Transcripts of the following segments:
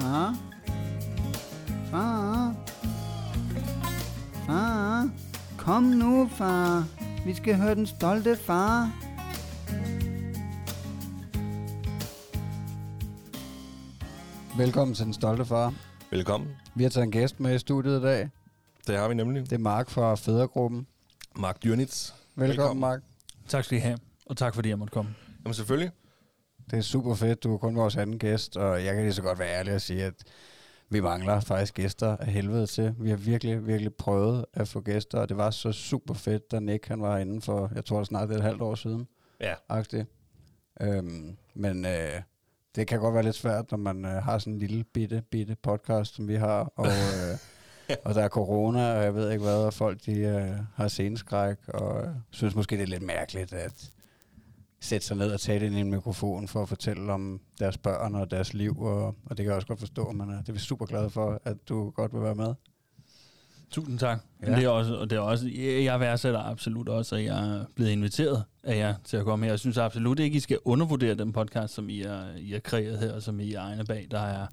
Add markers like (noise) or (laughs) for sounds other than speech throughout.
Far? Far? Far? Kom nu, far. Vi skal høre den stolte far. Velkommen til den stolte far. Velkommen. Vi har taget en gæst med i studiet i dag. Det har vi nemlig. Det er Mark fra Fædregruppen. Mark Dyrnitz. Velkommen, Velkommen. Mark. Tak skal I have, og tak fordi jeg måtte komme. Jamen selvfølgelig. Det er super fedt. Du er kun vores anden gæst, og jeg kan lige så godt være ærlig og sige, at vi mangler faktisk gæster af helvede til. Vi har virkelig, virkelig prøvet at få gæster, og det var så super fedt, da Nick han var inde for, jeg tror det snart det er et halvt år siden. Ja. Agtigt. Øhm, men øh, det kan godt være lidt svært, når man øh, har sådan en lille bitte, bitte podcast, som vi har, og, øh, (laughs) og der er corona, og jeg ved ikke hvad, og folk de øh, har sceneskræk, og øh, synes måske, det er lidt mærkeligt, at sætte sig ned og tale ind i en mikrofon for at fortælle om deres børn og deres liv, og, og det kan jeg også godt forstå, men uh, det er vi super glade for, at du godt vil være med. Tusind tak. Ja. Det er også, og det er også, jeg værdsætter absolut også, at jeg er blevet inviteret af jer til at komme her. Jeg synes absolut ikke, I skal undervurdere den podcast, som I har, I har kreeret her, og som I er egne bag. Der er,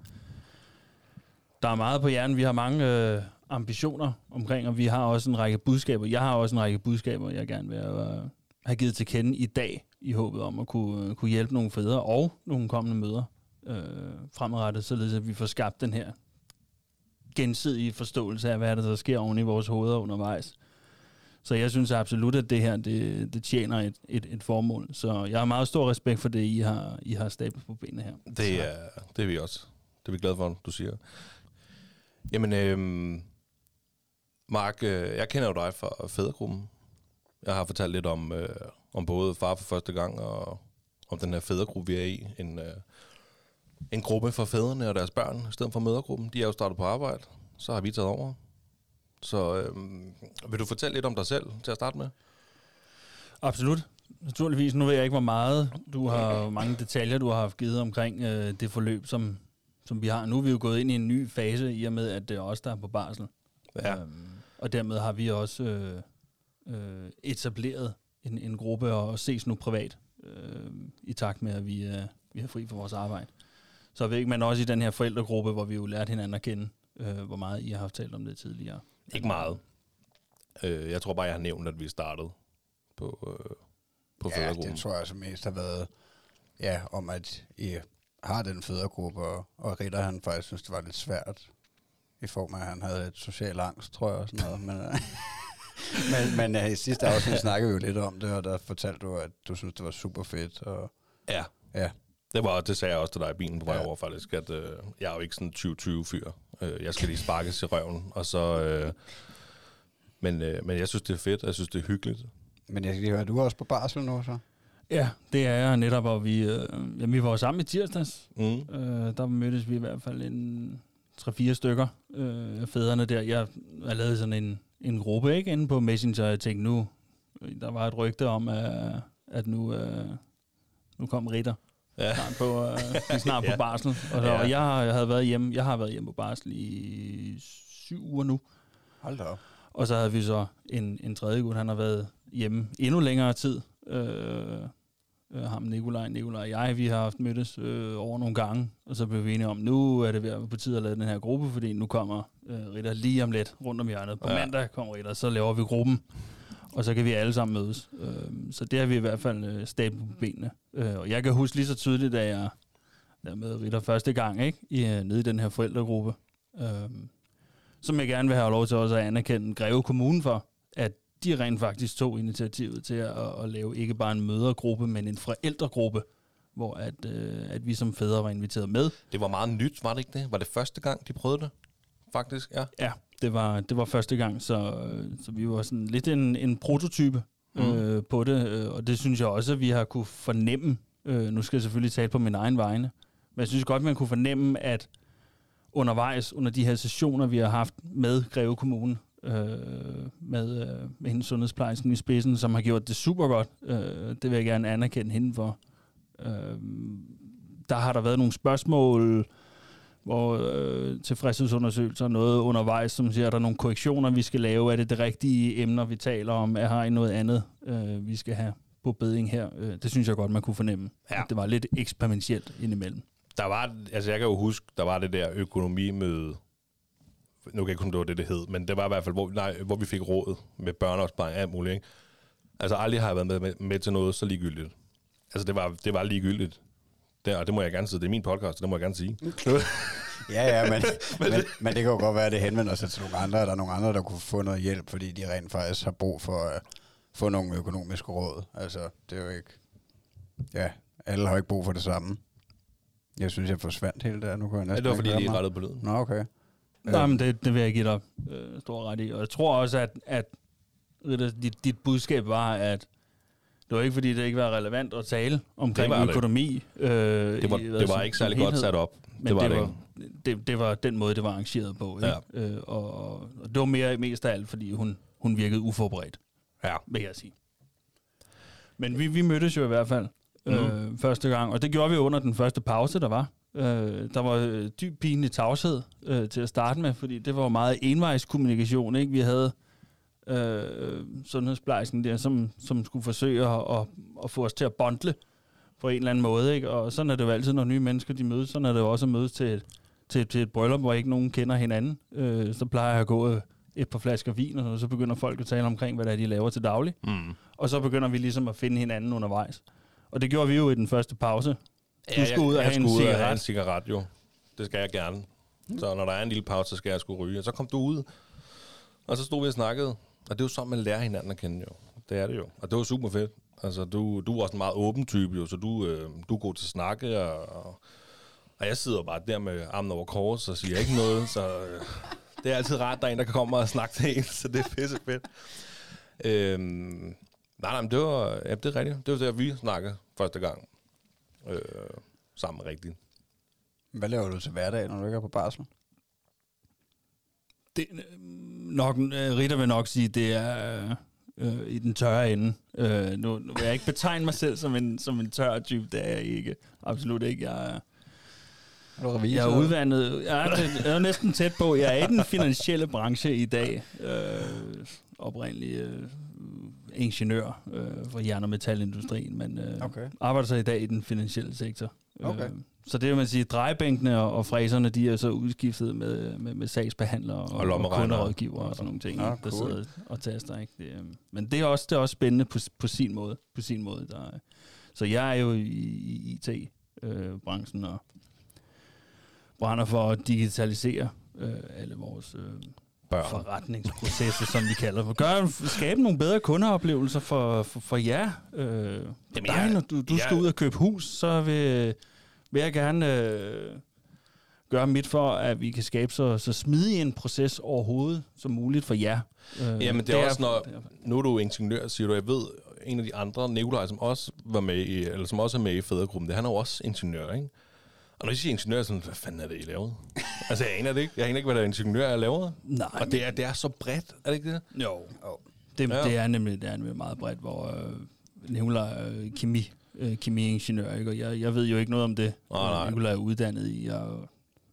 der er meget på hjernen. Vi har mange øh, ambitioner omkring, og vi har også en række budskaber. Jeg har også en række budskaber, jeg gerne vil øh, have givet til kende i dag, i håbet om at kunne, øh, kunne hjælpe nogle fædre og nogle kommende møder øh, fremadrettet, således at vi får skabt den her gensidige forståelse af, hvad der, der sker oven i vores hoveder undervejs. Så jeg synes absolut, at det her det, det tjener et, et, et formål. Så jeg har meget stor respekt for det, I har, I har stablet på benene her. Det er, det er vi også. Det er vi glade for, du siger. Jamen, øhm, Mark, øh, jeg kender jo dig fra Fædregruppen. Jeg har fortalt lidt om, øh, om både far for første gang og om den her fædregruppe, vi er i. En, øh, en gruppe for fædrene og deres børn, i stedet for mødergruppen. De er jo startet på arbejde, så har vi taget over. Så øh, vil du fortælle lidt om dig selv til at starte med? Absolut. Naturligvis. Nu ved jeg ikke, hvor meget du har, mange detaljer, du har haft givet omkring øh, det forløb, som, som vi har. Nu er vi jo gået ind i en ny fase, i og med, at det er os, der er på barsel. Ja. Øhm, og dermed har vi også øh, øh, etableret en, en gruppe og ses nu privat, øh, i takt med, at vi, øh, vi har fri for vores arbejde. Så ved ikke, men også i den her forældregruppe, hvor vi jo lærte hinanden at kende, øh, hvor meget I har haft talt om det tidligere. Ikke meget. Øh, jeg tror bare, jeg har nævnt, at vi startede på, øh, på ja, det tror jeg som mest har været, ja, om at I har den fædregruppe, og, og Ritter han faktisk synes, det var lidt svært, i form af, at han havde et social angst, tror jeg, og sådan noget. (laughs) men, (laughs) men, men ja, i sidste afsnit snakkede vi jo lidt om det, og der fortalte du, at du synes, det var super fedt. Og, ja. Ja. Det, var, det sagde jeg også til dig i bilen på vej ja. over, faktisk, at øh, jeg er jo ikke sådan 2020-fyr. Øh, jeg skal lige sparkes i røven, og så... Øh, men, øh, men jeg synes, det er fedt, jeg synes, det er hyggeligt. Men jeg skal høre, du er også på barsel nu, så? Ja, det er jeg netop, og vi, øh, jamen, vi var sammen i tirsdags. Mm. Øh, der mødtes vi i hvert fald en 3-4 stykker øh, fædrene der. Jeg har lavet sådan en, en gruppe ikke inde på Messenger, jeg tænkte nu, der var et rygte om, at, at nu, øh, nu kom Ritter ja. snart på, øh, (laughs) snart på ja. barsel. Og, så, ja. og jeg, jeg, havde været hjemme, jeg har været hjemme på barsel i syv uger nu. Hold da op. Og så havde vi så en, en tredje gut, han har været hjemme endnu længere tid. Øh, øh, ham Nikolaj, Nikolaj og jeg, vi har haft mødtes øh, over nogle gange, og så blev vi enige om, nu er det ved at på tide at lave den her gruppe, fordi nu kommer øh, Ritter lige om lidt rundt om hjørnet. På ja. mandag kommer Ritter, så laver vi gruppen, og så kan vi alle sammen mødes. Øh, så det har vi i hvert fald øh, stablet på benene. Øh, og jeg kan huske lige så tydeligt, da jeg der med Ritter første gang, ikke? I, øh, nede i den her forældregruppe, øh, som jeg gerne vil have lov til også at anerkende Greve Kommune for, at de rent faktisk tog initiativet til at, at lave ikke bare en mødergruppe, men en forældregruppe, hvor at, øh, at vi som fædre var inviteret med. Det var meget nyt, var det ikke det? Var det første gang, de prøvede det? Faktisk, ja. Ja, det var, det var første gang, så, så vi var sådan lidt en, en prototype mm. øh, på det, øh, og det synes jeg også, at vi har kunne fornemme. Øh, nu skal jeg selvfølgelig tale på min egen vegne, men jeg synes godt, man kunne fornemme, at undervejs under de her sessioner, vi har haft med Greve Kommune, øh, med, øh, med hendes sundhedsplejersken i spidsen, som har gjort det super godt. Øh, det vil jeg gerne anerkende hende for. Øh, der har der været nogle spørgsmål, hvor øh, tilfredshedsundersøgelser noget undervejs, som siger, at der er nogle korrektioner, vi skal lave. Er det det rigtige emner, vi taler om? Er her noget andet, øh, vi skal have på beding her? Øh, det synes jeg godt, man kunne fornemme. Ja. At det var lidt eksperimentelt indimellem. Der var, altså jeg kan jo huske, der var det der økonomimøde, nu kan jeg ikke huske, det var det, det hed, men det var i hvert fald, hvor, nej, hvor vi fik råd med børneopsparing og alt muligt, ikke? Altså aldrig har jeg været med, med, med til noget så ligegyldigt. Altså det var, det var ligegyldigt. Det, og det må jeg gerne sige. Det er min podcast, det må jeg gerne sige. (laughs) Ja, ja, men, (laughs) men, men, men det kan jo godt være, at det henvender sig til nogle andre, og der er nogle andre, der kunne få noget hjælp, fordi de rent faktisk har brug for at få nogle økonomiske råd. Altså, det er jo ikke... Ja, alle har ikke brug for det samme. Jeg synes, jeg forsvandt helt der. Nu kan jeg Ja, næsten det var fordi, jeg lige rettede på lyden. Nå, okay. Nej, men det, det vil jeg give dig øh, stor ret i. Og jeg tror også, at, at dit, dit budskab var, at det var ikke, fordi det ikke var relevant at tale omkring Det var det. økonomi. Øh, Det var, i- det var ikke særlig godt sat op. Men det var det, det, var, det, det var den måde, det var arrangeret på. Ikke? Ja. Øh, og, og, det var mere mest af alt, fordi hun, hun virkede uforberedt, Ja. vil jeg sige. Men vi, vi mødtes jo i hvert fald Mhm. øh, første gang, og det gjorde vi under den første pause, der var. Øh, der var øh, dyb pinlig tavshed øh, til at starte med, fordi det var meget envejskommunikation. Ikke? Vi havde øh, sundhedsplejersken der, som, som skulle forsøge at, at, at få os til at bondle på en eller anden måde. Ikke? Og sådan er det jo altid, når nye mennesker de mødes. Sådan er det jo også at mødes til et, til, til et bryllup, hvor ikke nogen kender hinanden. Øh, så plejer jeg at gå et par flasker vin, og så begynder folk at tale omkring, hvad det er, de laver til daglig. Mm. Og så begynder vi ligesom at finde hinanden undervejs. Og det gjorde vi jo i den første pause. Du skulle ud og have en og have en cigaret. cigaret, jo. Det skal jeg gerne. Så når der er en lille pause, så skal jeg skulle ryge. Og så kom du ud, og så stod vi og snakkede. Og det er jo sådan, man lærer hinanden at kende, jo. Det er det jo. Og det var super fedt. Altså, du, du er også en meget åben type, jo, så du, øh, du er god til at snakke, og, og, og jeg sidder bare der med armen over kors og siger ikke noget, så øh, det er altid rart, der er en, der kan komme og snakke til en, så det er pisse fedt. Øhm, nej, nej, men det var, ja, det er rigtigt. Det var der, vi snakkede første gang. Øh, sammen rigtigt. Hvad laver du til hverdag, når du ikke er på barsel? Det, øh, nok, øh, Ritter vil nok sige, det er øh, i den tørre ende. Øh, nu, nu vil jeg ikke betegne mig selv som en, som en tør type, det er jeg ikke. Absolut ikke. Jeg er, Er du jeg er udvandet. Jeg er, jeg er næsten tæt på. Jeg er i den finansielle branche i dag. Øh, oprindelig øh, ingeniør øh, for jern- og metalindustrien, men øh, Okay. arbejder så i dag i den finansielle sektor. Okay. Øh, så det vil man sige, drejebænkene og, og fræserne, de er så udskiftet med, med, med sagsbehandlere og, Og og lommeregnere. kunderådgiver og sådan nogle ting, Ah, ikke, der cool. sidder og taster. Ikke? Det, øh, men det er også, det er også spændende på, på sin måde. På sin måde der, er- så jeg er jo i, i IT-branchen og brænder for at digitalisere øh, alle vores øh, Børn. forretningsprocesser, som vi kalder det. Gør, skabe nogle bedre kundeoplevelser for, for, for jer. Øh, Jamen, dig, jeg- når du, du jeg- skal ud og købe hus, så vil, vil jeg gerne øh, gøre mit for, at vi kan skabe så, så smidig en proces overhovedet som muligt for jer. Øh, Jamen, det er også, når- det er- Nu er du ingeniør, siger du. Jeg ved, en af de andre, Nikolaj, som også var med i, eller som også er med i fædregruppen, det, han er jo også ingeniør, ikke? Og når I siger ingeniør, så er jeg sådan, hvad fanden er det, I laver? altså, jeg aner det ikke. Jeg aner ikke, hvad der er ingeniør, jeg laver. Nej, Og det er, det er så bredt, er det ikke det? Jo. Jo. Det, Ja. det, er nemlig, det er nemlig meget bredt, hvor øh, Nicolaj øh, kemi, øh, kemiingeniør, ikke? og jeg, jeg ved jo ikke noget om det. Nej, nej. Nicolaj er uddannet i, jeg, er jo-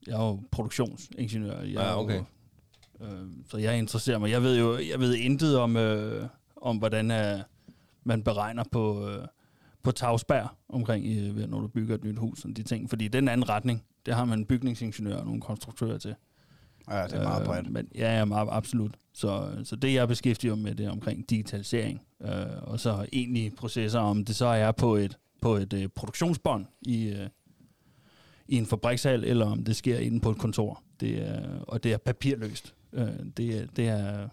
jeg er jo produktionsingeniør. Jeg Ja, jo, okay. øh, så jeg interesserer mig. Jeg ved jo jeg ved intet om, øh, om hvordan øh, man beregner på, øh, på tagspær omkring, øh, når du bygger et nyt hus, og de ting. Fordi den anden retning, det har man en bygningsingeniør og nogle konstruktører til. Ja, det er meget Øh, bredt. Men, ja, ja, meget, absolut. Så, så det, jeg beskæftiger mig med, det er omkring digitalisering. Øh, og så egentlige processer, om det så er på et, på et øh, produktionsbånd i, øh, i en fabrikshal, eller om det sker inde på et kontor. Det er, og det er papirløst. Øh, det, er, det er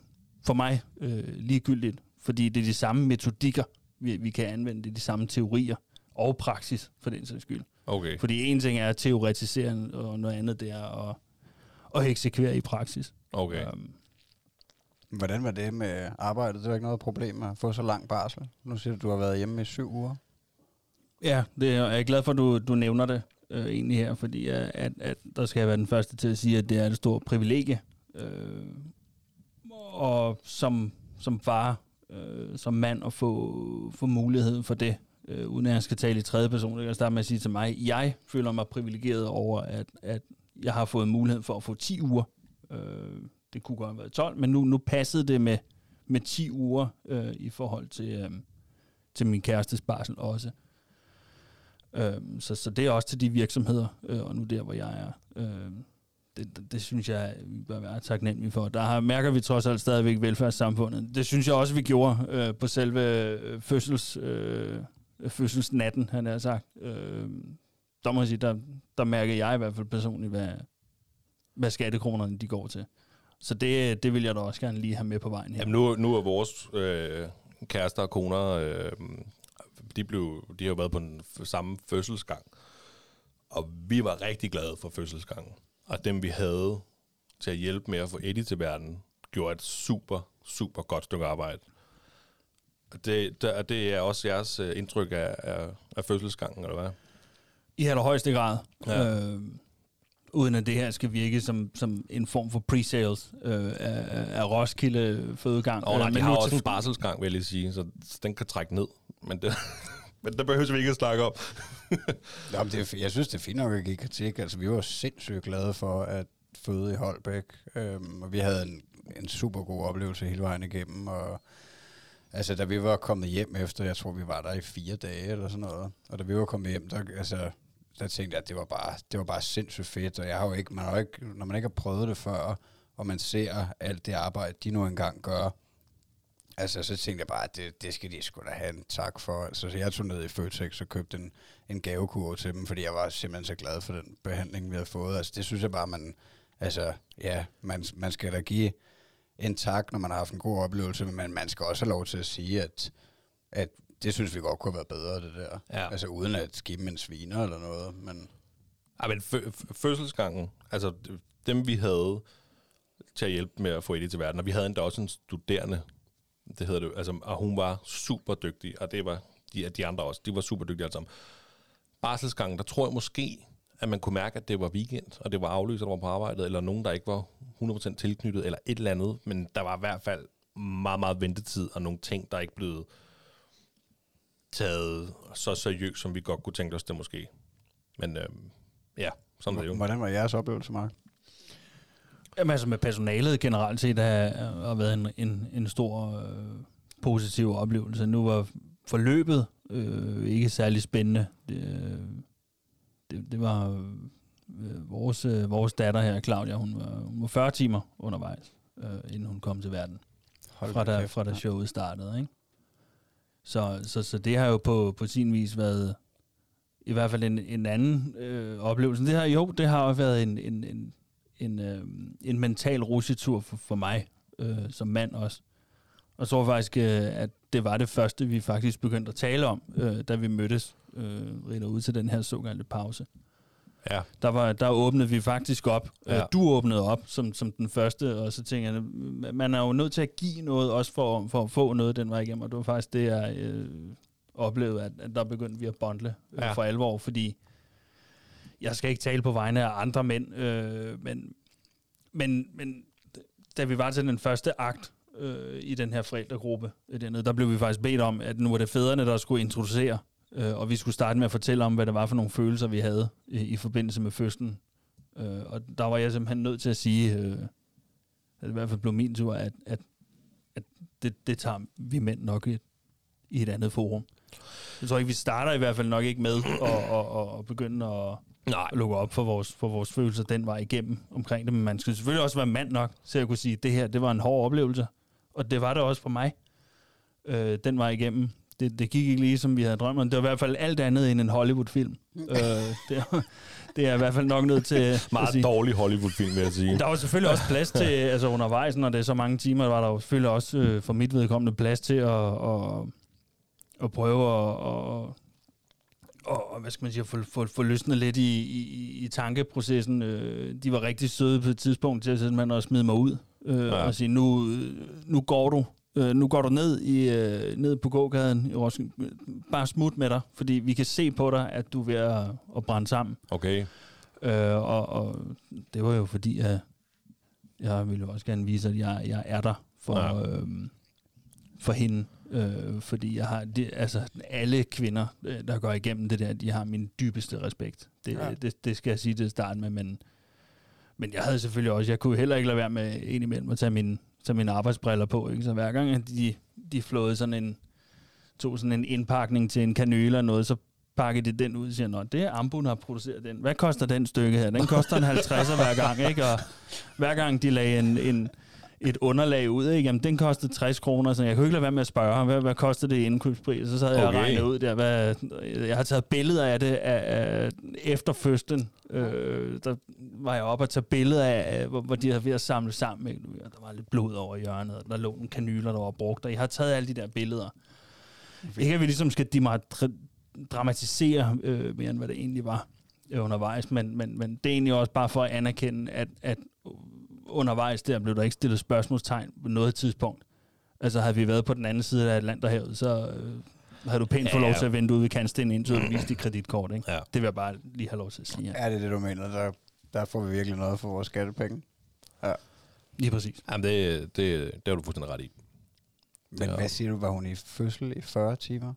for mig øh, ligegyldigt, fordi det er de samme metodikker, vi, vi kan anvende. Det de samme teorier og praksis, for den sags skyld. Okay. Fordi en ting er at teoretisere, og noget andet det er at, at eksekvere i praksis. Okay. Um, Hvordan var det med arbejdet? Det var ikke noget problem at få så lang barsel. Nu siger du, du har været hjemme i syv uger. ja, det er, jeg er glad for, at du, du nævner det øh, egentlig her, fordi at, at, at der skal jeg være den første til at sige, at det er et stort privilegie. Øh, og som, som far, øh, som mand, at få, få mulighed for det, øh, uden at jeg skal tale i tredje person. Jeg kan starte med at sige til mig, jeg føler mig privilegeret over, at, at jeg har fået mulighed for at få 10 uger. Øh, det kunne godt have været 12, men nu, nu passede det med, med 10 uger øh, i forhold til, øh, til min kærestes barsel også. Øh, så, så det er også til de virksomheder, øh, og nu der, hvor jeg er. Øh, det, det, det synes jeg, vi bør være taknemmelige for. Der har, mærker vi trods alt stadigvæk velfærdssamfundet. Det synes jeg også, vi gjorde øh, på selve øh, fødsels, øh, fødselsnatten, han har sagt. Øh, der må jeg sige, der, der mærker jeg i hvert fald personligt, hvad, hvad skattekronerne de går til. Så det, det vil jeg da også gerne lige have med på vejen her. Jamen nu, nu er vores øh, kærester og koner, øh, de, blev, de har jo været på den samme fødselsgang. Og vi var rigtig glade for fødselsgangen. Og dem vi havde til at hjælpe med at få Eddie til verden, gjorde et super, super godt stykke arbejde. Det, det, det er også jeres øh, indtryk af, af, af fødselsgangen, eller hvad? I allerhøjeste grad. Ja. Øh, uden at det her skal virke som, som en form for pre-sales øh, af, af Roskilde fødegang. Og nej, øh, de har også en barselsgang, vil jeg lige sige, så den kan trække ned. Men det, men det behøver vi ikke at snakke om. (laughs) Nå, men det, jeg synes, det er fint nok at give kritik. Altså, vi var sindssygt glade for at føde i Holbæk, øhm, og vi havde en, en super god oplevelse hele vejen igennem, og altså, da vi var kommet hjem efter, jeg tror, vi var der i fire dage eller sådan noget, og da vi var kommet hjem, der, altså, der tænkte jeg, at det var bare, det var bare sindssygt fedt, og jeg har jo ikke, man har jo ikke, når man ikke har prøvet det før, og man ser alt det arbejde, de nu engang gør, Altså, så tænkte jeg bare, at det, det skal de sgu da have en tak for. Altså, så jeg tog ned i Føtex og købte en, en gavekur til dem, fordi jeg var simpelthen så glad for den behandling, vi havde fået. Altså, det synes jeg bare, man... Altså, ja, man, man skal da give en tak, når man har haft en god oplevelse, men man skal også have lov til at sige, at, at det synes vi godt kunne have været bedre, det der. Ja. Altså, uden at give dem en sviner eller noget, men... Ej, men fø- fødselsgangen, altså dem vi havde til at hjælpe med at få Eddie til verden, og vi havde endda også en studerende, det hedder det, altså, og hun var super dygtig, og det var de, de andre også, de var super dygtige alle sammen. Barselsgangen, der tror jeg måske, at man kunne mærke, at det var weekend, og det var aflyst, der var på arbejdet, eller nogen, der ikke var 100% tilknyttet, eller et eller andet, men der var i hvert fald meget, meget ventetid, og nogle ting, der ikke blev taget så seriøst, som vi godt kunne tænke os det måske. Men øhm, ja, sådan er det jo. Hvordan var jeres oplevelse, Mark? Jamen altså med personalet generelt set har, har været en, en, en stor øh, positiv oplevelse. Nu var forløbet øh, ikke særlig spændende. Det, øh, det, det var øh, vores, øh, vores datter her, Claudia, hun var, hun var 40 timer undervejs, øh, inden hun kom til verden. Hold fra da fra da showet startede. Ikke? Så, så, så det har jo på, på sin vis været i hvert fald en, en anden øh, oplevelse. Det har, jo, det har jo været en, en, en, en, øh, en mental rusjetur for, for mig, øh, som mand også. Og jeg tror faktisk, øh, at det var det første, vi faktisk begyndte at tale om, øh, da vi mødtes, øh, rider ud til den her såkaldte pause Ja. der, var, der åbnede vi faktisk op. Ja. Ja. Du åbnede op som, som den første, og så tænker jeg, man er jo nødt til at give noget, også for, for at få noget den vej igennem, og det var faktisk det, jeg øh, oplevede, at, at der begyndte vi at bondle øh, Ja. for alvor, fordi jeg skal ikke tale på vegne af andre mænd, øh, men, men, men da vi var til den første akt øh, i den her forældregruppe øh, dernede, der blev vi faktisk bedt om, at nu var det fædrene, der skulle introducere Øh, og vi skulle starte med at fortælle om, hvad det var for nogle følelser, vi havde i, i forbindelse med fødslen. Øh, og der var jeg simpelthen nødt til at sige, øh, at det i hvert fald blev min tur, at, at, at det, det tager vi mænd nok i et, i et andet forum. Jeg tror ikke, vi starter i hvert fald nok ikke med at, at, at, at begynde at, Nej. at lukke op for vores, for vores følelser den vej igennem omkring det. Men man skal selvfølgelig også være mand nok til at kunne sige, at det her det var en hård oplevelse. Og det var det også for mig øh, den vej igennem. Det, det gik ikke lige, som vi havde drømt om. Det var i hvert fald alt andet end en Hollywood-film. (laughs) øh, det, er, det er i hvert fald nok nødt til at Meget sige. dårlig Hollywood-film, vil jeg sige. Der var selvfølgelig også plads til, (laughs) altså undervejs, når det er så mange timer, var der jo selvfølgelig også øh, for mit vedkommende plads til at, at, at prøve at, at, og, hvad skal man sige, få, få, få løsnet lidt i, i, i tankeprocessen. Øh, de var rigtig søde på et tidspunkt til at simpelthen også smide mig ud øh, Ja. og sige, nu, øh, nu går du. Øh, nu går du ned, i, øh, ned på gågaden i Roskilde. Bare smut med dig, fordi vi kan se på dig, at du er ved at, at brænde sammen. Okay. Øh, og, og det var jo fordi, at jeg ville også gerne vise, at jeg, jeg er der for, Ja. øhm, for hende. Øh, fordi jeg har, det, altså alle kvinder, øh, der går igennem det der, de har min dybeste respekt. Det, Ja. det, det skal jeg sige til at starte med, men, men jeg havde selvfølgelig også, jeg kunne heller ikke lade være med indimellem at tage mine, tage mine arbejdsbriller på, ikke? så hver gang de, de flåede sådan en, tog sådan en indpakning til en kanøle eller noget, så pakker de den ud og siger, Nå, det er Ambu, der har produceret den. Hvad koster den stykke her? Den koster en 50'er hver gang, ikke? Og hver gang de lagde en, en, et underlag ud, ikke? Jamen, den kostede 60 kroner, så jeg kunne ikke lade være med at spørge ham, hvad, hvad koster det i indkøbspris? Så havde okay. jeg regnet ud der, hvad, jeg har taget billeder af det af, af, efter fødslen. Øh, der var jeg oppe og tage billeder af, hvor, hvor de havde ved at samle sammen. Ikke? Der var lidt blod over hjørnet, og der lå nogle kanyler, der var brugt, og jeg har taget alle de der billeder. Ikke at vi ligesom skal dramatisere øh, mere end hvad det egentlig var øh, undervejs, men, men, men det er egentlig også bare for at anerkende, at, at undervejs der blev der ikke stillet spørgsmålstegn på noget tidspunkt. Altså havde vi været på den anden side af Atlanterhavet, så øh, havde du pænt Ja, fået lov ja. til at vente ude ved kantstenen, indtil du viste dit kreditkort. Ikke? Ja. Det vil jeg bare lige have lov til at sige. Ja. Er det det, du mener? Der, der får vi virkelig noget for vores skattepenge. Lige præcis. Jamen, det, det, det har du fuldstændig ret i. Men Ja. hvad siger du, var hun i fødsel i 40 timer?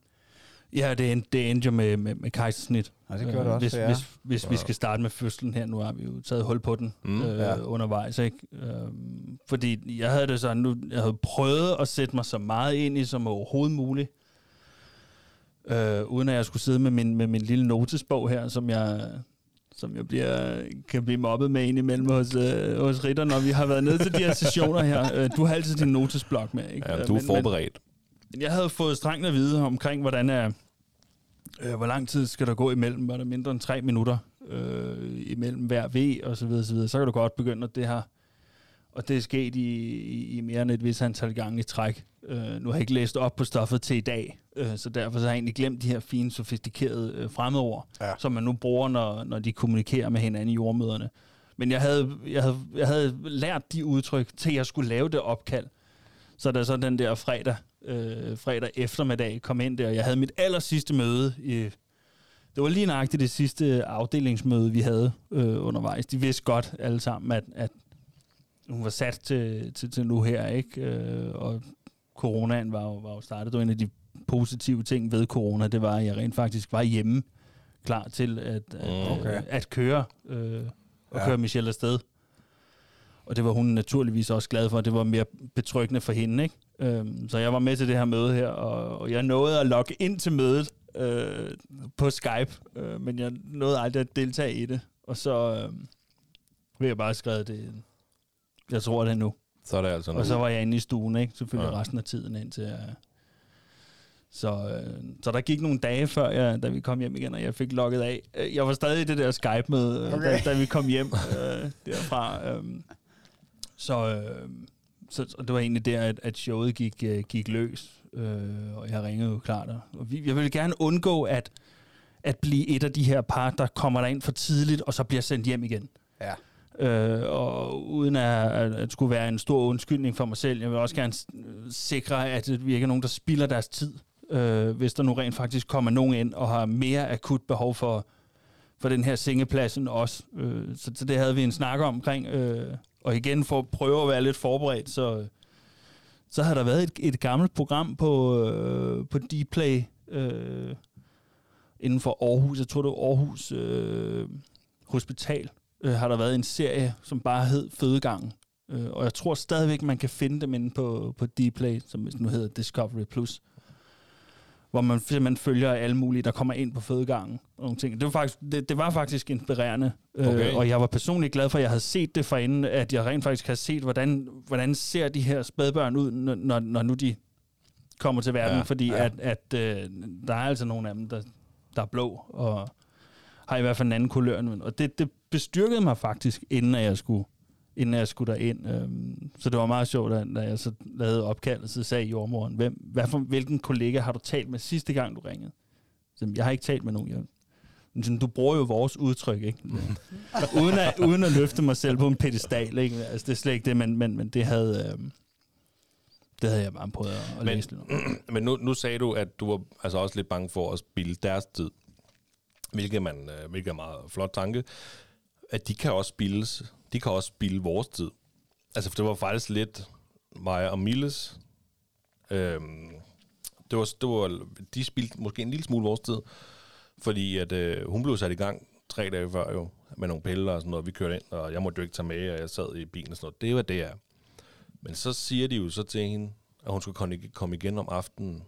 Ja, det endte, det endte jo med, med, med kejsersnit. Og det gjorde det også hvis, hvis, hvis vi Ja. skal starte med fødslen her, nu har vi jo taget hul på den Mm, øh, ja. ja. undervejs. Ikke? Øhm, fordi jeg havde det sådan, nu, jeg havde prøvet at sætte mig så meget ind i som overhovedet muligt. Øh, uden at jeg skulle sidde med min, med min lille notesbog her, som jeg, som jeg bliver, kan blive mobbet med indimellem hos, øh, hos Ritter, når vi har været nede til de her (laughs) sessioner her. Øh, du har altid din notesblok med, ikke? Ja, Øh, du er men- men- forberedt. men jeg havde fået strengt at vide omkring, hvordan er, øh, hvor lang tid skal der gå imellem. Var der mindre end tre minutter øh, imellem hver V, og så videre, så videre. Så kan du godt begynde, at det her og det er sket i, i, i mere end et vis antal gange i træk. Øh, nu har jeg ikke læst op på stoffet til i dag, øh, så derfor så har jeg egentlig glemt de her fine, sofistikerede øh, fremmedord, Ja. som man nu bruger, når, når de kommunikerer med hinanden i jordmøderne. Men jeg havde, jeg, havde, jeg havde lært de udtryk, til jeg skulle lave det opkald. Så da så den der fredag, øh, fredag eftermiddag kom ind der, og jeg havde mit aller sidste møde i, det var lige nøjagtigt det sidste afdelingsmøde, vi havde øh, undervejs. De vidste godt alle sammen, at, at hun var sat til, til, til nu her, ikke? Øh, og coronaen var jo, var jo startet. Det var en af de positive ting ved corona, det var, at jeg rent faktisk var hjemme, klar til at, at, Mm. Okay. øh, at køre, øh, og Ja. køre Michelle afsted. Og det var hun naturligvis også glad for, det var mere betryggende for hende, ikke? Øhm, så jeg var med til det her møde her, og, og jeg nåede at logge ind til mødet øh, på Skype, øh, men jeg nåede aldrig at deltage i det. Og så øh, vil jeg bare skrive det, jeg tror det er nu. Så er det altså nu. Og så var jeg inde i stuen, ikke? Selvfølgelig Ja. resten af tiden indtil jeg... Så, øh, så der gik nogle dage før, jeg, da vi kom hjem igen, og jeg fik logget af. Øh, Jeg var stadig i det der Skype-møde, okay. Okay. da, da vi kom hjem øh, derfra. Øh, så, øh, så, så det var egentlig der, at, at showet gik, øh, gik løs, øh, og jeg ringede jo klart. Og vi, jeg ville gerne undgå at, at blive et af de her par, der kommer der ind for tidligt, og så bliver sendt hjem igen. Ja. Øh, og uden at, at, at skulle være en stor undskyldning for mig selv, jeg vil også gerne sikre, at vi ikke er nogen, der spilder deres tid, øh, hvis der nu rent faktisk kommer nogen ind og har mere akut behov for, for den her sengepladsen også. Øh, så, så det havde vi en snak om omkring. Øh, og igen, for at prøve at være lidt forberedt, så, så har der været et, et gammelt program på, øh, på Dplay øh, inden for Aarhus. Jeg tror, det var Aarhus øh, Hospital øh, har der været en serie, som bare hed Fødegangen. Øh, og jeg tror stadigvæk, man kan finde dem inde på, på Dplay, som nu hedder Discovery Plus. Hvor man simpelthen følger alle mulige, der kommer ind på fødegangen. Og nogle ting. Det, var faktisk, det, det var faktisk inspirerende. Okay. Øh, og jeg var personligt glad for, at jeg havde set det forinden, at jeg rent faktisk har set, hvordan, hvordan ser de her spædbørn ud, når, når, nu de kommer til verden. Ja, fordi ja. ja. at, at øh, der er altså nogle af dem, der, der er blå, og har i hvert fald en anden kulør. end- Og det, det bestyrkede mig faktisk, inden at jeg skulle, inden jeg skulle derind. Øhm, så det var meget sjovt, da, da jeg så lavede opkaldet, så sagde jordmoren, hvem, hvad for, hvilken kollega har du talt med sidste gang, du ringede? Så, jeg har ikke talt med nogen. Jeg, Men sådan, du bruger jo vores udtryk, ikke? (laughs) uden, at, uden at løfte mig selv på en pedestal, ikke? Altså, det er slet ikke det, men, men, men det havde... Øhm, det havde jeg bare prøvet at, at Men- læse lidt om. (clears throat) Men nu, nu sagde du, at du var altså også lidt bange for at spille deres tid. Hvilket, man, øh, hvilket er en meget flot tanke. At de kan også spilles. De kan også spille vores tid. Altså, for det var faktisk lidt mig og Milles. Øhm, det var, det var, de spildte måske en lille smule vores tid. Fordi at, øh, hun blev sat i gang tre dage før jo, med nogle piller og sådan noget. Vi kørte ind, og jeg måtte jo ikke tage med, og jeg sad i bilen og sådan noget. Det var det, er. Men så siger de jo så til hende, at hun skulle komme- komme igen om aftenen,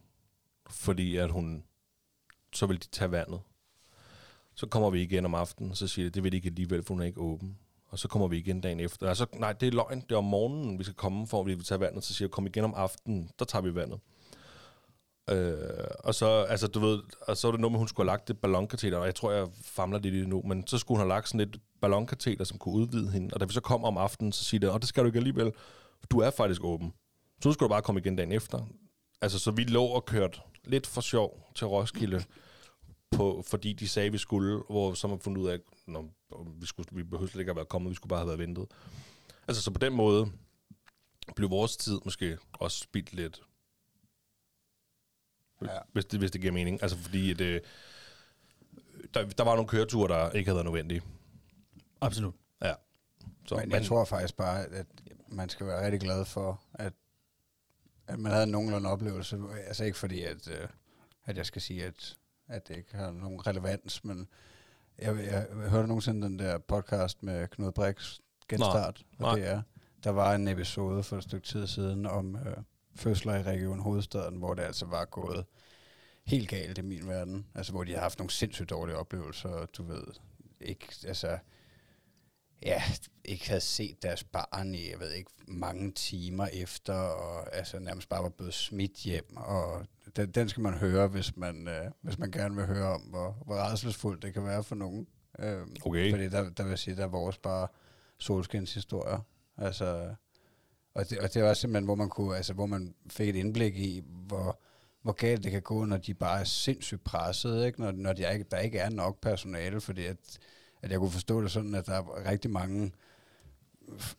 fordi at hun, så vil de tage vandet. Så kommer vi igen om aftenen, så siger de, det vil de ikke alligevel, for hun er ikke åben. Og så kommer vi igen dagen efter. Altså, nej, det er løgn. Det er om morgenen, vi skal komme, for at vi vil tage vandet. Så siger jeg, kom igen om aftenen, der tager vi vandet. Øh, og så, altså, du ved, og så var det noget med, hun skulle have lagt det ballonkateter, og jeg tror, jeg famler lidt i det nu, men så skulle hun have lagt sådan et ballonkateter, som kunne udvide hende. Og da vi så kom om aftenen, så siger det, og det skal du ikke alligevel, du er faktisk åben. Så nu skal du bare komme igen dagen efter. Altså, så vi lå og kørte lidt for sjov til Roskilde, på, fordi de sagde, vi skulle, hvor så man fundet ud af, at vi, skulle, vi behøvede slet ikke at være kommet, vi skulle bare have været ventet. Altså, så på den måde blev vores tid måske også spildt lidt. Ja. Hvis, det, hvis det giver mening. Altså, fordi det, der, der var nogle køreture, der ikke havde været nødvendige. Absolut. Ja. Så, men jeg men, tror faktisk bare, at man skal være rigtig glad for, at, at man havde nogenlunde oplevelse. Altså ikke fordi, at, øh, at jeg skal sige, at, at det ikke har nogen relevans, men jeg, jeg, jeg hørte nogensinde den der podcast med Knud Brix, Genstart, Nej. og det er, der var en episode for et stykke tid siden om øh, fødsler i Region Hovedstaden, hvor det altså var gået helt galt i min verden. Altså hvor de har haft nogle sindssygt dårlige oplevelser, du ved, ikke, altså, ja, ikke havde set deres barn i, jeg ved ikke, mange timer efter, og altså nærmest bare var blevet smidt hjem, og den, den skal man høre, hvis man, øh, hvis man gerne vil høre om, hvor, hvor redselsfuldt det kan være for nogen. Øh, okay. Fordi der, der vil sige, der er vores bare solskinshistorier. Altså, og det, og det var simpelthen, hvor man kunne, altså, hvor man fik et indblik i, hvor, hvor galt det kan gå, når de bare er sindssygt presset, ikke? Når, når de ikke, der ikke er nok personale, fordi at, at jeg kunne forstå det sådan, at der er rigtig mange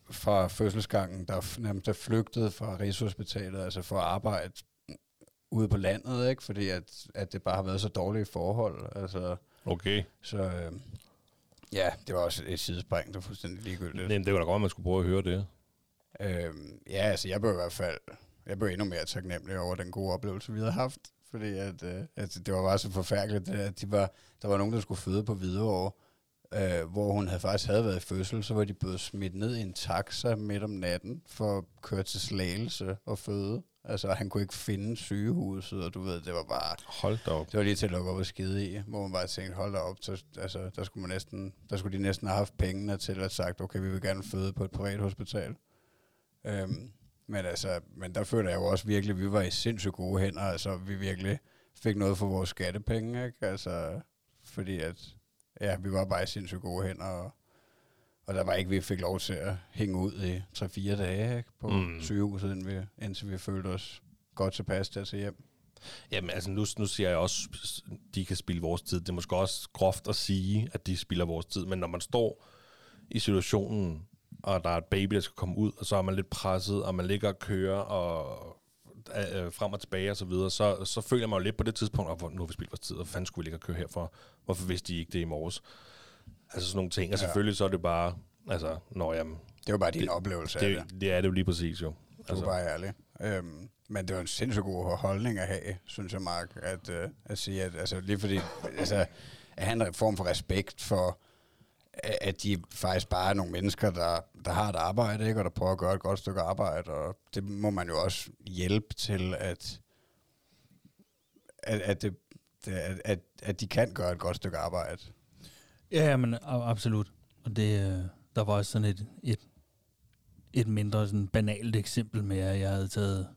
fra fødselsgangen, der nærmest er flygtet fra Rigshospitalet, altså for at arbejde ude på landet, ikke? Fordi at, at det bare har været så dårlige forhold. Altså, okay. Så øh, ja, det var også et sidespring, det var fuldstændig ligegyldigt. Men det var da godt, at man skulle prøve at høre det. Øh, ja, altså jeg blev i hvert fald, jeg blev endnu mere taknemmelig over den gode oplevelse, vi havde haft. Fordi at, øh, at det var bare så forfærdeligt, at de var, der var nogen, der skulle føde på Hvidovre, øh, hvor hun havde faktisk havde været i fødsel, så var de blevet smidt ned i en taxa midt om natten for at køre til Slagelse og føde. Altså, han kunne ikke finde sygehuset, og du ved, det var bare... Hold da op. Det var lige til at lukke op og skide i, hvor man bare tænkte, hold da op, så, altså, der skulle, man næsten, der skulle de næsten have haft pengene til at sagt, okay, vi vil gerne føde på et privat hospital. Øhm, men altså, men der føler jeg jo også virkelig, at vi var i sindssygt gode hænder, altså vi virkelig fik noget for vores skattepenge, ikke? Altså, fordi at, ja, vi var bare i sindssygt gode hænder, og, og der var ikke, vi fik lov til at hænge ud i 3-4 dage ikke? på mm. sygehuset, indtil vi, indtil vi følte os godt tilpas til at se hjem. Jamen altså, nu, nu siger jeg også, at de kan spille vores tid. Det er måske også groft at sige, at de spiller vores tid, men når man står i situationen, og der er et baby, der skal komme ud, og så er man lidt presset, og man ligger og kører, og øh, frem og tilbage og så videre, så, så føler man jo lidt på det tidspunkt, og nu har vi spildt vores tid, og fanden skulle vi ligge og køre herfor? Hvorfor vidste de ikke det i morges? Altså sådan nogle ting, og ja. selvfølgelig så er det bare, altså, når jamen... Det var bare din det, oplevelse det, af det. Det er det jo lige præcis, jo. Du altså. er bare ærlig. Øhm, men det var en sindssygt god holdning at have, synes jeg, Mark, at, øh, at sige, at altså, lige fordi, altså, at have en form for respekt for, at de faktisk bare er nogle mennesker, der, der har et arbejde, ikke, og der prøver at gøre et godt stykke arbejde, og det må man jo også hjælpe til, at, at, at, det, at, at, at de kan gøre et godt stykke arbejde. Ja, men absolut. Og det, øh, der var også sådan et, et, et mindre sådan banalt eksempel med, at jeg havde taget,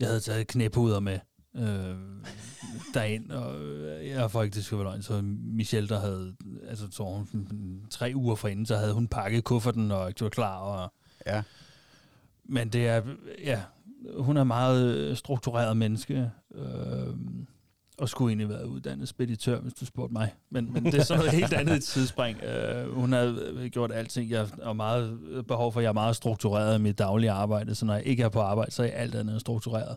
jeg havde taget knæpuder med øh, derind, og jeg får ikke det skal være så Michelle, der havde, altså så hun tre uger forinden, så havde hun pakket kufferten og var klar. Og, ja. Men det er, ja, hun er meget struktureret menneske, øh, og skulle egentlig være uddannet speditør, hvis du spurgte mig. Men, men det er sådan noget (laughs) helt andet tidsspring. Øh, hun har gjort alting. Jeg har meget behov for, at jeg er meget struktureret i mit daglige arbejde, så når jeg ikke er på arbejde, så er jeg alt andet struktureret.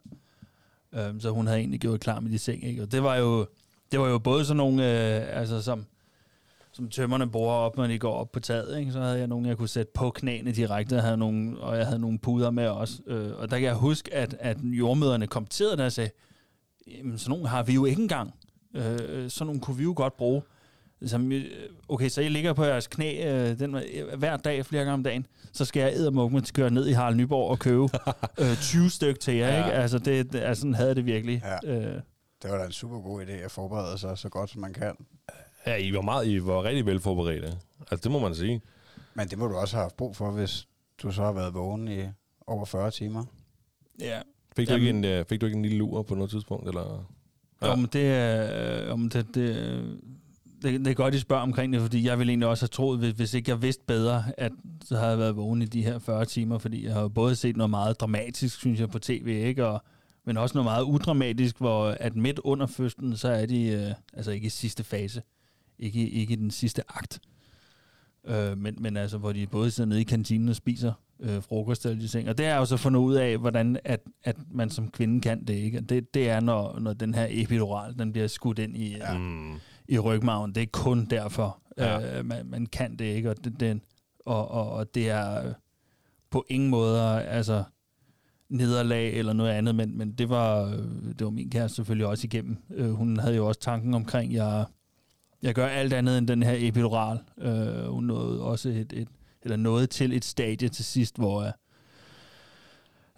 Øhm, så hun havde egentlig gjort klar med de seng, ikke? Og det var jo, det var jo både sådan nogle, øh, altså som, som tømmerne bruger op, når de går op på taget, ikke? Så havde jeg nogle, jeg kunne sætte på knæene direkte, havde nogle, og jeg havde nogle puder med også. Øh, og der kan jeg huske, at, at jordmøderne kommenterede der og sagde, jamen sådan nogle har vi jo ikke engang. Øh, sådan nogle kunne vi jo godt bruge. Som, øh, okay, så I ligger på jeres knæ øh, den, øh, hver dag, flere gange om dagen, så skal jeg eddermukke køre ned i Harald Nyborg og købe (laughs) øh, 20 stykker til jer, ja. ikke? Altså, det, det, altså, sådan havde det virkelig. Ja. Øh. Det var da en super god idé at forberede sig så godt, som man kan. Ja, I var meget, I var rigtig velforberedte. Altså, det må man sige. Men det må du også have haft brug for, hvis du så har været vågen i over 40 timer. Ja. Fik du, Jamen- ikke en, øh, fik du ikke en lille lur på noget tidspunkt? Eller? Ja. Jo, men det er, øh, det, det, det, det er godt, I spørger omkring det, fordi jeg ville egentlig også have troet, hvis, hvis ikke jeg vidste bedre, at så havde jeg været vågen i de her 40 timer, fordi jeg har jo både set noget meget dramatisk, synes jeg, på tv, ikke? Og, men også noget meget udramatisk, hvor at midt under fødslen, så er de, øh, altså ikke i sidste fase, ikke, ikke i den sidste akt, øh, men, men altså, hvor de både sidder nede i kantinen og spiser øh, frokost eller de ting. Og det er jo så fundet ud af, hvordan at, at man som kvinde kan det, ikke? Og Det, det er, når, når den her epidural, den bliver skudt ind i, ja. Mm. i rygmagen. Det er kun derfor, Ja. øh, man, man kan det, ikke? Og det, det, og, og, og det er øh, på ingen måder, altså nederlag eller noget andet, men, men det var øh, det var min kæreste selvfølgelig også igennem. Øh, hun havde jo også tanken omkring, jeg, jeg gør alt andet end den her epidural. Øh, hun nåede også et, et, eller nåede til et stadie til sidst, hvor øh,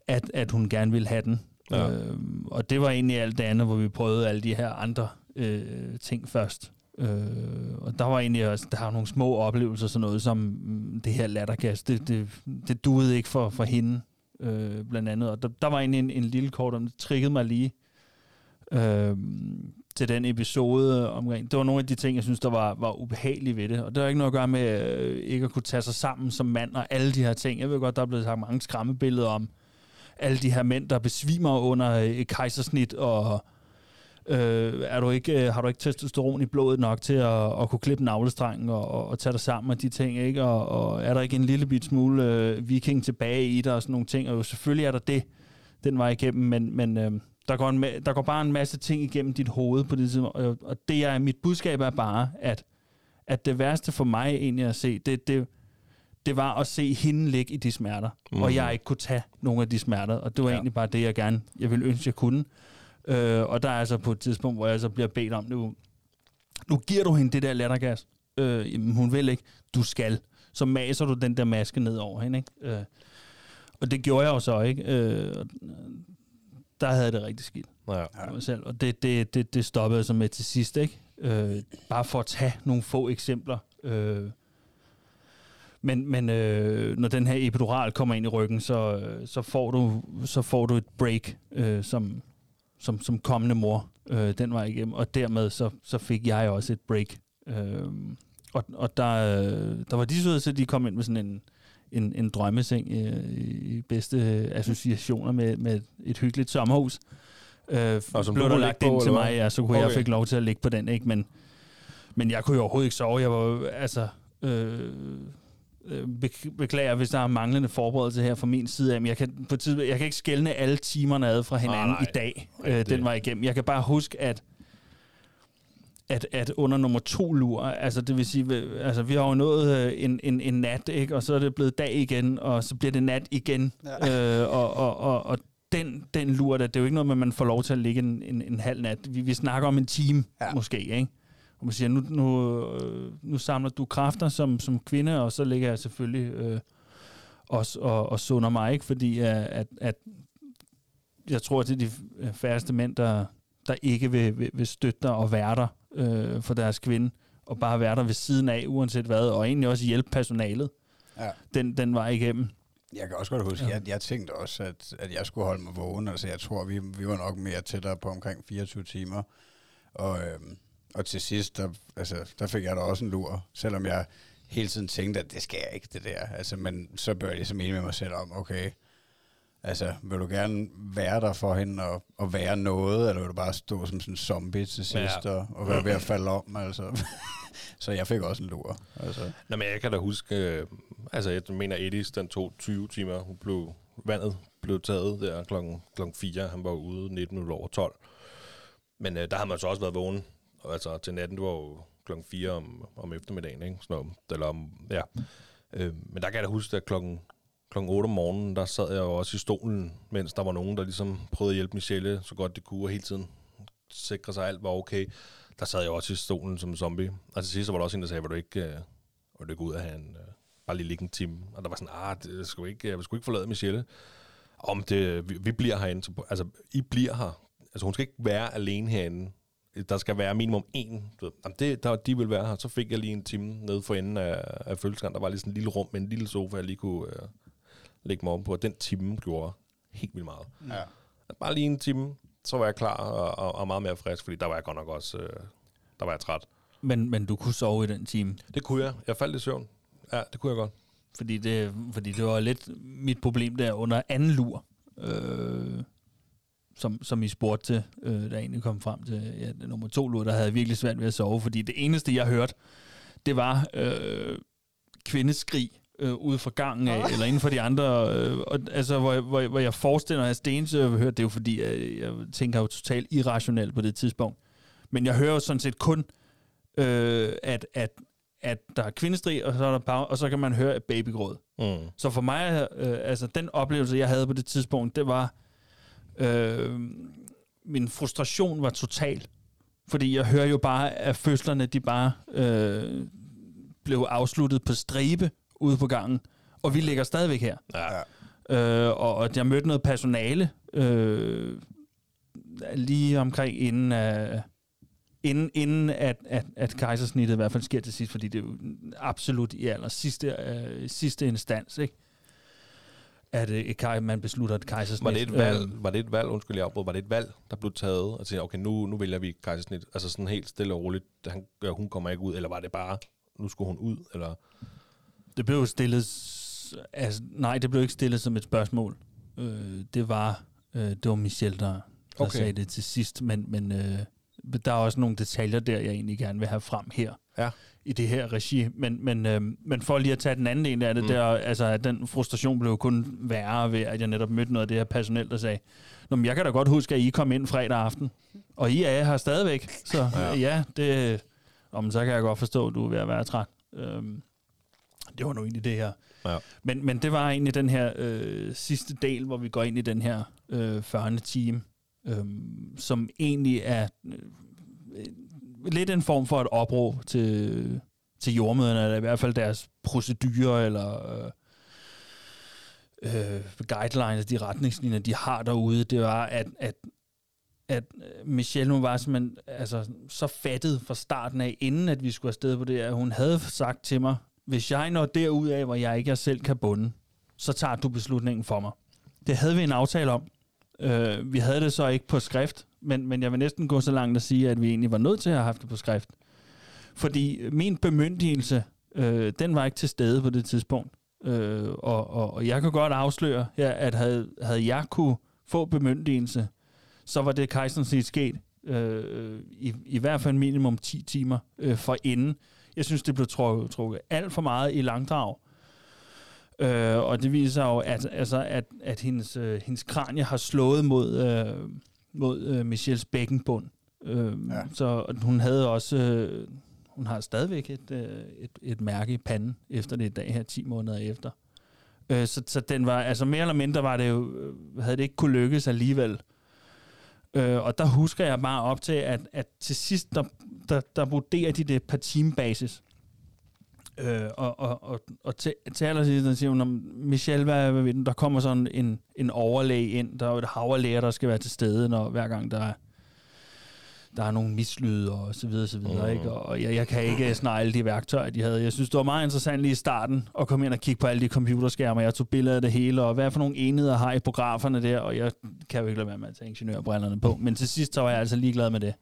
at, at hun gerne ville have den. Ja. Øh, og det var egentlig alt det andet, hvor vi prøvede alle de her andre øh, ting først. Øh, og der var egentlig også, der var nogle små oplevelser, sådan noget som mm, det her lattergas, det, det, det duede ikke for, for hende, øh, blandt andet. Og der, der var egentlig en, en lille kort om, det triggede mig lige øh, til den episode omkring. Det var nogle af de ting, jeg synes, der var, var ubehagelige ved det. Og det har ikke noget at gøre med øh, ikke at kunne tage sig sammen som mand og alle de her ting. Jeg ved godt, der er blevet sagt mange skræmmebilleder om alle de her mænd, der besvimer under øh, et kejsersnit, og øh, er du ikke, øh, har du ikke testosteron i blodet nok til at, at kunne klippe navlestrengen og, og, og tage dig sammen med de ting, ikke? Og, og er der ikke en lille bit smule øh, viking tilbage i dig og sådan nogle ting? Og jo, selvfølgelig er der det, den var igennem, men, men øh, der, går en, der går bare en masse ting igennem dit hoved på det tidspunkt, og, det er, mit budskab er bare, at, at det værste for mig egentlig at se, det, det, det var at se hende ligge i de smerter, mm. og jeg ikke kunne tage nogle af de smerter, og det var ja. egentlig bare det, jeg gerne, jeg ville ønske, jeg kunne. Øh, og der er altså på et tidspunkt, hvor jeg så bliver bedt om, nu, nu giver du hende det der lattergas. Øh, jamen, hun vil ikke. Du skal. Så maser du den der maske ned over hende, ikke? Øh, og det gjorde jeg jo så, ikke? Øh, der havde det rigtig skidt Ja. mig selv. Og det, det, det, det stoppede jeg så med til sidst, ikke? Øh, bare for at tage nogle få eksempler. Øh, men men øh, når den her epidural kommer ind i ryggen, så, så, får, du, så får du et break øh, som, som, som kommende mor øh, den vej igennem. Og dermed så, så fik jeg også et break. Øh, og, og der, øh, der var de søde, så de kom ind med sådan en, en, en drømmeseng øh, i bedste associationer med, med et hyggeligt sommerhus. Øh, Og som blev der lagt på, ind til mig, ja, så kunne okay. jeg fik lov til at ligge på den, ikke? Men, men jeg kunne jo overhovedet ikke sove. Jeg var altså... Øh, øh, bek- beklager, hvis der er manglende forberedelse her fra min side af, men jeg kan, på tid, jeg kan ikke skælne alle timerne ad fra hinanden Nej, nej. i dag, øh, det- den var igennem. Jeg kan bare huske, at at, at under nummer to lur, altså det vil sige, altså vi har jo nået øh, en, en, en nat, ikke? og så er det blevet dag igen, og så bliver det nat igen, ja. øh, og, og, og, og den, den lur, der, det er jo ikke noget med, at man får lov til at ligge en, en, en halv nat. Vi, vi snakker om en time, ja. Måske, ikke? Og man siger, nu, nu, øh, nu samler du kræfter som, som kvinde, og så ligger jeg selvfølgelig øh, også og, og sunder mig, ikke? Fordi øh, at, at jeg tror, det er de færreste mænd, der, der ikke vil, vil, vil støtte dig og være der øh, for deres kvinde, og bare være der ved siden af, uanset hvad, og egentlig også hjælpe personalet. Ja. Den, den var igennem. Jeg kan også godt huske, Ja. jeg, jeg tænkte også, at, at jeg skulle holde mig vågen. Altså, jeg tror, vi, vi var nok mere tættere på omkring 24 timer. Og, øhm, og til sidst, der, altså, der fik jeg da også en lur, selvom jeg hele tiden tænkte, at det skal jeg ikke, det der. Altså, men så blev jeg ligesom enig med mig selv om, okay, altså, vil du gerne være der for hende og, og være noget, eller vil du bare stå som sådan en zombie til sidst Ja. og, og være ved at falde om, altså. (laughs) så jeg fik også en lur. Altså. Nå, men jeg kan da huske, øh, altså jeg mener Edis, den tog 20 timer, hun blev, vandet blev taget der klokken, klokken 4, han var ude 19 minutter over 12. Men øh, der har man så også været vågen, og altså til natten, det var jo klokken 4 om, om eftermiddagen, ikke? Sådan noget, eller om, ja. Øh, men der kan jeg da huske, at klokken, kl. 8 om morgenen, der sad jeg jo også i stolen, mens der var nogen, der ligesom prøvede at hjælpe Michelle så godt det kunne, og hele tiden sikre sig, at alt var okay. Der sad jeg også i stolen som zombie. Og til sidst så var der også en, der sagde, var du ikke, øh, var du ikke ud af han en, øh, bare lige ligge en time? Og der var sådan, ah, det skulle ikke, jeg skulle ikke forlade Michelle. Om det, vi, vi bliver herinde, så, altså, I bliver her. Altså, hun skal ikke være alene herinde der skal være minimum én. Du ved, Jamen, det, der, de vil være her. Så fik jeg lige en time nede for enden af, af følelsesgang. Der var lige sådan en lille rum med en lille sofa, jeg lige kunne øh, lægge mig om på. Og den time gjorde helt vildt meget. Ja. Bare lige en time, så var jeg klar og, og, og meget mere frisk, fordi der var jeg godt nok også øh, der var jeg træt. Men, men du kunne sove i den time? Det kunne jeg. Jeg faldt i søvn. Ja, det kunne jeg godt. Fordi det, fordi det var lidt mit problem der under anden lur, øh, som, som I spurgte til, øh, der egentlig kom frem til ja, det nummer to lur, der havde jeg virkelig svært ved at sove, fordi det eneste, jeg hørte, det var øh, kvindeskrig øh, ude fra gangen af, eller inden for de andre, øh, og, altså, hvor, hvor, hvor jeg forestiller mig, at Stensø hørte, det er jo fordi, jeg, jeg tænker jo totalt irrationelt på det tidspunkt. Men jeg hører jo sådan set kun, øh, at, at, at der er kvindestrig, og så, er der pau- og så kan man høre et babygråd. Mm. Så for mig, øh, altså den oplevelse, jeg havde på det tidspunkt, det var, øh, min frustration var total. Fordi jeg hører jo bare, at fødslerne, de bare øh, blev afsluttet på stribe ude på gangen. Og vi ligger stadigvæk her. Ja. Øh, og, og jeg mødte noget personale øh, lige omkring inden, uh, inden, inden at, at, at kejsersnittet i hvert fald sker til sidst, fordi det er jo absolut i aller sidste, øh, sidste instans, ikke? At øh, man beslutter et kejsersnit. Var det et valg, Øh, var det et valg, undskyld jeg afbrød, var det et valg, der blev taget, og tænkte, okay, nu, nu vælger vi kejsersnit, altså sådan helt stille og roligt, han, hun kommer ikke ud, eller var det bare, nu skulle hun ud, eller? Det blev stillet... Altså, nej, det blev ikke stillet som et spørgsmål. Øh, det var øh, det var Michelle, der, der Okay. sagde det til sidst, men, men øh, der er også nogle detaljer der, jeg egentlig gerne vil have frem her. Ja. I det her regi. Men, men, øh, men for lige at tage den anden del af det, Mm. der, altså, at den frustration blev kun værre ved, at jeg netop mødte noget af det her personel, der sagde, Nå, men jeg kan da godt huske, at I kom ind fredag aften, og I er her stadigvæk. Så Ja. ja, ja det, om, så kan jeg godt forstå, at du er ved at være træt. Øhm, det var nu egentlig det her. Ja. Men, men det var egentlig den her øh, sidste del, hvor vi går ind i den her øh, 40. time, øh, som egentlig er øh, lidt en form for et opråb til, til jordmøderne, eller i hvert fald deres procedurer, eller øh, øh, guidelines, de retningslinjer, de har derude, det var, at, at at Michelle hun var simpelthen altså, så fattet fra starten af, inden at vi skulle afsted på det, at hun havde sagt til mig, hvis jeg når derud af, hvor jeg ikke selv kan bunde, så tager du beslutningen for mig. Det havde vi en aftale om. Øh, vi havde det så ikke på skrift, men, men jeg vil næsten gå så langt at sige, at vi egentlig var nødt til at have haft det på skrift. Fordi min bemyndigelse, øh, den var ikke til stede på det tidspunkt. Øh, og, og, og jeg kan godt afsløre her, at havde, havde jeg kunne få bemyndigelse, så var det kejserens sket øh, i, i hvert fald minimum 10 timer øh, for inden. Jeg synes, det blev trukket, trukket alt for meget i langdrag. Øh, og det viser jo, at, altså, at, at hendes, øh, hendes kranie har slået mod, øh, mod øh, Michelles bækkenbund. Øh, Ja. ja. Så hun havde også... Øh, hun har stadigvæk et, øh, et, et mærke i panden efter det i dag her, 10 måneder efter. Øh, så, så den var, altså mere eller mindre var det jo, øh, havde det ikke kunne lykkes alligevel. Øh, og der husker jeg bare op til, at, at til sidst, der, der, der vurderer de det per teambasis. Øh, og, og, og, og til, til allersidst, der siger hun, Michelle, hvad, hvad ved du, der kommer sådan en, en overlæge ind, der er jo et hav af læger, der skal være til stede, når hver gang der er, der er nogle mislyde og så videre, så videre, Mhm. ikke? Og jeg, jeg kan ikke alle de værktøjer, de havde. Jeg synes, det var meget interessant lige i starten at komme ind og kigge på alle de computerskærme. Jeg tog billeder af det hele, og hvad for nogle enheder har i programmerne der, og jeg kan jo ikke lade være med at tage ingeniørbrillerne på. Men til sidst, så var jeg altså ligeglad med det.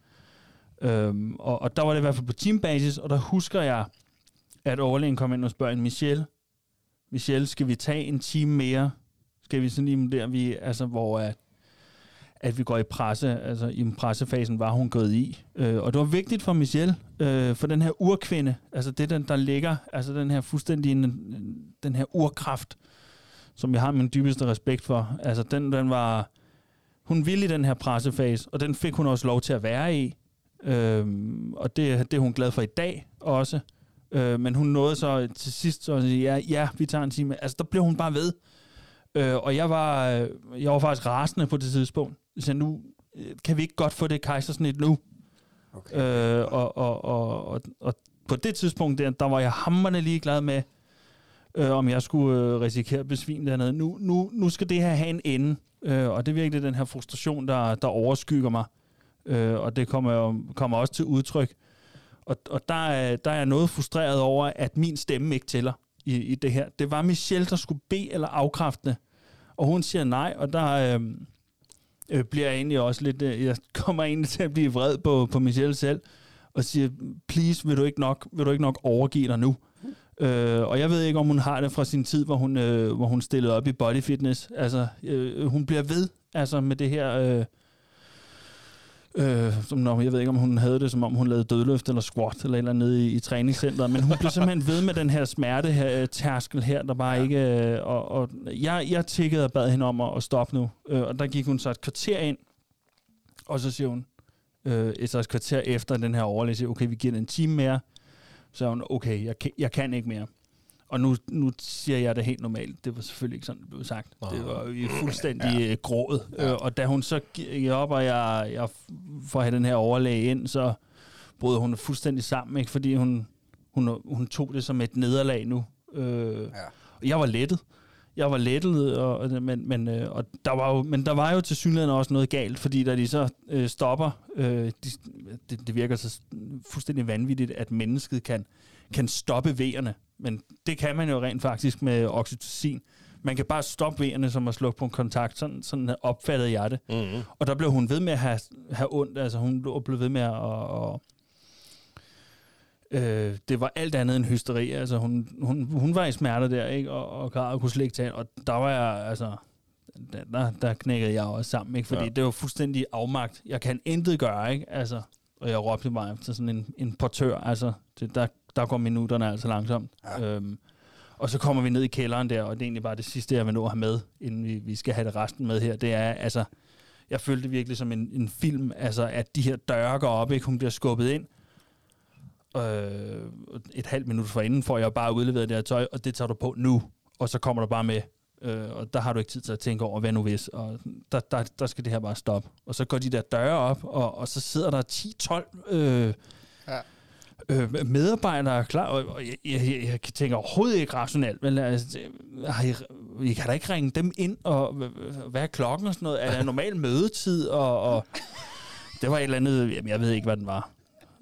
Øhm, og, og der var det i hvert fald på teambasis, og der husker jeg, at overlægen kom ind og spørger Michelle, Michelle, skal vi tage en time mere? Skal vi sådan lige der, vi, altså, hvor at, at vi går i presse, altså i pressefasen var hun gået i. Øh, og det var vigtigt for Michelle, øh, for den her urkvinde, altså det, den, der ligger, altså den her fuldstændig, øh, den her urkraft, som jeg har min dybeste respekt for, altså den, den var, hun ville i den her pressefase, og den fik hun også lov til at være i. Øh, og det, det er hun glad for i dag også. Øh, men hun nåede så til sidst så at sige, ja, ja, vi tager en time. Altså, der blev hun bare ved. Øh, og jeg var, øh, jeg var faktisk rasende på det tidspunkt. Så nu øh, kan vi ikke godt få det kejsersnit nu. Okay. Øh, og, og, og, og, og på det tidspunkt, der, der var jeg hammerne ligeglad med, øh, om jeg skulle øh, risikere at besvime dernede. Nu, nu, nu skal det her have en ende. Øh, og det er virkelig den her frustration, der, der overskygger mig. Øh, og det kommer, kommer også til udtryk. Og, og der, er, der er jeg noget frustreret over, at min stemme ikke tæller i, i det her. Det var Michelle, der skulle bede eller afkræfte. Og hun siger nej, og der øh, øh, bliver jeg egentlig også lidt... Øh, jeg (laughs) kommer egentlig til at blive vred på, på Michelle selv, og siger, please, vil du ikke nok, vil du ikke nok overgive dig nu? Øh, og jeg ved ikke, om hun har det fra sin tid, hvor hun, øh, hvor hun stillede op i body fitness. Altså, øh, hun bliver ved altså, med det her... Øh, Øh, som når, jeg ved ikke, om hun havde det, som om hun lavede dødløft eller squat eller eller nede i, i træningscenteret, men hun blev (laughs) simpelthen ved med den her smerte her, øh, tærskel her, der bare ja. ikke... Øh, og, og jeg, jeg tikkede og bad hende om at, at stoppe nu, øh, og der gik hun så et kvarter ind, og så siger hun, øh, et, et kvarter efter den her overlæg, okay, vi giver den en time mere, så er hun, okay, jeg, jeg kan ikke mere. Og nu, nu siger jeg det helt normalt. Det var selvfølgelig ikke sådan, det blev sagt. Oh. Det var jo fuldstændig ja. Øh, grådet. Ja. Øh, og da hun så gik op, og jeg, jeg får have den her overlæg ind, så brød hun fuldstændig sammen, ikke? fordi hun, hun, hun tog det som et nederlag nu. Øh, ja. Og jeg var lettet. Jeg var lettet, og, men, men, øh, og der var jo, men der var jo til synligheden også noget galt, fordi da de så øh, stopper, øh, de, det, det virker så fuldstændig vanvittigt, at mennesket kan, kan stoppe vejerne. Men det kan man jo rent faktisk med oxytocin. Man kan bare stoppe vejerne, som at slukke på en kontakt. Sådan, sådan opfattede jeg det. Mm-hmm. Og der blev hun ved med at have, have ondt. Altså hun blev ved med at... Og, øh, det var alt andet end hysteri. Altså hun, hun, hun var i smerter der, ikke? Og, og og kunne slet ikke tage. Og der var jeg, altså... Der, der knækkede jeg også sammen, ikke? Fordi ja. det var fuldstændig afmagt. Jeg kan intet gøre, ikke? Altså, og jeg råbte mig til sådan en, en portør. Altså, det, der der går minutterne altså langsomt. Ja. Øhm, og så kommer vi ned i kælderen der, og det er egentlig bare det sidste, jeg vil nå at have med, inden vi, vi skal have det resten med her. Det er, altså, jeg følte det virkelig som en, en film, altså, at de her døre går op, ikke? Hun bliver skubbet ind. Øh, et halvt minut forinden får jeg bare udleveret det her tøj, og det tager du på nu. Og så kommer du bare med. Øh, og der har du ikke tid til at tænke over, hvad nu hvis. Og der, der, der skal det her bare stoppe. Og så går de der døre op, og, og så sidder der 10-12 øh, ja øh, medarbejdere klar, og, og jeg, jeg, jeg tænker overhovedet ikke rationelt, men øh, altså, har I, I kan da ikke ringe dem ind, og hvad er klokken og sådan noget? Er der normal mødetid? Og, og det var et eller andet, jamen, jeg ved ikke, hvad den var.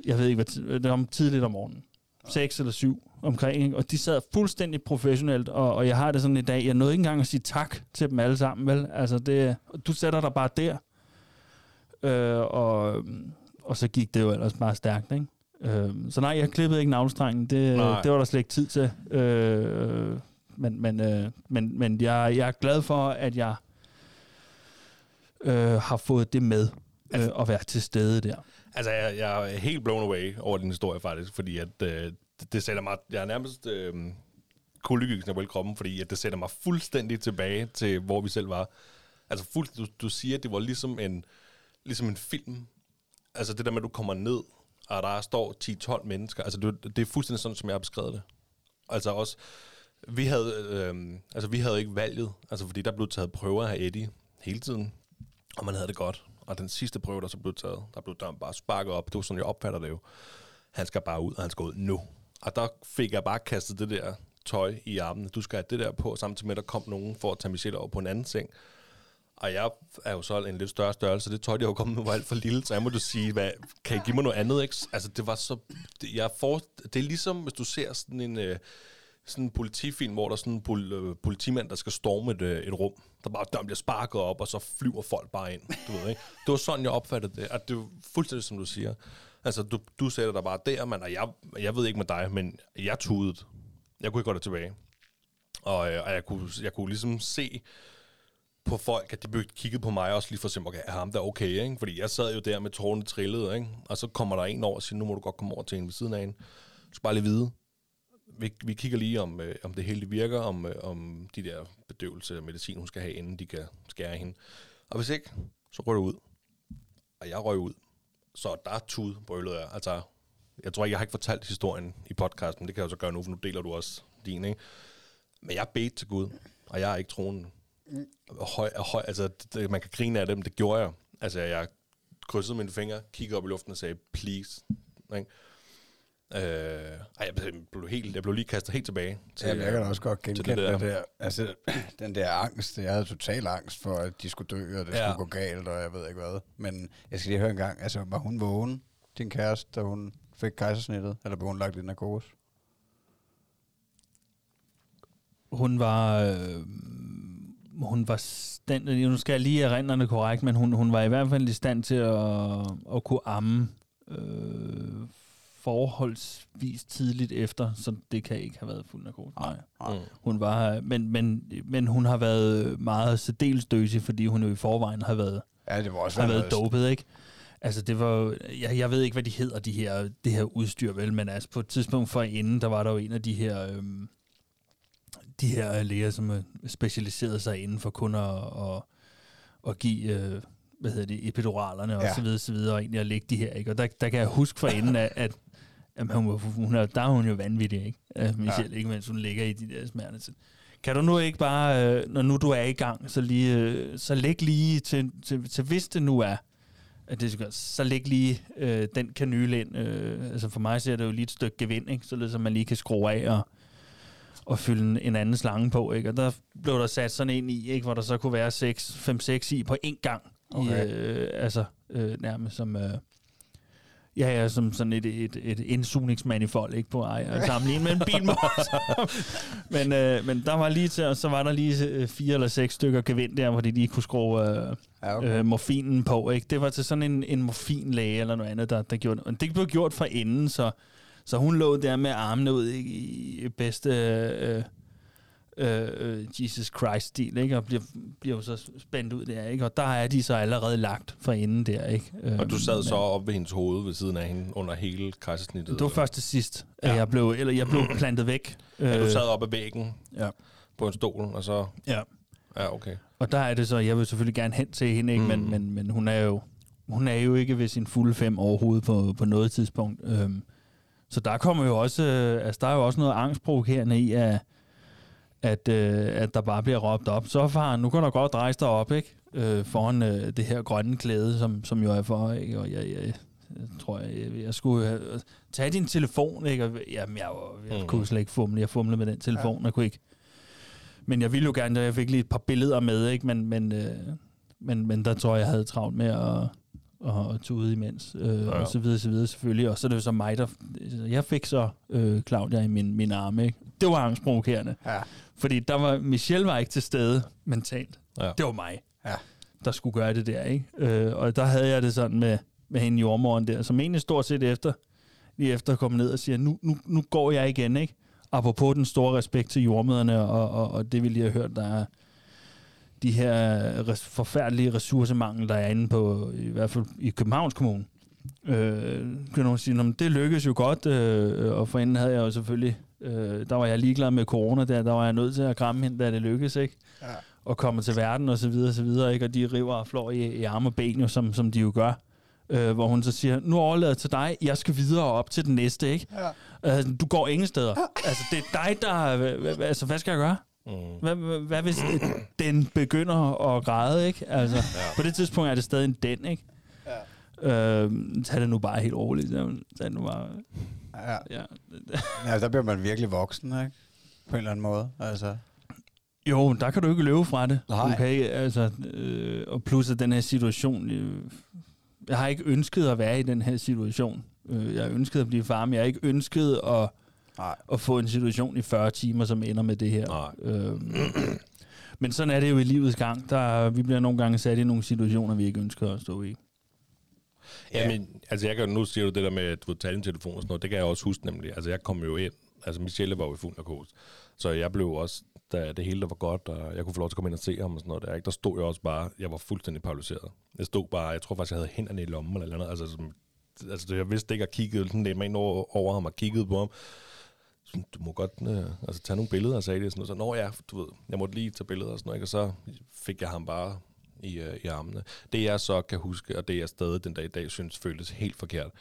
Jeg ved ikke, hvad det var om tidligt om morgenen. 6 eller 7 omkring, ikke? og de sad fuldstændig professionelt, og, og jeg har det sådan i dag, jeg nåede ikke engang at sige tak til dem alle sammen, vel? Altså, det, du sætter dig bare der, øh, og, og så gik det jo ellers bare stærkt, ikke? Øh, så nej, jeg klippede ikke navlestrengen. Det, det var der slet ikke tid til. Øh, men men, øh, men, men jeg, jeg er glad for, at jeg øh, har fået det med øh, at være til stede der. Altså, jeg, jeg er helt blown away over din historie faktisk, fordi at, øh, det sætter mig... Jeg er nærmest... Øh, kuldegysende kroppen, fordi at det sætter mig fuldstændig tilbage til, hvor vi selv var. Altså, fuld, du, du siger, at det var ligesom en, ligesom en film. Altså, det der med, at du kommer ned og der står 10-12 mennesker. Altså, det, det er fuldstændig sådan, som jeg har beskrevet det. Altså også, vi havde, øh, altså, vi havde ikke valget, altså, fordi der blev taget prøver af Eddie hele tiden, og man havde det godt. Og den sidste prøve, der så blev taget, der blev der bare sparket op. Det var sådan, jeg opfatter det jo. Han skal bare ud, og han skal ud nu. Og der fik jeg bare kastet det der tøj i armene. Du skal have det der på, samtidig med, at der kom nogen for at tage Michelle over på en anden seng. Og jeg er jo så en lidt større størrelse. Det tøj, jeg har kommet med, var alt for lille, så jeg må du sige, hvad, kan I give mig noget andet? Ikke? Altså, det var så... Det, jeg for, det er ligesom, hvis du ser sådan en... Øh, sådan en politifilm, hvor der er sådan en pol, øh, politimand, der skal storme et, øh, et rum. Der bare der bliver sparket op, og så flyver folk bare ind. Du ved, ikke? Det var sådan, jeg opfattede det. At det er fuldstændig, som du siger. Altså, du, du sætter dig bare der, man, og jeg, jeg ved ikke med dig, men jeg tudede. Jeg kunne ikke gå der tilbage. Og, øh, og jeg, kunne, jeg kunne ligesom se på folk, at de kiggede på mig også lige for at se, okay, er ham der okay, ikke? Fordi jeg sad jo der med tårne trillet, ikke? Og så kommer der en over og siger, nu må du godt komme over til en ved siden af en. Du skal bare lige vide. Vi, vi kigger lige, om, øh, om det hele virker, om, øh, om de der bedøvelse og medicin, hun skal have, inden de kan skære hende. Og hvis ikke, så rører du ud. Og jeg røg ud. Så der er tud, brølede jeg. Altså, jeg tror ikke, jeg har ikke fortalt historien i podcasten, det kan jeg så gøre nu, for nu deler du også din, ikke? Men jeg bedte til Gud, og jeg er ikke troende høj, høj, altså, det, man kan grine af dem, det gjorde jeg. Altså, jeg krydsede mine fingre, kiggede op i luften og sagde, please. Ikke? Øh, ej, jeg blev, helt, jeg blev lige kastet helt tilbage. Til, ja, jeg kan også godt genkende det der. der. Altså, (clears throat) den der angst. Jeg havde total angst for, at de skulle dø, og det ja. skulle gå galt, og jeg ved ikke hvad. Men jeg skal lige høre en gang. Altså, var hun vågen, din kæreste, da hun fik kejsersnittet? Eller blev hun lagt i narkose? Hun var... Øh, hun var stand, nu skal jeg lige erindre korrekt, men hun, hun var i hvert fald i stand til at, at kunne amme øh, forholdsvis tidligt efter, så det kan ikke have været fuld narkose. Nej. Nej. Mm. Hun var, men, men, men hun har været meget særdeles døsig, fordi hun jo i forvejen har været, ja, det var også har været dopet, ikke? Altså det var, jeg, jeg ved ikke, hvad de hedder, de her, det her udstyr, vel, men altså på et tidspunkt for inden, der var der jo en af de her, øhm, de her læger, som specialiserede sig inden for kun at, at, at give, øh, hvad hedder det, epiduralerne og ja. så videre, så videre, og egentlig at lægge de her, ikke? Og der, der kan jeg huske for inden, at, at Jamen, hun, hun er, der er hun jo vanvittig, ikke? Uh, Michelle, ja. ikke mens hun ligger i de der smerte. Kan du nu ikke bare, når nu du er i gang, så, lige, så læg lige til, til, til, hvis det nu er, at det skal, så læg lige uh, den kanyle ind. Uh, altså for mig ser det jo lige et stykke gevind, ikke? Så, det, så man lige kan skrue af og, og fylde en, en anden slange på, ikke? Og der blev der sat sådan en i, ikke? Hvor der så kunne være 5-6 i på én gang. Okay. I, uh, altså uh, nærmest som... Uh, Ja, ja, som sådan et, et, et indsugningsmanifold, ikke på ej, at sammenligne med en bilmotor. (laughs) men, øh, men der var lige til, så var der lige øh, fire eller seks stykker gevind der, hvor de lige kunne skrue øh, ja, okay. øh, morfinen på. Ikke? Det var til sådan en, en morfinlæge eller noget andet, der, der gjorde det. Og det blev gjort fra inden, så, så hun lå der med armene ud ikke, i bedste... Øh, Øh, øh, Jesus Christ-stil, ikke? og bliver, bliver jo så spændt ud der, ikke? og der er de så allerede lagt fra inden der. Ikke? og du sad så op ved hendes hoved ved siden af hende under hele kejsersnittet? Det var først til sidst, at ja. jeg blev, eller jeg blev plantet væk. Ja, du sad op ad væggen ja. på en stol, og så... Ja. Ja, okay. Og der er det så, jeg vil selvfølgelig gerne hen til hende, ikke? Mm. Men, men, men hun er jo hun er jo ikke ved sin fulde fem overhovedet på, på noget tidspunkt. Øhm, så der kommer jo også, øh, altså der er jo også noget angstprovokerende i, at at, øh, at der bare bliver råbt op. Så far, nu kan du godt rejse dig op, ikke? Øh, foran øh, det her grønne klæde, som, som jo er for, ikke? Og jeg, jeg, jeg tror, jeg, jeg skulle have, tage din telefon, ikke? Og, jamen, jeg, jeg, jeg kunne slet ikke fumle. Jeg fumlede med den telefon, ja. jeg kunne ikke. Men jeg ville jo gerne, at jeg fik lige et par billeder med, ikke? Men, men, øh, men, men der tror jeg, jeg havde travlt med at, og tude imens, øh, ja, ja. og så videre, så videre selvfølgelig. Og så er det jo så mig, der... Jeg fik så øh, Claudia i min, min arme, ikke? Det var angstprovokerende. Ja. Fordi der var, Michelle var ikke til stede mentalt. Ja. Det var mig, ja. der skulle gøre det der, ikke? Øh, og der havde jeg det sådan med, med hende jordmoren der, som egentlig stort set efter, lige efter kom ned og siger, nu, nu, nu går jeg igen, ikke? Apropos den store respekt til jordmøderne, og, og, og det vi lige har hørt, der er de her forfærdelige ressourcemangel, der er inde på, i hvert fald i Københavns Kommune. Øh, kan nogen sige, det lykkedes jo godt, øh, og forinden havde jeg jo selvfølgelig Øh, der var jeg ligeglad med corona, der, der var jeg nødt til at kramme hende, da det lykkedes, ikke? Ja. Og komme til verden og så videre, og så videre, ikke? Og de river og flår i, i arme og ben, jo, som, som de jo gør. Øh, hvor hun så siger, nu overlader til dig, jeg skal videre op til den næste, ikke? Ja. Øh, du går ingen steder. altså, det er dig, der... Altså, hvad skal jeg gøre? Mm. Hvad, hvad, hvad hvis den begynder at græde, ikke? Altså, ja. på det tidspunkt er det stadig en den, ikke? Ja. Øh, tag det nu bare helt roligt. Tag det nu bare... Ja. ja. ja, der bliver man virkelig voksen, ikke? På en eller anden måde, altså. Jo, der kan du ikke løbe fra det. Nej. Okay, altså, øh, og plus at den her situation, øh, jeg har ikke ønsket at være i den her situation. Øh, jeg har ønsket at blive far, men jeg har ikke ønsket at, Nej. at få en situation i 40 timer, som ender med det her. Nej. Øh, men sådan er det jo i livets gang. Der, vi bliver nogle gange sat i nogle situationer, vi ikke ønsker at stå i. Ja, men altså jeg kan, nu siger du det der med, at du din telefon og sådan noget, det kan jeg også huske nemlig. Altså jeg kom jo ind, altså Michelle var jo i fuld narkose, så jeg blev også, da det hele der var godt, og jeg kunne få lov til at komme ind og se ham og sådan noget der, ikke? der stod jeg også bare, jeg var fuldstændig paralyseret. Jeg stod bare, jeg tror faktisk, jeg havde hænderne i lommen eller noget, altså, som, altså jeg vidste ikke, at kigge sådan lidt ind over, over ham og kiggede på ham, du må godt øh, altså, tage nogle billeder, og sagde det sådan noget. Så, Nå ja, du ved, jeg måtte lige tage billeder og sådan noget, ikke? og så fik jeg ham bare i, øh, i armene. Det jeg så kan huske, og det jeg stadig den dag i dag synes føltes helt forkert,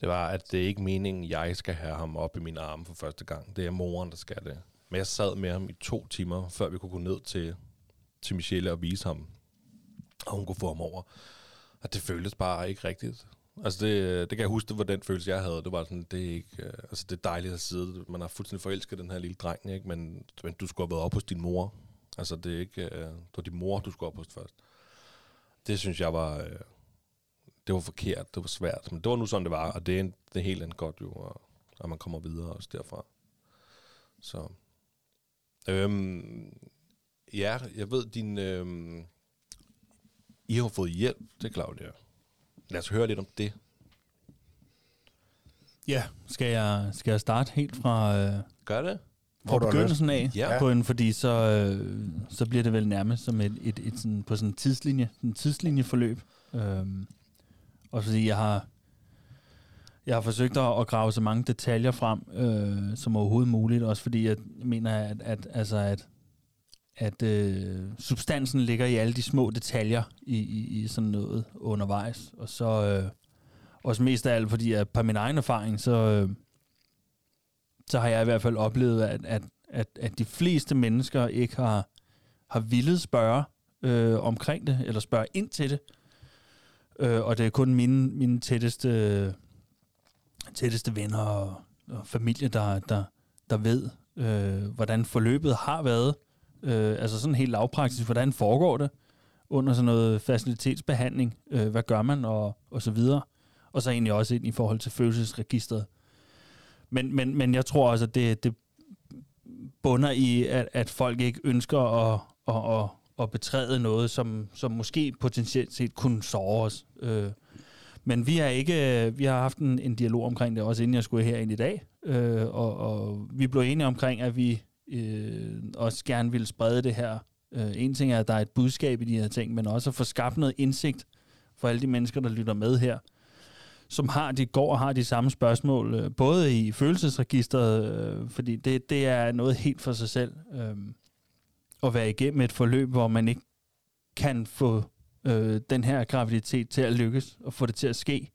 det var, at det er ikke meningen, jeg skal have ham op i mine arme for første gang. Det er moren, der skal det. Men jeg sad med ham i to timer, før vi kunne gå ned til, til Michelle og vise ham, og hun kunne få ham over. Og det føltes bare ikke rigtigt. Altså det, det kan jeg huske, det var den følelse, jeg havde. Det var sådan, det er ikke, øh, altså det er dejligt at sidde. Man har fuldstændig forelsket den her lille dreng, ikke? Men, men du skulle have været op hos din mor. Altså det er ikke, øh, det var din mor, du skulle op hos først. Det synes jeg var, øh, det var forkert, det var svært. Men det var nu sådan, det var, og det er, en, det er helt andet godt jo, og, og man kommer videre også derfra. Så, øhm, ja, jeg ved, din, øhm, I har fået hjælp, det er Claudia. Lad os høre lidt om det. Ja, skal jeg, skal jeg starte helt fra, øh, Gør det? fra begyndelsen af? Ja. På en, fordi så, øh, så bliver det vel nærmest som et, et, et sådan, på sådan en tidslinje, en tidslinjeforløb. Øhm, og fordi jeg har, jeg har forsøgt at, at grave så mange detaljer frem øh, som overhovedet muligt, også fordi jeg mener, at, at, altså at, at øh, substansen ligger i alle de små detaljer i, i, i sådan noget undervejs. Og så øh, også mest af alt, fordi at på min egen erfaring, så, øh, så har jeg i hvert fald oplevet, at, at, at, at de fleste mennesker ikke har, har villet spørge øh, omkring det, eller spørge ind til det. Øh, og det er kun mine, mine tætteste, tætteste venner og, og familie, der, der, der ved, øh, hvordan forløbet har været. Øh, altså sådan helt lavpraktisk, hvordan foregår det under sådan noget facilitetsbehandling? Øh, hvad gør man? Og, og så videre. Og så egentlig også ind i forhold til følelsesregistret. Men, men, men jeg tror også, at det, det bunder i, at, at folk ikke ønsker at, at, at, at betræde noget, som, som måske potentielt set kunne såre os. Øh, men vi har ikke, vi har haft en, en dialog omkring det, også inden jeg skulle herind i dag. Øh, og, og vi blev enige omkring, at vi øh, også gerne ville sprede det her. Øh, en ting er, at der er et budskab i de her ting, men også at få skabt noget indsigt for alle de mennesker, der lytter med her, som har de går og har de samme spørgsmål, øh, både i følelsesregisteret, øh, fordi det, det er noget helt for sig selv, øh, at være igennem et forløb, hvor man ikke kan få øh, den her graviditet til at lykkes, og få det til at ske,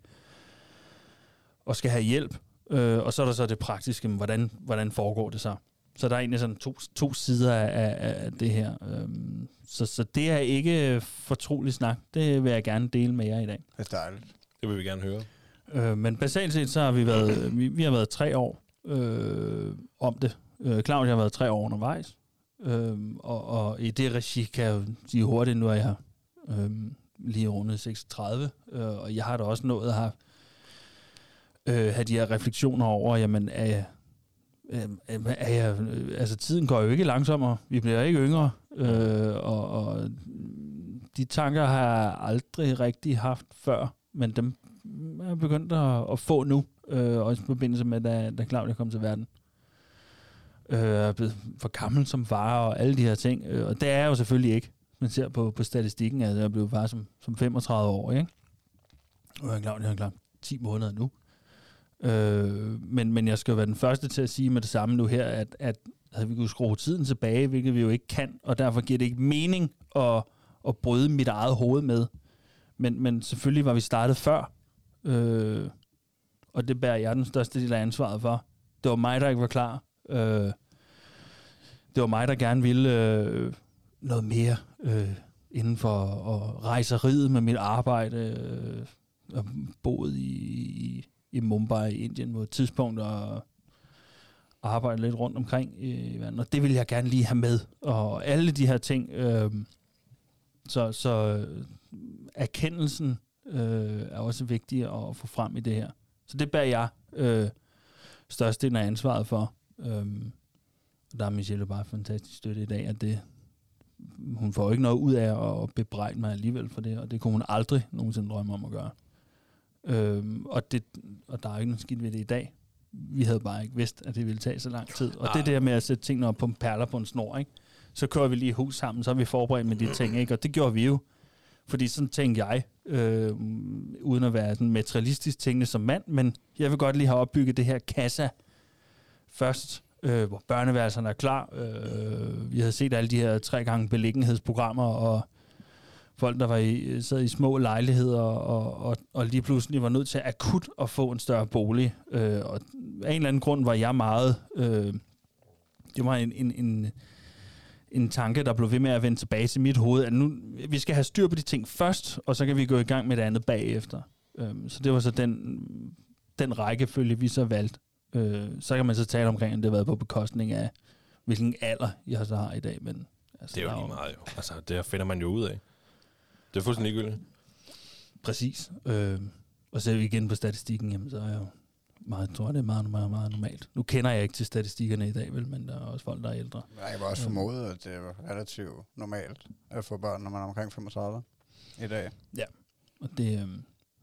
og skal have hjælp. Øh, og så er der så det praktiske, men hvordan, hvordan foregår det så? Så der er egentlig sådan to, to sider af, af, af det her. Øhm, så, så det er ikke fortrolig snak. Det vil jeg gerne dele med jer i dag. Det er dejligt. Det vil vi gerne høre. Øh, men basalt set, så har vi været, vi, vi har været tre år øh, om det. Øh, Claudia har været tre år undervejs. Øh, og, og i det regi kan jeg jo sige hurtigt, nu er jeg øh, lige rundet 36, øh, og jeg har da også nået at have, øh, have de her refleksioner over, jamen, er jeg, øh, er jeg, øh, altså tiden går jo ikke langsommere, vi bliver ikke yngre, øh, og, og de tanker har jeg aldrig rigtig haft før, men dem er jeg begyndt at, at få nu, øh, også i forbindelse med, da, da Claudia kom til verden. Øh, er blevet for gammel som far og alle de her ting, øh, og det er jeg jo selvfølgelig ikke. Man ser på, på statistikken, at jeg blev far som, som 35 år, ikke? Og jeg er klar, jeg er klar 10 måneder nu. Øh, men, men jeg skal jo være den første til at sige med det samme nu her, at, at havde vi kunne skrue tiden tilbage, hvilket vi jo ikke kan, og derfor giver det ikke mening at, at bryde mit eget hoved med. Men, men selvfølgelig var vi startet før, øh, og det bærer jeg den største del af ansvaret for. Det var mig, der ikke var klar. Øh, det var mig, der gerne ville øh, noget mere øh, inden for at rejseriet med mit arbejde. Øh, og boet i, i, i Mumbai i Indien på et tidspunkt og arbejde lidt rundt omkring øh, i verden. Og det vil jeg gerne lige have med. Og alle de her ting. Øh, så, så øh, erkendelsen øh, er også vigtig at få frem i det her. Så det bærer jeg øh, størstedelen af ansvaret for. Øh, og der er Michelle bare fantastisk støtte i dag, at det, hun får ikke noget ud af at bebrejde mig alligevel for det, og det kunne hun aldrig nogensinde drømme om at gøre. Øhm, og, det, og der er ikke noget skidt ved det i dag. Vi havde bare ikke vidst, at det ville tage så lang tid. Og det der med at sætte tingene op på perler på en snor, ikke? så kører vi lige hus sammen, så er vi forberedt med de ting, ikke? og det gjorde vi jo. Fordi sådan tænkte jeg, øh, uden at være sådan materialistisk tænkende som mand, men jeg vil godt lige have opbygget det her kassa først, øh, hvor børneværelserne er klar. Øh, vi havde set alle de her tre gange beliggenhedsprogrammer, og folk, der var i, sad i små lejligheder, og, og, og lige pludselig var nødt til akut at få en større bolig. Øh, og af en eller anden grund var jeg meget... Øh, det var en, en, en, en tanke, der blev ved med at vende tilbage til mit hoved, at nu, vi skal have styr på de ting først, og så kan vi gå i gang med det andet bagefter. Øhm, så det var så den, den rækkefølge, vi så valgte. Øh, så kan man så tale omkring, at det har været på bekostning af, hvilken alder jeg så har i dag. Men, altså, Det er jo lige meget jo. Altså, det finder man jo ud af. Det er fuldstændig ligegyldigt. Præcis. Øh, og ser vi igen på statistikken, jamen, så er jeg jo meget, tror det er meget, meget, meget normalt. Nu kender jeg ikke til statistikkerne i dag, vel, men der er også folk, der er ældre. Jeg kan også formode, at det er relativt normalt at få børn, når man er omkring 35 i dag. Og det, øh,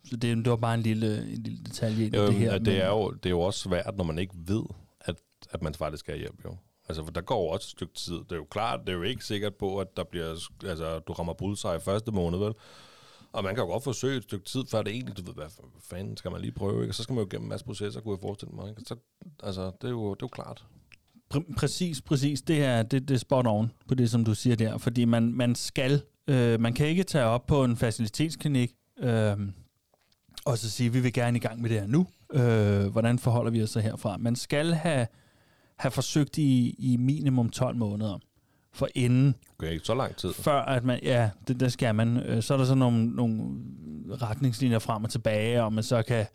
så det, det var bare en lille, en lille detalje ind i det det, her. det, er jo, det er jo også svært, når man ikke ved, at, at man faktisk skal hjælp, jo. Altså, for der går jo også et stykke tid. Det er jo klart, det er jo ikke sikkert på, at der bliver, altså, du rammer bullseye i første måned, vel? Og man kan jo godt forsøge et stykke tid, før det egentlig, du ved, hvad fanden skal man lige prøve, ikke? Og så skal man jo gennem en masse processer, kunne jeg forestille mig, ikke? Så, altså, det er jo, det er jo klart. Pr- præcis, præcis. Det er, det, det er spot on på det, som du siger der. Fordi man, man skal, øh, man kan ikke tage op på en facilitetsklinik, øh, og så sige, vi vil gerne i gang med det her nu. Øh, hvordan forholder vi os så herfra? Man skal have, have forsøgt i, i minimum 12 måneder for inden, Okay, så lang tid. før at man, ja, det, det skal man. Øh, Så er der så nogle, nogle retningslinjer frem og tilbage, om man så kan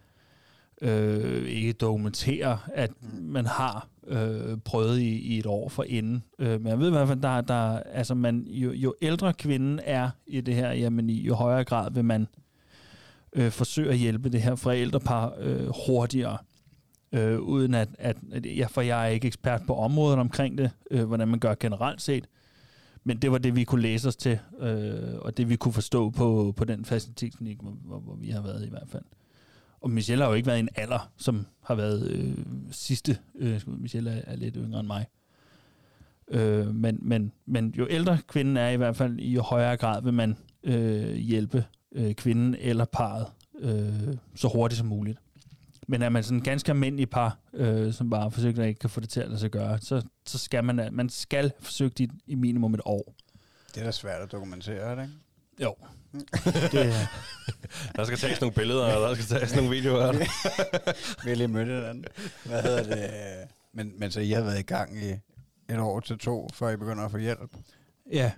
øh, ikke dokumentere, at man har øh, prøvet i, i et år for inden. Øh, men jeg ved i hvert fald, der, der, altså man, jo, jo ældre kvinden er i det her, jamen i jo højere grad vil man øh, forsøge at hjælpe det her forældrepar øh, hurtigere. Øh, uden at, at, at ja, for jeg er ikke ekspert på området omkring det, øh, hvordan man gør generelt set. Men det var det, vi kunne læse os til, øh, og det vi kunne forstå på, på den facilitetsklinik, hvor, hvor, hvor vi har været i hvert fald. Og Michelle har jo ikke været i en alder, som har været øh, sidste. Øh, Michelle er, er lidt yngre end mig. Øh, men, men, men jo ældre kvinden er i hvert fald, i jo højere grad vil man øh, hjælpe øh, kvinden eller parret øh, så hurtigt som muligt. Men er man sådan en ganske almindelig par, øh, som bare forsøger at ikke kan få det til at lade sig gøre, så, så skal man, man skal forsøge det i, minimum et år. Det er da svært at dokumentere, er det ikke? Jo. (laughs) det, er- Der skal tages nogle billeder, og der skal tages nogle videoer. (laughs) Vi har lige mødt hinanden. Hvad hedder det? Men, men så I har været i gang i et år til to, før I begynder at få hjælp. Ja,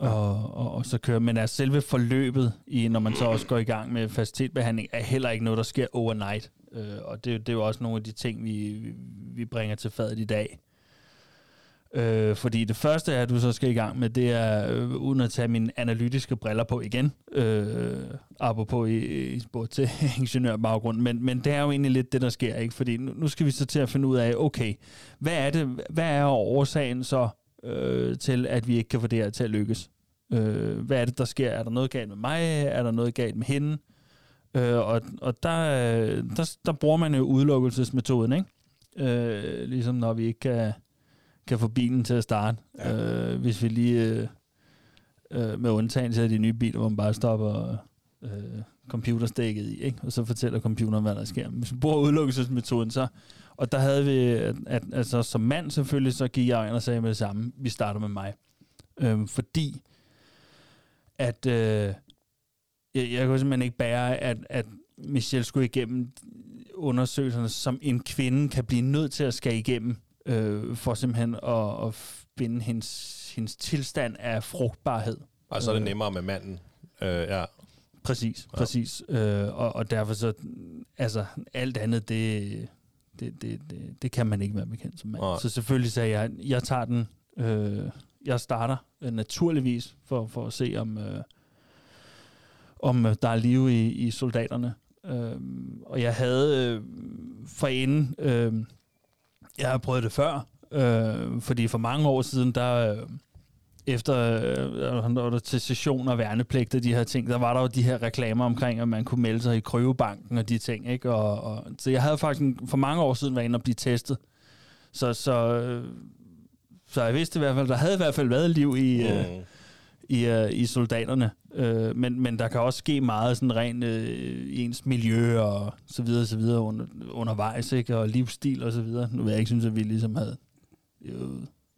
og, og, og så kører. Men altså selve forløbet, i, når man så også går i gang med facilitetbehandling, er heller ikke noget, der sker overnight. Øh, og det, det er jo også nogle af de ting, vi, vi- bringer til fadet i dag. Øh, fordi det første, at du så skal i gang med, det er, øh, uden at tage mine analytiske briller på igen, øh, apropos i, i spurgt til (laughs) ingeniørbaggrund, men, men det er jo egentlig lidt det, der sker, ikke? Fordi nu, nu skal vi så til at finde ud af, okay, hvad er det, hvad er årsagen så øh, til, at vi ikke kan få det her til at lykkes? Øh, hvad er det, der sker? Er der noget galt med mig? Er der noget galt med hende? Øh, og og der, øh, der, der bruger man jo udelukkelsesmetoden, ikke? Øh, ligesom når vi ikke kan, kan få bilen til at starte. Ja. Øh, hvis vi lige, øh, øh, med undtagelse af de nye biler, hvor man bare stopper øh, computerstikket i, ikke? og så fortæller computeren, hvad der sker. Hvis vi bruger udelukkelsesmetoden, så... Og der havde vi, at, at altså, som mand selvfølgelig, så gik jeg ind og sagde med det samme, vi starter med mig. Øh, fordi at øh, jeg, jeg kunne simpelthen ikke bære, at, at Michelle skulle igennem undersøgelserne, som en kvinde kan blive nødt til at skal igennem, øh, for simpelthen at, at finde hendes, hendes tilstand af frugtbarhed. Og så er det nemmere med manden. Øh, ja. Præcis, Ja. præcis. Øh, og, og derfor så, altså alt andet, det, det, det, det, det kan man ikke være bekendt som mand. Nej. Så selvfølgelig sagde jeg, jeg tager den, øh, jeg starter øh, naturligvis for, for at se, om, øh, om øh, der er liv i, i soldaterne. Øh, og jeg havde øh, forinden, øh, jeg har prøvet det før, øh, fordi for mange år siden, der... Øh, efter øh, når der til session og værnepligt og de her ting, der var der jo de her reklamer omkring, at man kunne melde sig i Krøvebanken og de ting, ikke? Og, og, så jeg havde faktisk for mange år siden været inde og blive testet. Så, så, øh, så jeg vidste i hvert fald, der havde i hvert fald været liv i, mm. øh, Mm i, øh, i soldaterne. Øh, men, men der kan også ske meget sådan rent øh, i ens miljø og så videre, så videre under, undervejs, ikke? Og livsstil og så videre. Nu vil jeg ikke synes, at vi ligesom havde jo,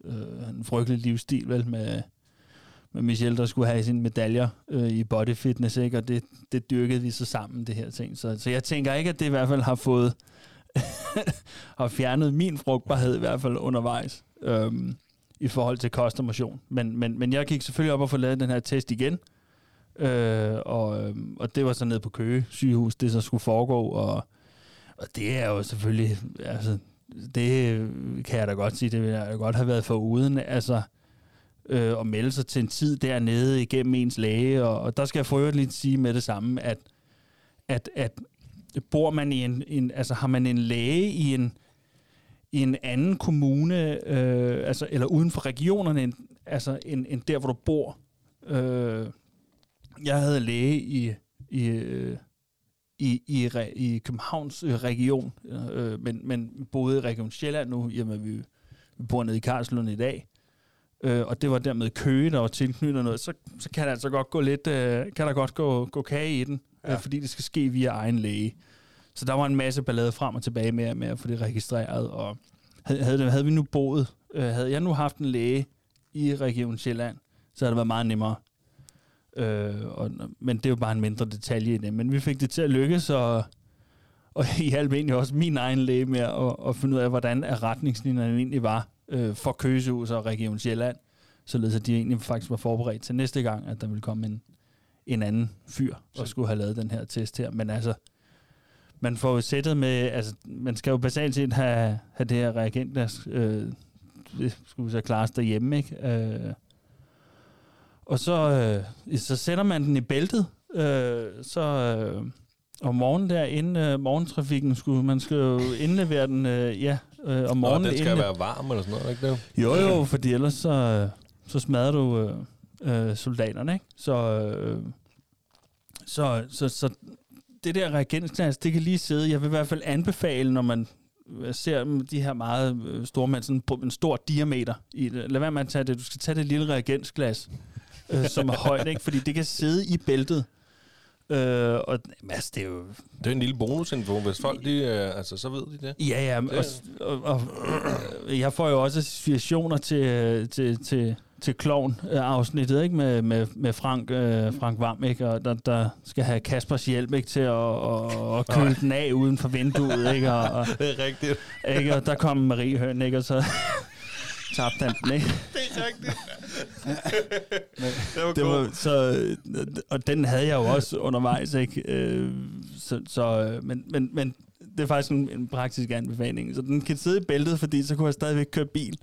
øh, en frygtelig livsstil, vel, med, med Michelle, der skulle have sine medaljer øh, i body fitness, ikke? Og det, det dyrkede vi så sammen, det her ting. Så, så jeg tænker ikke, at det i hvert fald har fået (laughs) har fjernet min frugtbarhed i hvert fald undervejs. Øhm, i forhold til kost og motion. Men, men, men jeg gik selvfølgelig op og få lavet den her test igen. Øh, og, øhm, og det var så nede på Køge sygehus, det så skulle foregå, og, og det er jo selvfølgelig, altså, det kan jeg da godt sige, det vil jeg godt have været for uden, altså, øh, at melde sig til en tid dernede igennem ens læge, og, og der skal jeg for øvrigt lige sige med det samme, at, at, at bor man i en, en, altså har man en læge i en, i en anden kommune, øh, altså, eller uden for regionerne, end, altså end, end der, hvor du bor. Øh, jeg havde læge i, i, øh, i, i, i Københavns øh, region, øh, men, men boede i Region Sjælland nu, jamen vi, vi bor nede i Karlslund i dag, øh, og det var dermed Køge, der var tilknyttet noget, så, så kan der altså godt gå lidt, øh, kan der godt gå, gå kage i den, ja. øh, fordi det skal ske via egen læge. Så der var en masse ballade frem og tilbage med, med at få det registreret, og havde, havde, havde vi nu boet, øh, havde jeg nu haft en læge i Region Sjælland, så havde det været meget nemmere. Øh, og, men det er jo bare en mindre detalje i det. Men vi fik det til at lykkes, og, og (laughs) I hjalp egentlig også min egen læge med at, at finde ud af, hvordan er retningslinjerne egentlig var øh, for Køsehus og Region Sjælland, således at de egentlig faktisk var forberedt til næste gang, at der ville komme en, en anden fyr og skulle have lavet den her test her. Men altså, man får jo sættet med, altså, man skal jo basalt set have, have det her reagent, der øh, det skulle så klares derhjemme, ikke? Øh, og så, øh, så sætter man den i bæltet, øh, så øh, om morgenen der, inden øh, morgentrafikken, skulle man skal jo indlevere den, øh, ja, øh, om morgenen. Og den skal være varm eller sådan noget, ikke det? Jo, jo, fordi ellers så, så smadrer du øh, øh, soldaterne, ikke? Så, øh, så, så, så det der reagensglas, det kan lige sidde. Jeg vil i hvert fald anbefale, når man ser de her meget øh, store, med sådan en stor diameter i det. Lad være med at tage det. Du skal tage det lille reagensglas, øh, (laughs) som er højt, ikke? fordi det kan sidde i bæltet. Øh, og altså, det er jo... Det er en lille bonusinfo, hvis folk, de, øh, altså, så ved de det. Ja, ja, og, og, og, og jeg får jo også associationer til, til, til, til Klovn-afsnittet, ikke? Med, med, med Frank, øh, Frank Vam, ikke? Og der, der skal have Kaspers hjælp, ikke? Til at, og, at køle den af uden for vinduet, ikke? Og, og, det er rigtigt. Ikke? Og der kom Marie Høn, ikke? Og så (laughs) tabte han den, ikke? Det er rigtigt. (laughs) det var, det var så, og den havde jeg jo også undervejs, ikke? Øh, så, så, men, men, men det er faktisk en, en praktisk anbefaling. Så den kan sidde i bæltet, fordi så kunne jeg stadigvæk køre bil.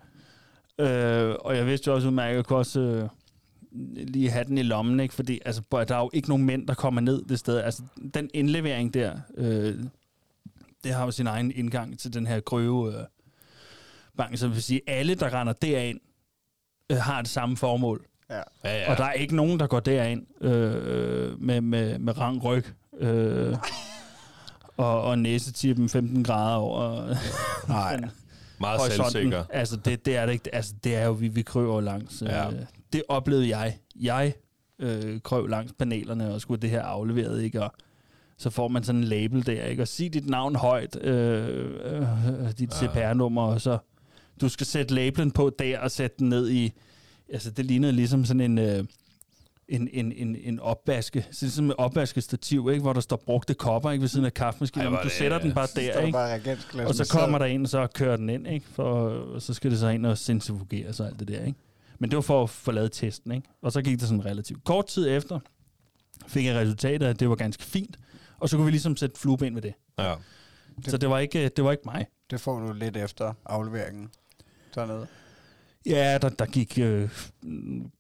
Øh, og jeg vidste jo også udmærket, at jeg kunne også øh, lige have den i lommen, ikke? fordi altså, der er jo ikke nogen mænd, der kommer ned det sted. Altså, den indlevering der, øh, det har jo sin egen indgang til den her grøve øh, bank, så vil sige, alle, der render derind, øh, har det samme formål. Ja. Ja, ja. Og der er ikke nogen, der går derind øh, med, med, med rang ryg. Øh, (laughs) og, og næsetippen 15 grader over. Nej. (laughs) Meget horisonten. selvsikker. Altså, det, det er det ikke. Altså, det er jo, vi, vi krøver langs. Ja. Øh, det oplevede jeg. Jeg øh, krøv langs panelerne og skulle det her afleveret, ikke? Og så får man sådan en label der, ikke? Og sig dit navn højt, øh, øh, dit Ja. CPR-nummer, og så du skal sætte labelen på der og sætte den ned i... Altså, det lignede ligesom sådan en... Øh, en, en, en, en opvaske, sådan som en opvaskestativ, ikke? hvor der står brugte kopper ikke? ved siden af kaffemaskinen. Ej, Du er det- sætter den bare Så der, ikke? bare Og så kommer der en, og så kører den ind, ikke? For, og så skal det så ind og centrifugeres og alt det der, ikke? Men det var for at få lavet testen, ikke? Og så gik det sådan relativt kort tid efter, fik jeg resultatet, at det var ganske fint, og så kunne vi ligesom sætte flueben med det. Ja. Så det var ikke, det var ikke mig. Det får du lidt efter afleveringen dernede. Ja, der, der gik øh,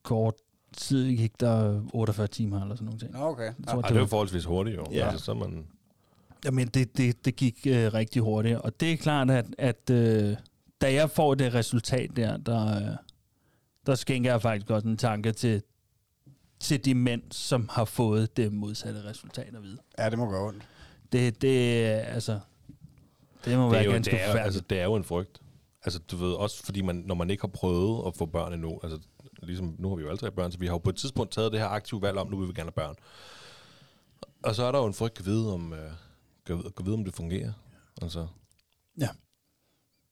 kort tid, gik der 48 timer eller sådan nogle ting. Okay. Jeg Ja. tror, Ej, det er jo forholdsvis hurtigt, jo. Ja. Altså, så man... Jamen, det, det, det gik øh, rigtig hurtigt, og det er klart, at, at øh, da jeg får det resultat der, der, øh, der skænker jeg faktisk også en tanke til, til de mænd, som har fået det modsatte resultat at vide. ja, det må gøre ondt. Det, det er, altså, det må Det være er, jo, ganske det, er, altså, det er jo en frygt. Altså, du ved, også fordi man, når man ikke har prøvet at få børn endnu, altså, ligesom, nu har vi jo alle tre børn, så vi har jo på et tidspunkt taget det her aktive valg om, nu vil vi gerne have børn. Og så er der jo en frygt, at vide, om, øh, kan, kan vide, om det fungerer. Altså,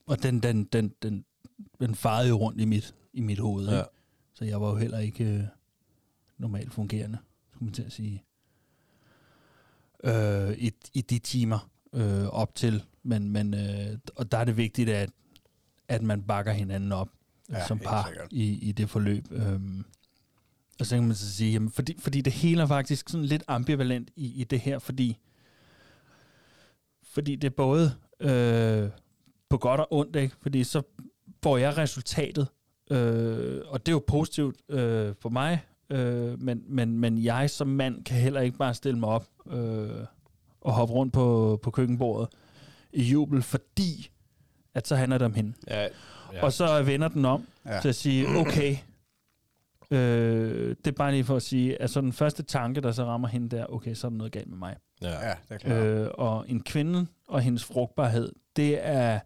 Og den, den, den, den, den farede jo rundt i mit, i mit hoved. Ja. Ja. Så jeg var jo heller ikke øh, normalt fungerende, skulle man til at sige, øh, i, i de timer øh, op til. Men, men øh, og der er det vigtigt, at, at man bakker hinanden op Ja, som par i, i det forløb. Øhm, Og så kan man så sige, jamen, fordi, fordi det hele er faktisk sådan lidt ambivalent i, i det her, fordi, fordi det er både øh, på godt og ondt, ikke? fordi så får jeg resultatet, øh, og det er jo positivt øh, for mig, øh, men, men, men jeg som mand kan heller ikke bare stille mig op øh, og hoppe rundt på, på køkkenbordet i jubel, fordi at så handler det om hende. Ja, Ja. Og så vender den om Ja. til at sige, okay, øh, det er bare lige for at sige, at så den første tanke, der så rammer hende der, okay, så er der noget galt med mig. ja. Ja, det er klart. Øh, og en kvinde og hendes frugtbarhed, det er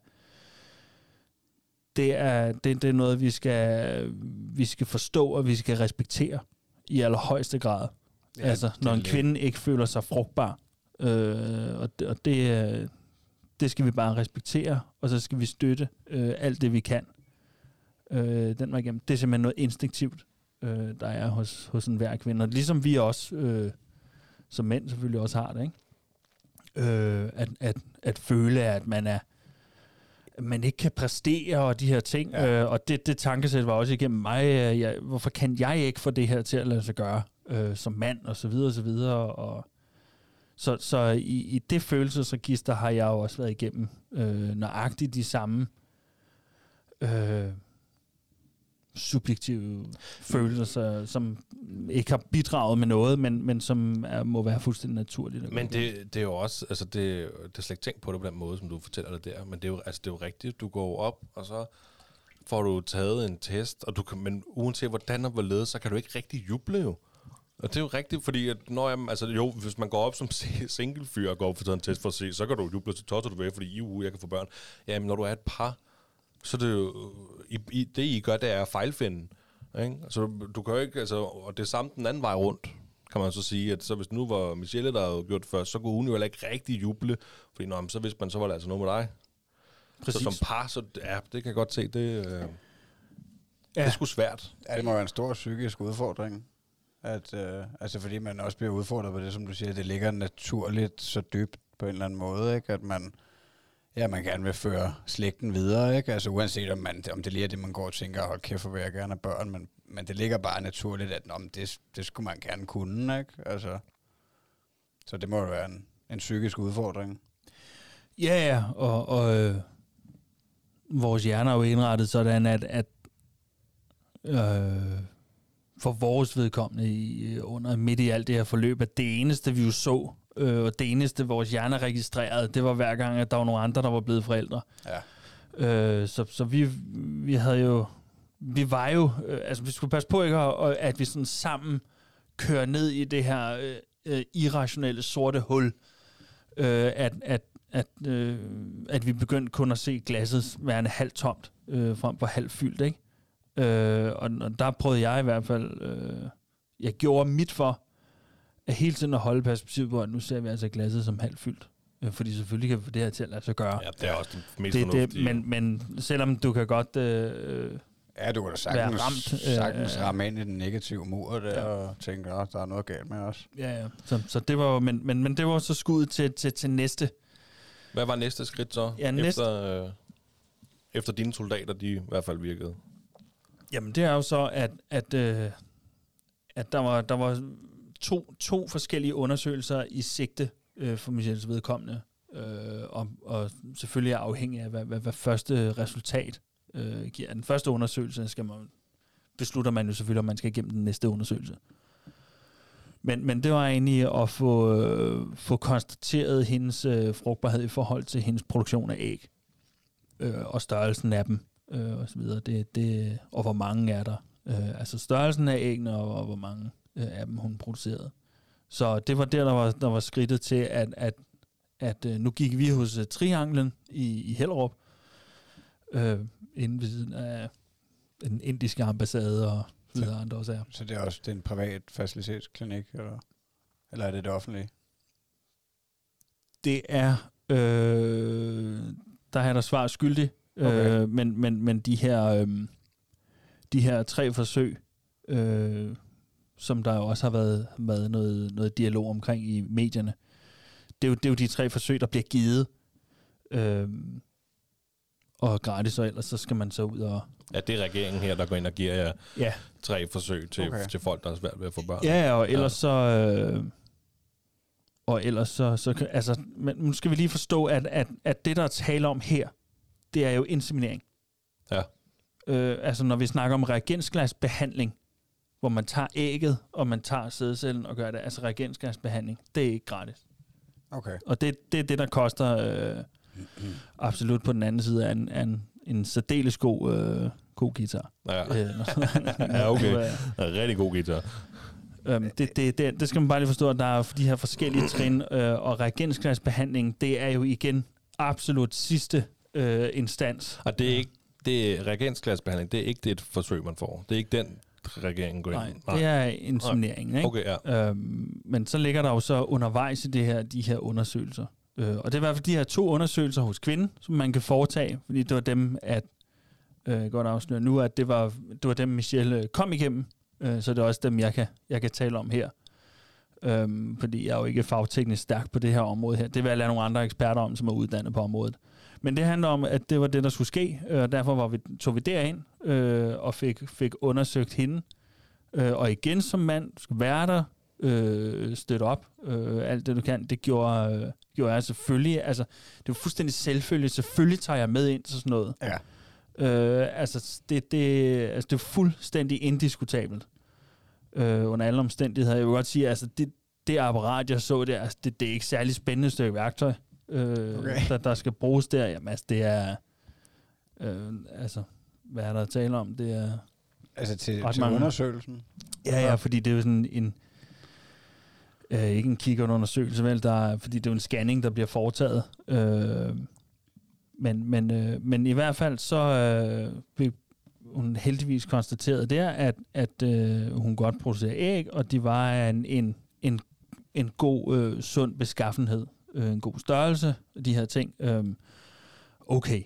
det er, det, det er noget, vi skal, vi skal forstå, og vi skal respektere i allerhøjeste grad. Ja, altså, når en kvinde ikke føler sig frugtbar. Øh, og det, og det, det skal vi bare respektere, og så skal vi støtte øh, alt det, vi kan. Øh, den var igennem. Det er simpelthen noget instinktivt, øh, der er hos, hos en hver kvinde. Og ligesom vi også, øh, som mænd selvfølgelig også har det, ikke? Øh, at, at, at føle, at man er at man ikke kan præstere og de her ting. Ja. Ja. Øh, og det, det tankesæt var også igennem mig. Øh, jeg, hvorfor kan jeg ikke få det her til at lade sig gøre øh, som mand og så videre og så videre. Og, så, så i, i det følelsesregister har jeg jo også været igennem øh, nøjagtigt de samme øh, subjektive følelser, som ikke har bidraget med noget, men, men som er, må være fuldstændig naturligt. Men det, det er jo også, altså det, det er slet ikke tænkt på det på den måde, som du fortæller det der, men det er jo, altså det er jo rigtigt, du går op, og så får du taget en test, og du kan, men uanset hvordan og hvorledes, så kan du ikke rigtig juble jo. Og det er jo rigtigt, fordi at når jeg, altså jo, hvis man går op som single fyr og går op for taget en test for at se, så kan du juble til tosser du ved, fordi I, jeg kan få børn. Jamen, når du er et par, så er det jo, I, I, det I gør, det er at fejlfinde. Ikke? Altså, du, du kan jo ikke, altså, og det er samt den anden vej rundt, kan man så sige, at så hvis nu var Michelle, der havde gjort det først, så kunne hun jo heller ikke rigtig juble, fordi nå, men så vidste man, så var det altså noget med dig. Præcis. Så som par, så ja, det kan jeg godt se, det, øh, ja. det er sgu svært. Ja, det må være en stor psykisk udfordring. At, øh, altså fordi man også bliver udfordret på det, som du siger, det ligger naturligt så dybt på en eller anden måde, ikke? at man, ja, man gerne vil føre slægten videre, ikke? Altså uanset om, man, om det lige er det, man går og tænker, hold kæft, hvor vil jeg gerne have børn, men, men det ligger bare naturligt, at om det, det skulle man gerne kunne, ikke? Altså, så det må jo være en, en psykisk udfordring. Ja, ja, og, og øh, vores hjerner er jo indrettet sådan, at, at øh, for vores vedkommende i, øh, under midt i alt det her forløb, at det eneste, vi jo så, øh, og det eneste, vores hjerner registrerede, det var hver gang, at der var nogle andre, der var blevet forældre. Ja. Øh, så, så vi, vi havde jo, vi var jo, øh, altså vi skulle passe på ikke, at, at vi sådan sammen kører ned i det her øh, øh, irrationelle sorte hul, øh, at, at, at, øh, at vi begyndte kun at se glasset værende halvt tomt, øh, frem for halvt fyldt, ikke? Øh, og, og der prøvede jeg i hvert fald, øh, jeg gjorde mit for, at hele tiden at holde perspektivet på, at nu ser vi altså glasset som halvt fyldt. Øh, fordi selvfølgelig kan det her til at lade sig gøre. Ja, det er også det mest det, det, men, men selvom du kan godt... Øh, Ja, du kan da Være sagtens, ramt, øh, sagtens øh, ramme ind i den negative mur der, Ja. og tænke, at der er noget galt med os. ja, ja. Så, så det var men, men, men det var så skuddet til, til, til næste. Hvad var næste skridt så? Ja, næste- efter, øh, efter dine soldater, de i hvert fald virkede. Jamen, det er jo så, at, at, øh, at der, var, der var to, to forskellige undersøgelser i sigte øh, for Michels vedkommende. Øh, og, og selvfølgelig er afhængig af, hvad, hvad, hvad første resultat øh, giver. Den første undersøgelse skal man, beslutter man jo selvfølgelig, om man skal igennem den næste undersøgelse. Men, men det var egentlig at få, øh, få konstateret hendes øh, frugtbarhed i forhold til hendes produktion af æg. Øh, og størrelsen af dem øh, og så videre. Det, det, og hvor mange er der. Øh, altså størrelsen af æggene, og, og hvor mange øh, af dem hun producerede. Så det var der, der var, der var skridtet til, at, at, at øh, nu gik vi hos uh, Trianglen i, i Hellerup, øh, inde ved siden af den indiske ambassade og så videre andre også er. Så det er også det er en privat facilitetsklinik, eller, eller er det det offentlige? Det er, øh, der er der svar skyldig, Okay. øh, men, men, men de her, øh, de her tre forsøg, øh, som der jo også har været, været noget, noget dialog omkring i medierne, det er, jo, det er jo de tre forsøg, der bliver givet. Øh, og gratis, og ellers så skal man så ud og... Ja, det er regeringen her, der går ind og giver jer Ja, tre forsøg til, Okay. til folk, der er svært ved at få børn. ja og ellers så... Øh, og ellers så, så kan- altså, men nu skal vi lige forstå, at, at, at det, der er tale om her, det er jo inseminering. Ja. Øh, altså, når vi snakker om reagensglasbehandling, hvor man tager ægget, og man tager sædcellen og gør det, altså reagensglasbehandling, det er ikke gratis. Okay. Og det, det er det, der koster øh, absolut på den anden side af en, af en, en særdeles god, øh, god guitar. Ja. Øh, (laughs) Ja, okay. er- rigtig god guitar. Øhm, det, det, det, det skal man bare lige forstå, at der er de her forskellige trin, øh, og reagensglasbehandling, det er jo igen absolut sidste øh, instans. Og det er ikke det er reagensglasbehandling, det er ikke det et forsøg, man får. Det er ikke den, regeringen går ind. Nej, det er insemineringen, ikke? Okay, ja. Øhm, men så ligger der jo så undervejs i det her, de her undersøgelser. Øh, og det er i hvert fald de her to undersøgelser hos kvinden, som man kan foretage, fordi det var dem, at øh, godt afsløre nu, at det var, det var dem, Michelle øh, kom igennem, øh, så det er også dem, jeg kan, jeg kan tale om her. Øhm, fordi jeg er jo ikke fagteknisk stærk på det her område her. Det vil jeg lade nogle andre eksperter om, som er uddannet på området. Men det handler om, at det var det, der skulle ske, øh, og derfor var vi, tog vi derind øh, og fik, fik undersøgt hende. Øh, og igen som mand, skal være der, øh, støtte op, øh, alt det du kan. Det gjorde, øh, gjorde jeg selvfølgelig. Altså, det var fuldstændig selvfølgeligt. Selvfølgelig tager jeg med ind til sådan noget. Ja. Øh, altså, det, det, altså, det er fuldstændig indiskutabelt. Øh, under alle omstændigheder. Jeg vil godt sige, altså, det, det apparat, jeg så der, altså, det, det er ikke særlig spændende stykke værktøj, øh, Okay. der, der skal bruges der. Jamen, altså, det er... Øh, altså, hvad er der at tale om? Det er... Altså til, Ret til mange. undersøgelsen. Ja, ja, fordi det er jo sådan en... Øh, ikke en kikkertundersøgelse, vel? Der er, fordi det er jo en scanning, der bliver foretaget. Øh, men, men, øh, men i hvert fald så øh, blev hun heldigvis konstateret der, at, at øh, hun godt producerer æg, og de var en, en, en, en god, øh, sund beskaffenhed. Øh, en god størrelse, de her ting. Øh, okay.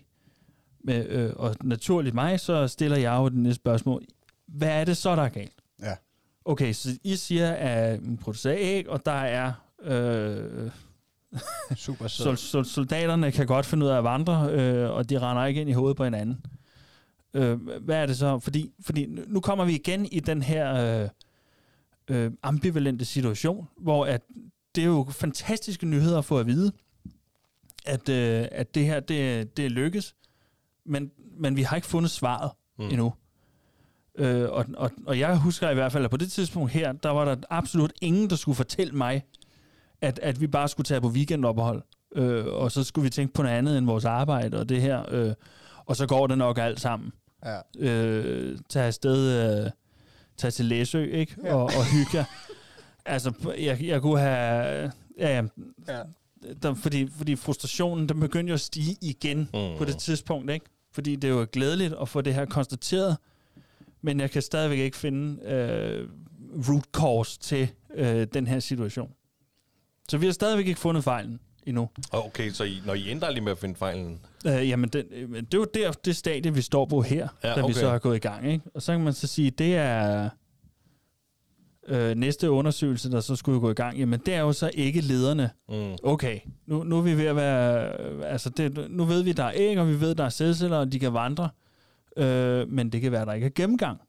Men, øh, og naturligt mig, så stiller jeg jo det næste spørgsmål. Hvad er det så, der er galt? Ja. Okay, så I siger, at hun producerer æg, og der er... Øh, Super sol, sol, soldaterne kan godt finde ud af at vandre, øh, og de render ikke ind i hovedet på hinanden. Øh, hvad er det så? Fordi, fordi nu kommer vi igen i den her øh, øh, ambivalente situation, hvor at det er jo fantastiske nyheder at få at vide, at, øh, at det her, det, det lykkes, men, men vi har ikke fundet svaret mm. endnu. Øh, og, og, og jeg husker i hvert fald, at på det tidspunkt her, der var der absolut ingen, der skulle fortælle mig, at, at vi bare skulle tage på weekendophold, øh, og så skulle vi tænke på noget andet end vores arbejde og det her, øh, og så går det nok alt sammen. Ja. Øh, tage afsted, øh, tage til Læsø, ikke? Ja. Og, og hygge jer. (laughs) Altså, jeg, jeg kunne have... Ja, ja, Ja. der, fordi, fordi frustrationen, den begyndte jo at stige igen mm. på det tidspunkt, ikke? Fordi det er jo glædeligt at få det her konstateret, men jeg kan stadigvæk ikke finde øh, root cause til øh, den her situation. Så vi har stadigvæk ikke fundet fejlen endnu. Okay, så I, når I ændrer lige med at finde fejlen, Øh, jamen, den, øh, men det er jo der, det stadie, vi står på her, Ja, da vi okay. så har gået i gang. Ikke? Og så kan man så sige, det er øh, næste undersøgelse, der så skulle gå i gang. Jamen, det er jo så ikke lederne. Mm. Okay, nu, nu er vi ved at være... Altså, det, nu ved vi, der er æg, og vi ved, der er sædceller, og de kan vandre. Øh, men det kan være, der ikke er gennemgang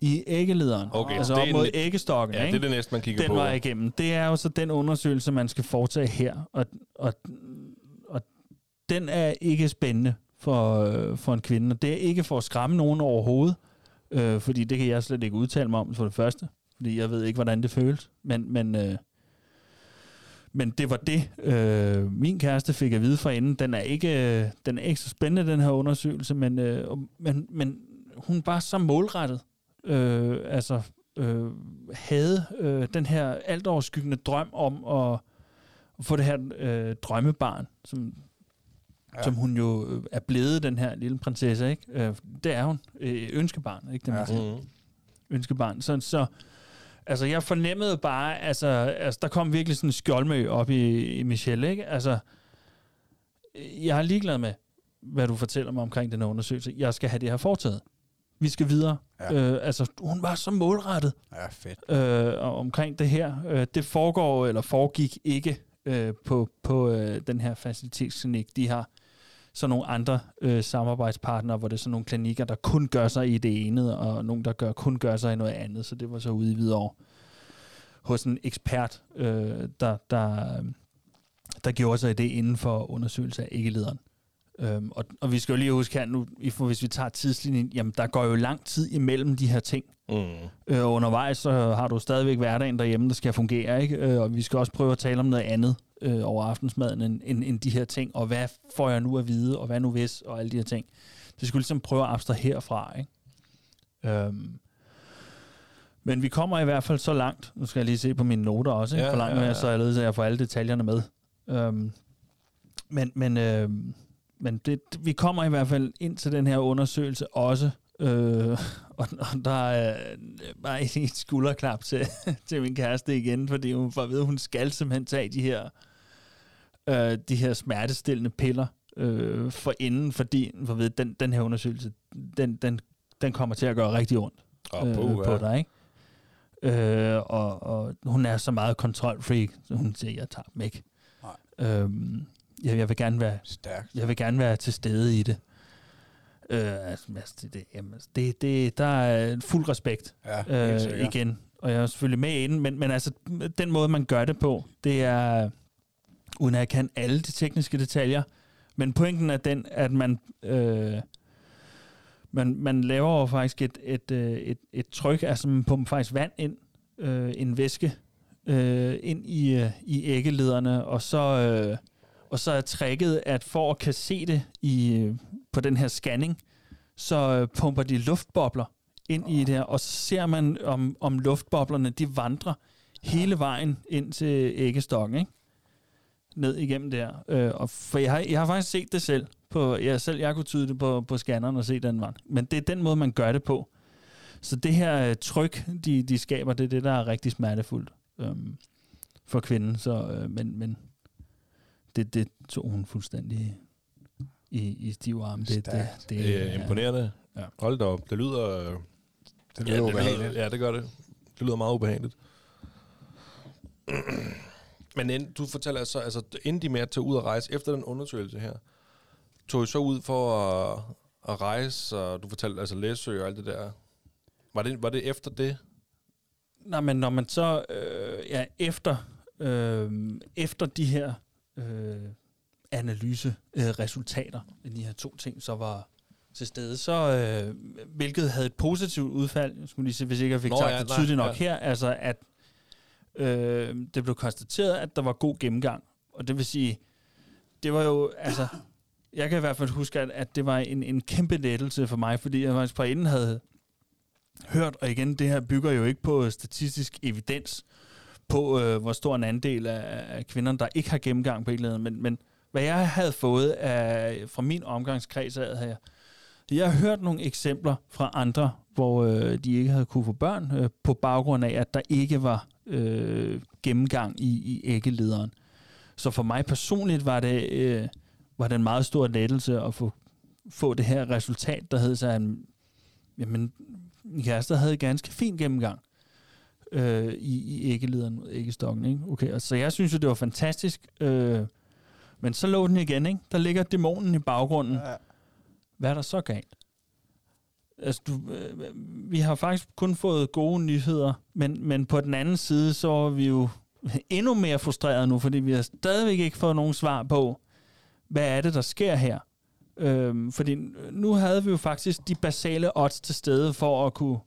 i æggelederen. Okay, altså det op mod en- æggestokken. ja, det ikke? er det næste, man kigger den på. vej igennem. Det er jo så den undersøgelse, man skal foretage her. Og, og, og den er ikke spændende for, øh, for en kvinde. Og det er ikke for at skræmme nogen overhovedet. Øh, fordi det kan jeg slet ikke udtale mig om for det første. Fordi jeg ved ikke, hvordan det føles. Men, men, øh, men det var det, øh, min kæreste fik at vide fra inden. Den er ikke, øh, den er ikke så spændende, den her undersøgelse, men, øh, men, men hun var så målrettet. Øh, altså, øh, havde øh, den her altoverskyggende drøm om at, at få det her øh, drømmebarn, som, ja. som hun jo øh, er blevet, den her lille prinsesse, ikke? Øh, det er hun. Øh, ønskebarn, ikke det, man Ja. siger? Mm. ønskebarn. Så, så altså, jeg fornemmede bare, altså, altså der kom virkelig sådan en skjoldmø op i, i Michelle, ikke? Altså, jeg er ligeglad med, hvad du fortæller mig omkring den her undersøgelse. Jeg skal have det her foretaget. Vi skal videre. Ja. Øh, altså, hun var så målrettet Ja, fedt. øh, omkring det her. Øh, det foregår, eller foregik ikke øh, på, på øh, den her facilitetsklinik. De har så nogle andre øh, samarbejdspartnere, hvor det er sådan nogle klinikker, der kun gør sig i det ene, og nogle, der gør, kun gør sig i noget andet. Så det var så ude i Hvidovre hos en ekspert, øh, der, der, der gjorde sig i det inden for undersøgelse af ikke-lederen. Øhm, og, og vi skal jo lige huske her nu, hvis vi tager tidslinjen, jamen der går jo lang tid imellem de her ting. Mm. Øh, undervejs så har du stadigvæk hverdagen derhjemme, der skal fungere, ikke? Øh, og vi skal også prøve at tale om noget andet øh, over aftensmaden end, end, end de her ting, og hvad får jeg nu at vide, og hvad nu hvis, og alle de her ting. Det skulle ligesom prøve at abstrahere fra, ikke? Øhm, men vi kommer i hvert fald så langt, nu skal jeg lige se på mine noter også, ikke? Ja, for langt ja, ja. så jeg så jeg får alle detaljerne med. Øhm, men men, øh, men det, vi kommer i hvert fald ind til den her undersøgelse også, øh, og, og der er bare et skulderklap til, (laughs) til min kæreste igen, fordi hun får at vide, at hun skal simpelthen tage de her, øh, de her smertestillende piller øh, for inden, fordi for ved, den, den her undersøgelse, den, den, den kommer til at gøre rigtig ondt øh, på, på dig, ikke? Øh, og, og hun er så meget kontrolfreak, så hun siger, jeg tager dem ikke. Øhm, jeg, jeg vil gerne være Stærkt. Jeg vil gerne være til stede i det. Øh, altså, altså det, jamen, altså, det, det, der er fuld respekt ja, øh, igen. Og jeg er selvfølgelig med inden, men, men altså, den måde, man gør det på, det er, uden at jeg kan alle de tekniske detaljer, men pointen er den, at man, øh, man, man laver faktisk et, et, et, øh, et, et tryk, altså man pumper faktisk vand ind, øh, en væske, øh, ind i, øh, i æggelederne, og så, øh, og så er tricket, at for at kan se det i, øh, på den her scanning, så øh, pumper de luftbobler ind oh. i det her, og så ser man, om, om luftboblerne de vandrer hele vejen ind til æggestokken, ikke? ned igennem der. Øh, og for jeg har, jeg har faktisk set det selv. På, jeg selv jeg kunne tyde det på, på scanneren og se den vand. Men det er den måde, man gør det på. Så det her øh, tryk, de, de skaber, det er det, der er rigtig smertefuldt øhm, for kvinden. Så, øh, men men det, det tog hun fuldstændig i, i stiv arm. Det, det, det, det er imponerende. Ja. Hold da op. Det lyder... Det lyder ja, ubehageligt. ja, det gør det. Det lyder meget ubehageligt. (clears throat) Men ind, du fortæller altså, altså inden de med at tage ud og rejse, efter den undersøgelse her, tog I så ud for at, at rejse, og du fortalte altså Læsø og alt det der. Var det, var det efter det? Nej, men når man så, øh, ja, efter, øh, efter de her øh, analyseresultater, øh, de her to ting, så var til stede, så øh, hvilket havde et positivt udfald, jeg skulle lige se, hvis ikke jeg fik Nå, sagt ja, det tydeligt nok ja. her, altså at øh, det blev konstateret, at der var god gennemgang, og det vil sige, det var jo, altså, jeg kan i hvert fald huske, at, at det var en, en kæmpe lettelse for mig, fordi jeg faktisk på inden havde hørt, og igen, det her bygger jo ikke på statistisk evidens på, øh, hvor stor en andel af, af kvinderne, der ikke har gennemgang på et eller andet, men, men hvad jeg havde fået af, fra min omgangskreds, af her, jeg har hørt nogle eksempler fra andre, hvor øh, de ikke havde kunne få børn, øh, på baggrund af, at der ikke var øh, gennemgang i, i æggelederen. Så for mig personligt var det, øh, var det en meget stor lettelse at få, få det her resultat, der hed sig, at jamen, min kæreste havde ganske fin gennemgang øh, i, i æggelederen, æggestokken. Ikke? Okay, og så jeg synes jo, det var fantastisk. Øh, men så lå den igen, ikke? Der ligger dæmonen i baggrunden. Ja. Hvad er der så galt? Altså, du, øh, vi har faktisk kun fået gode nyheder, men, men på den anden side, så er vi jo (laughs) endnu mere frustreret nu, fordi vi har stadigvæk ikke fået nogen svar på, hvad er det, der sker her? Øhm, fordi nu havde vi jo faktisk de basale odds til stede for at kunne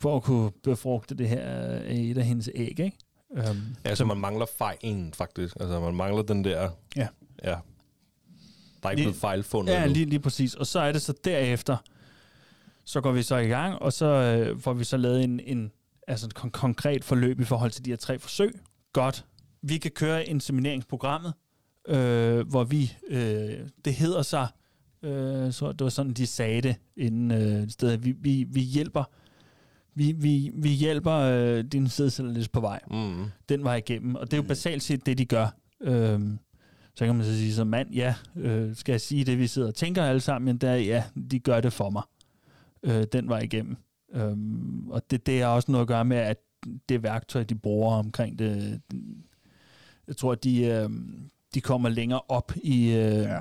for at kunne befrugte det her øh, et af hendes æg, ikke? Um, ja, så man mangler fejlen, faktisk. Altså, man mangler den der... Ja. Ja. Der er ikke blevet fejlfundet. Ja, lige, lige præcis. Og så er det så derefter, så går vi så i gang, og så øh, får vi så lavet en, en altså et kon- konkret forløb i forhold til de her tre forsøg. Godt. Vi kan køre insemineringsprogrammet, øh, hvor vi, øh, det hedder sig, øh, så det var sådan, de sagde det inden øh, stedet, vi, vi, vi hjælper vi, vi, vi hjælper øh, din sædceller på vej. Mm. Den vej igennem. Og det er jo basalt set det, de gør. Øhm, så kan man så sige som mand, ja, øh, skal jeg sige det, vi sidder og tænker alle sammen, men der, ja, de gør det for mig. Øh, den vej igennem. Øhm, og det, det har også noget at gøre med, at det værktøj, de bruger omkring det, jeg tror, de, øh, de kommer længere op i, øh, ja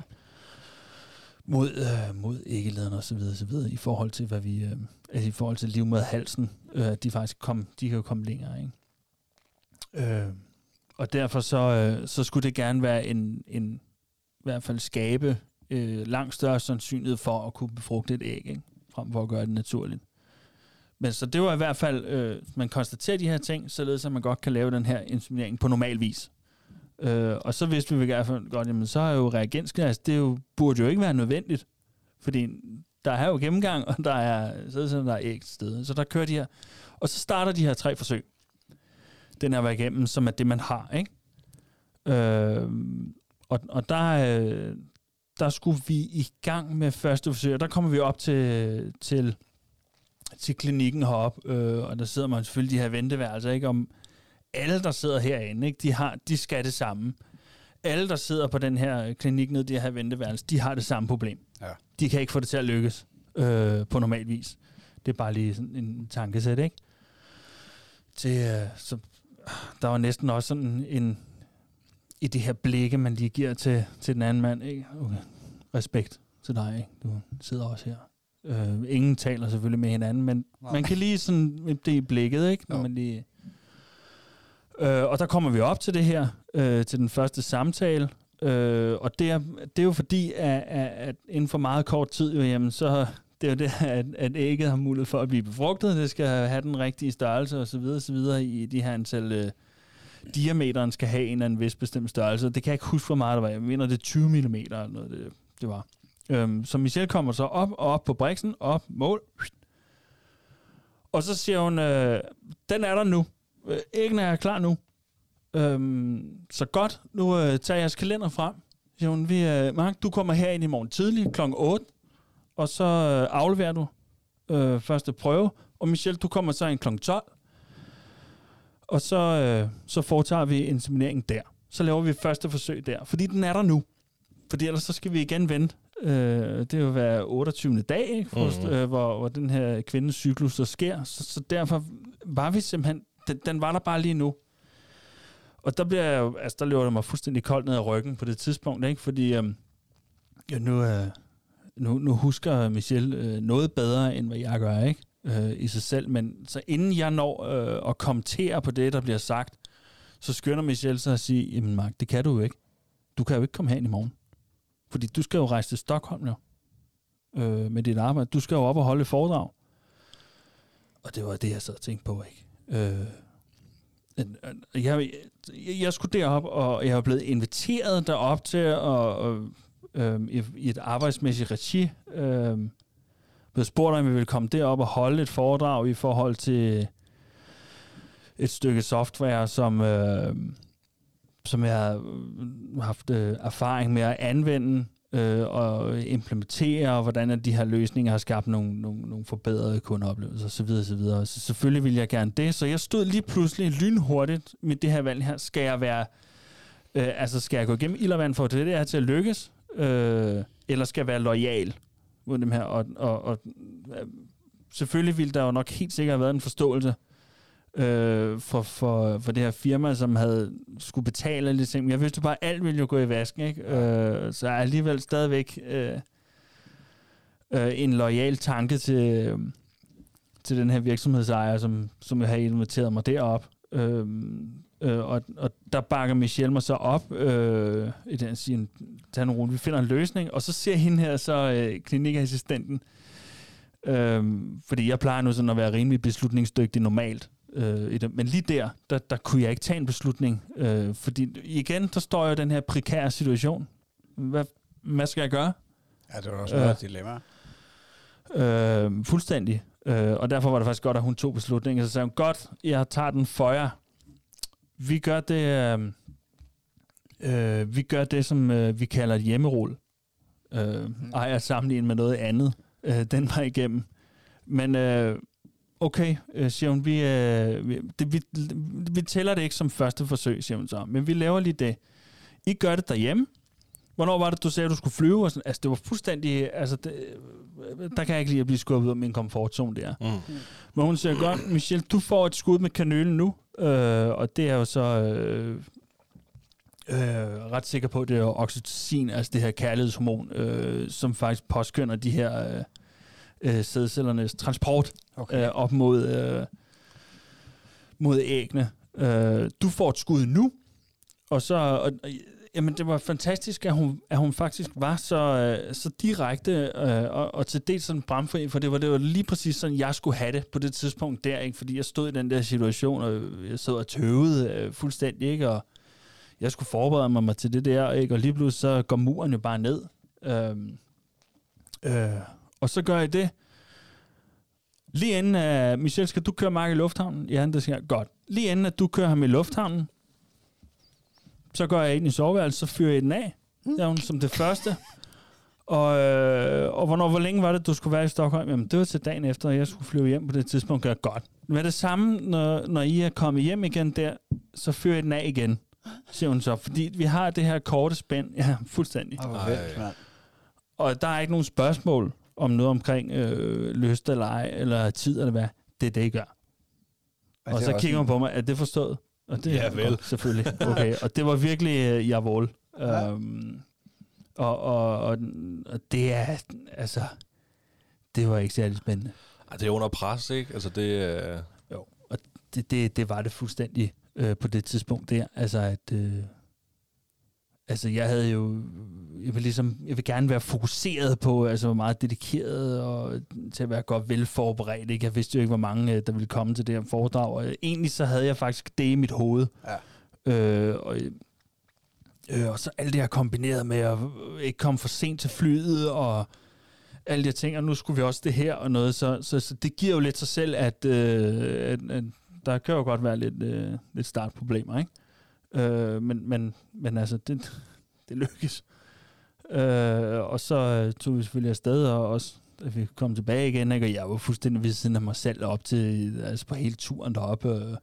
mod, øh, mod æggelederne og så videre, så videre, i forhold til, hvad vi, øh, altså i forhold til livmoderhalsen, øh, de faktisk kom, de kan jo komme længere, ikke? Øh, og derfor så, øh, så skulle det gerne være en, en i hvert fald skabe øh, langt større sandsynlighed for at kunne befrugte et æg, ikke? frem for at gøre det naturligt. Men så det var i hvert fald, øh, man konstaterer de her ting, således at man godt kan lave den her inseminering på normal vis. Øh, og så vidste vi i hvert fald godt, jamen så er jo reagensglas, altså, det jo, burde jo ikke være nødvendigt. Fordi der er jo gennemgang, og der er, så er der er æg til stede. Så der kører de her. Og så starter de her tre forsøg. Den her var igennem, som er det, man har, ikke? Øh, og, og der, øh, der skulle vi i gang med første forsøg, og der kommer vi op til, til, til klinikken heroppe, øh, og der sidder man selvfølgelig de her venteværelser, ikke? Om alle, der sidder herinde, ikke? De, har, de skal det samme. Alle, der sidder på den her klinik nede i det her venteværelse, de har det samme problem. Ja. De kan ikke få det til at lykkes øh, på normal vis. Det er bare lige sådan en tankesæt, ikke? Til, øh, så, der var næsten også sådan en, i det her blikke, man lige giver til, til den anden mand. Ikke? Okay. Respekt til dig, ikke? du sidder også her. Øh, ingen taler selvfølgelig med hinanden, men Nej. man kan lige sådan, det i blikket, ikke? Når man lige, øh, og der kommer vi op til det her, øh, til den første samtale, øh, og det er, det er jo fordi, at, at, at inden for meget kort tid, jo, jamen, så det er jo det, (laughs) at, at ægget har mulighed for at blive befrugtet, det skal have den rigtige størrelse osv. videre i de her antal øh, diameteren skal have en eller anden vis bestemt størrelse. Det kan jeg ikke huske, hvor meget det var. Jeg mener, det er 20 mm eller noget, det, det var. Øhm, så Michelle kommer så op og op på briksen, op, mål. Og så siger hun, øh, den er der nu. Øh, æggene er klar nu. Øhm, så godt, nu øh, tager jeres kalender frem. Siger hun, vi, øh, Mark, du kommer her ind i morgen tidlig kl. 8, og så øh, afleverer du øh, første prøve. Og Michelle, du kommer så ind kl. 12, og så, øh, så foretager vi insemineringen der. Så laver vi første forsøg der, fordi den er der nu. Fordi ellers så skal vi igen vente. Øh, det vil være 28. dag, ikke? For, mm-hmm. øh, hvor, hvor den her kvindes cyklus så sker. Så, så derfor var vi simpelthen, den, den var der bare lige nu. Og der bliver jeg jo, altså der løber det mig fuldstændig koldt ned ad ryggen på det tidspunkt, ikke? Fordi øhm, ja, nu, øh, nu, nu husker Michelle øh, noget bedre, end hvad jeg gør, ikke? øh, i sig selv. Men så inden jeg når øh, at kommentere på det, der bliver sagt, så skynder Michelle sig at sige, jamen Mark, det kan du jo ikke. Du kan jo ikke komme hen i morgen. Fordi du skal jo rejse til Stockholm jo, øh, med dit arbejde. Du skal jo op og holde et foredrag. Og det var det, jeg sad og tænkte på, ikke? Øh, jeg, jeg, jeg skulle derop, og jeg er blevet inviteret derop til at, øh, i, i et arbejdsmæssigt regi, øh, blev spurgt, om vi ville komme derop og holde et foredrag i forhold til et stykke software, som, øh, som jeg har haft øh, erfaring med at anvende øh, og implementere, og hvordan at de her løsninger har skabt nogle, nogle, nogle forbedrede kundeoplevelser osv. Så, Så selvfølgelig vil jeg gerne det. Så jeg stod lige pludselig lynhurtigt med det her valg her. Skal jeg være, øh, altså skal jeg gå igennem ild og vand for at det her til at lykkes, øh, eller skal jeg være lojal? mod dem her, og, og, og øh, selvfølgelig ville der jo nok helt sikkert have været en forståelse øh, for, for, for det her firma, som havde skulle betale lidt ting. Jeg vidste bare, at alt ville jo gå i vasken, ikke? Øh, så er alligevel stadigvæk øh, øh, en lojal tanke til, til den her virksomhedsejer, som, som jeg har inviteret mig derop. Øh, Øh, og, og der bakker Michelle mig så op øh, i den siger, tag en rolig, vi finder en løsning, og så ser hende her så øh, klinikassistenten, øh, fordi jeg plejer nu sådan at være rimelig beslutningsdygtig normalt, øh, i det. men lige der, der, der kunne jeg ikke tage en beslutning, øh, fordi igen, der står jo den her prekære situation. Hvad, hvad skal jeg gøre? Ja, det var også øh, dilemma. Øh, fuldstændig. Øh, og derfor var det faktisk godt, at hun tog beslutningen. Så sagde hun, godt, jeg tager den for jer vi gør det, øh, øh, vi gør det som øh, vi kalder et hjemmerol. Øh, mm. Ej, at sammenligne med noget andet. Øh, den var igennem. Men øh, okay, øh, siger hun, vi, øh, vi, det, vi, vi tæller det ikke som første forsøg, siger hun så. Men vi laver lige det. I gør det derhjemme. Hvornår var det, du sagde, at du skulle flyve? Og sådan? Altså, det var fuldstændig... Altså, det, der kan jeg ikke lide at blive skubbet ud af min komfortzone der. Mm. Men hun siger, godt, Michelle, du får et skud med kanølen nu. Øh, og det er jo så... Øh, øh, ret sikker på, at det er oxytocin, altså det her kærlighedshormon, øh, som faktisk påskynder de her øh, sædcellernes transport okay. øh, op mod, øh, mod æggene. Øh, du får et skud nu, og så... Og, Jamen, det var fantastisk, at hun, at hun faktisk var så, øh, så direkte øh, og, og til dels sådan bramfri, for det var, det var lige præcis sådan, jeg skulle have det på det tidspunkt der, ikke? fordi jeg stod i den der situation, og jeg sad og tøvede øh, fuldstændig, ikke? og jeg skulle forberede mig, mig til det der, ikke? og lige pludselig så går muren jo bare ned. Øh, øh, og så gør jeg det. Lige inden, uh, Michelle, skal du køre Mark i lufthavnen? Ja, det skal Godt. Lige inden, at du kører ham i lufthavnen, så går jeg ind i soveværelset, så fyrer jeg den af. Mm. Der hun som det første. Og, øh, og hvornår, hvor længe var det, du skulle være i Stockholm? Jamen, det var til dagen efter, at jeg skulle flyve hjem på det tidspunkt. Gør godt. Med det samme, når, når I er kommet hjem igen der, så fyrer jeg den af igen, siger hun så. Fordi vi har det her korte spænd. Ja, fuldstændig. Fedt, og der er ikke nogen spørgsmål om noget omkring øh, lyst eller ej, eller tid eller hvad. Det er det, I gør. Og så kigger hun på mig, er det forstået? Og det ja, er vel. Godt, (laughs) selvfølgelig. Okay. og det var virkelig uh, javol. Ja. Um, og, og, og, og det er, altså, det var ikke særlig spændende. Ej, det er under pres, ikke? Altså, det... Uh... Jo, og det, det, det var det fuldstændig uh, på det tidspunkt der. Altså, at... Uh, altså, jeg havde jo... Jeg vil, ligesom, jeg vil gerne være fokuseret på, altså, meget dedikeret og til at være godt velforberedt. Ikke? Jeg vidste jo ikke, hvor mange, der ville komme til det her foredrag. Og egentlig så havde jeg faktisk det i mit hoved. Ja. Øh, og, øh, og så alt det her kombineret med at ikke komme for sent til flyet, og alle de her ting, og nu skulle vi også det her og noget, så, så, så det giver jo lidt sig selv, at, øh, at, at der kan jo godt være lidt, øh, lidt startproblemer, ikke? Øh, men, men, men altså, det, (laughs) det lykkes. Øh, og så øh, tog vi selvfølgelig afsted, og også da vi kom tilbage igen, ikke? og jeg var fuldstændig ved siden af mig selv op til, altså på hele turen deroppe. Og,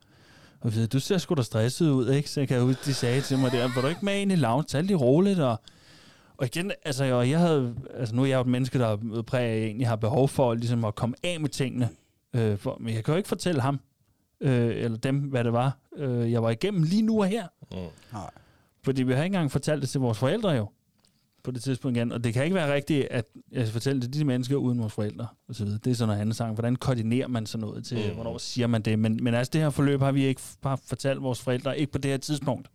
og sagde, du ser sgu da stresset ud, ikke? Så jeg kan huske, de sagde til mig der, var du ikke med ind i lounge, tag lige roligt, og og igen, altså, jeg, jeg havde, altså nu er jeg jo et menneske, der er præg af, at jeg egentlig har behov for ligesom at komme af med tingene. Øh, for, men jeg kan jo ikke fortælle ham, øh, eller dem, hvad det var, øh, jeg var igennem lige nu og her. Mm. Nej. Fordi vi har ikke engang fortalt det til vores forældre jo, på det tidspunkt igen. Og det kan ikke være rigtigt, at jeg skal fortælle det til de mennesker uden vores forældre og så videre. Det er sådan noget andet sang. Hvordan koordinerer man sådan noget til, mm. hvornår siger man det? Men, men altså det her forløb har vi ikke bare fortalt vores forældre, ikke på det her tidspunkt.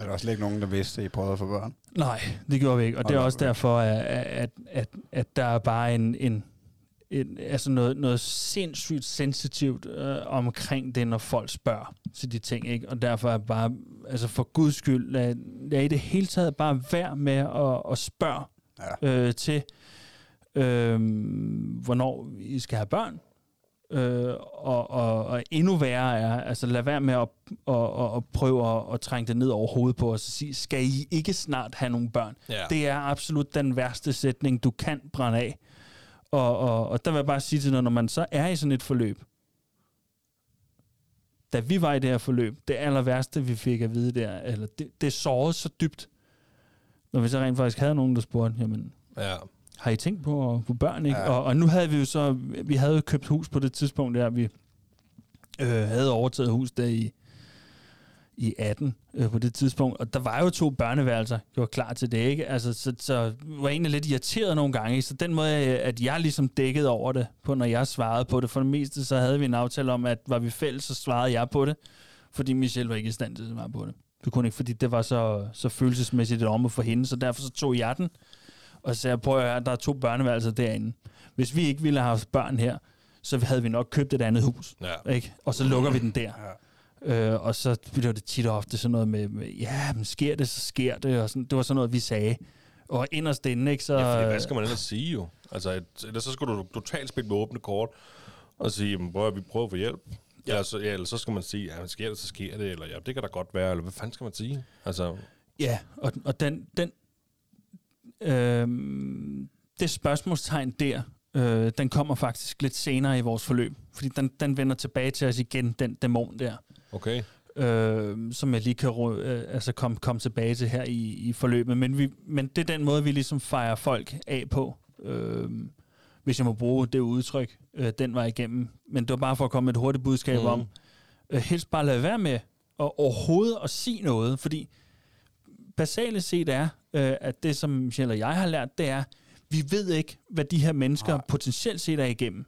Er der også ikke nogen, der vidste, at I prøvede at få børn? Nej, det gjorde vi ikke. Og, og det er også derfor, at, at, at, at der er bare en, en, en, altså noget, noget sindssygt sensitivt øh, omkring det, når folk spørger til de ting, ikke? Og derfor er bare, altså for guds skyld, lad, lad i det hele taget bare være med at, at spørge ja. øh, til, øh, hvornår I skal have børn. Øh, og, og, og endnu værre er, altså lad være med at, at, at, at prøve at, at trænge det ned over hovedet på os og sige, skal I ikke snart have nogle børn? Ja. Det er absolut den værste sætning, du kan brænde af. Og, og, og der vil jeg bare sige til noget, når man så er i sådan et forløb, da vi var i det her forløb, det aller værste, vi fik at vide der, eller det, det sårede så dybt, når vi så rent faktisk havde nogen, der spurgte, jamen, ja. har I tænkt på, på børn, ikke? Ja. Og, og nu havde vi jo så, vi havde jo købt hus på det tidspunkt der, vi øh, havde overtaget hus der i, i 18 øh, på det tidspunkt, og der var jo to børneværelser, jeg var klar til det, ikke? Altså, så, så var jeg egentlig lidt irriteret nogle gange, så den måde, at jeg ligesom dækkede over det, på når jeg svarede på det, for det meste, så havde vi en aftale om, at var vi fælles, så svarede jeg på det, fordi Michelle var ikke i stand til at svare på det. Det kunne ikke, fordi det var så, så følelsesmæssigt et om for hende, så derfor så tog jeg den, og så jeg, prøv at høre, der er to børneværelser derinde. Hvis vi ikke ville have haft børn her, så havde vi nok købt et andet hus, ja. ikke? og så lukker vi den der. Ja. Øh, og så blev det tit og ofte sådan noget med, med ja, men sker det, så sker det. Og sådan, det var sådan noget, vi sagde. Og inderst inde, ikke? Så, ja, fordi hvad skal man ellers sige jo? Altså, et, eller så skulle du totalt spille med åbne kort og sige, prøv vi prøver at få hjælp. Ja. Eller, så, ja, eller så skal man sige, ja, sker det, så sker det, eller ja, det kan da godt være, eller hvad fanden skal man sige? Altså... Ja, og, og den, den øh, det spørgsmålstegn der, øh, den kommer faktisk lidt senere i vores forløb, fordi den, den vender tilbage til os igen, den dæmon der. Okay. Øh, som jeg lige kan øh, altså komme kom tilbage til her i, i forløbet. Men, vi, men det er den måde, vi ligesom fejrer folk af på. Øh, hvis jeg må bruge det udtryk, øh, den var igennem. Men det var bare for at komme med et hurtigt budskab mm. om, øh, helst bare lade være med at overhovedet at sige noget, fordi basale set er, øh, at det, som Michelle og jeg har lært, det er, vi ved ikke, hvad de her mennesker Nej. potentielt set er igennem.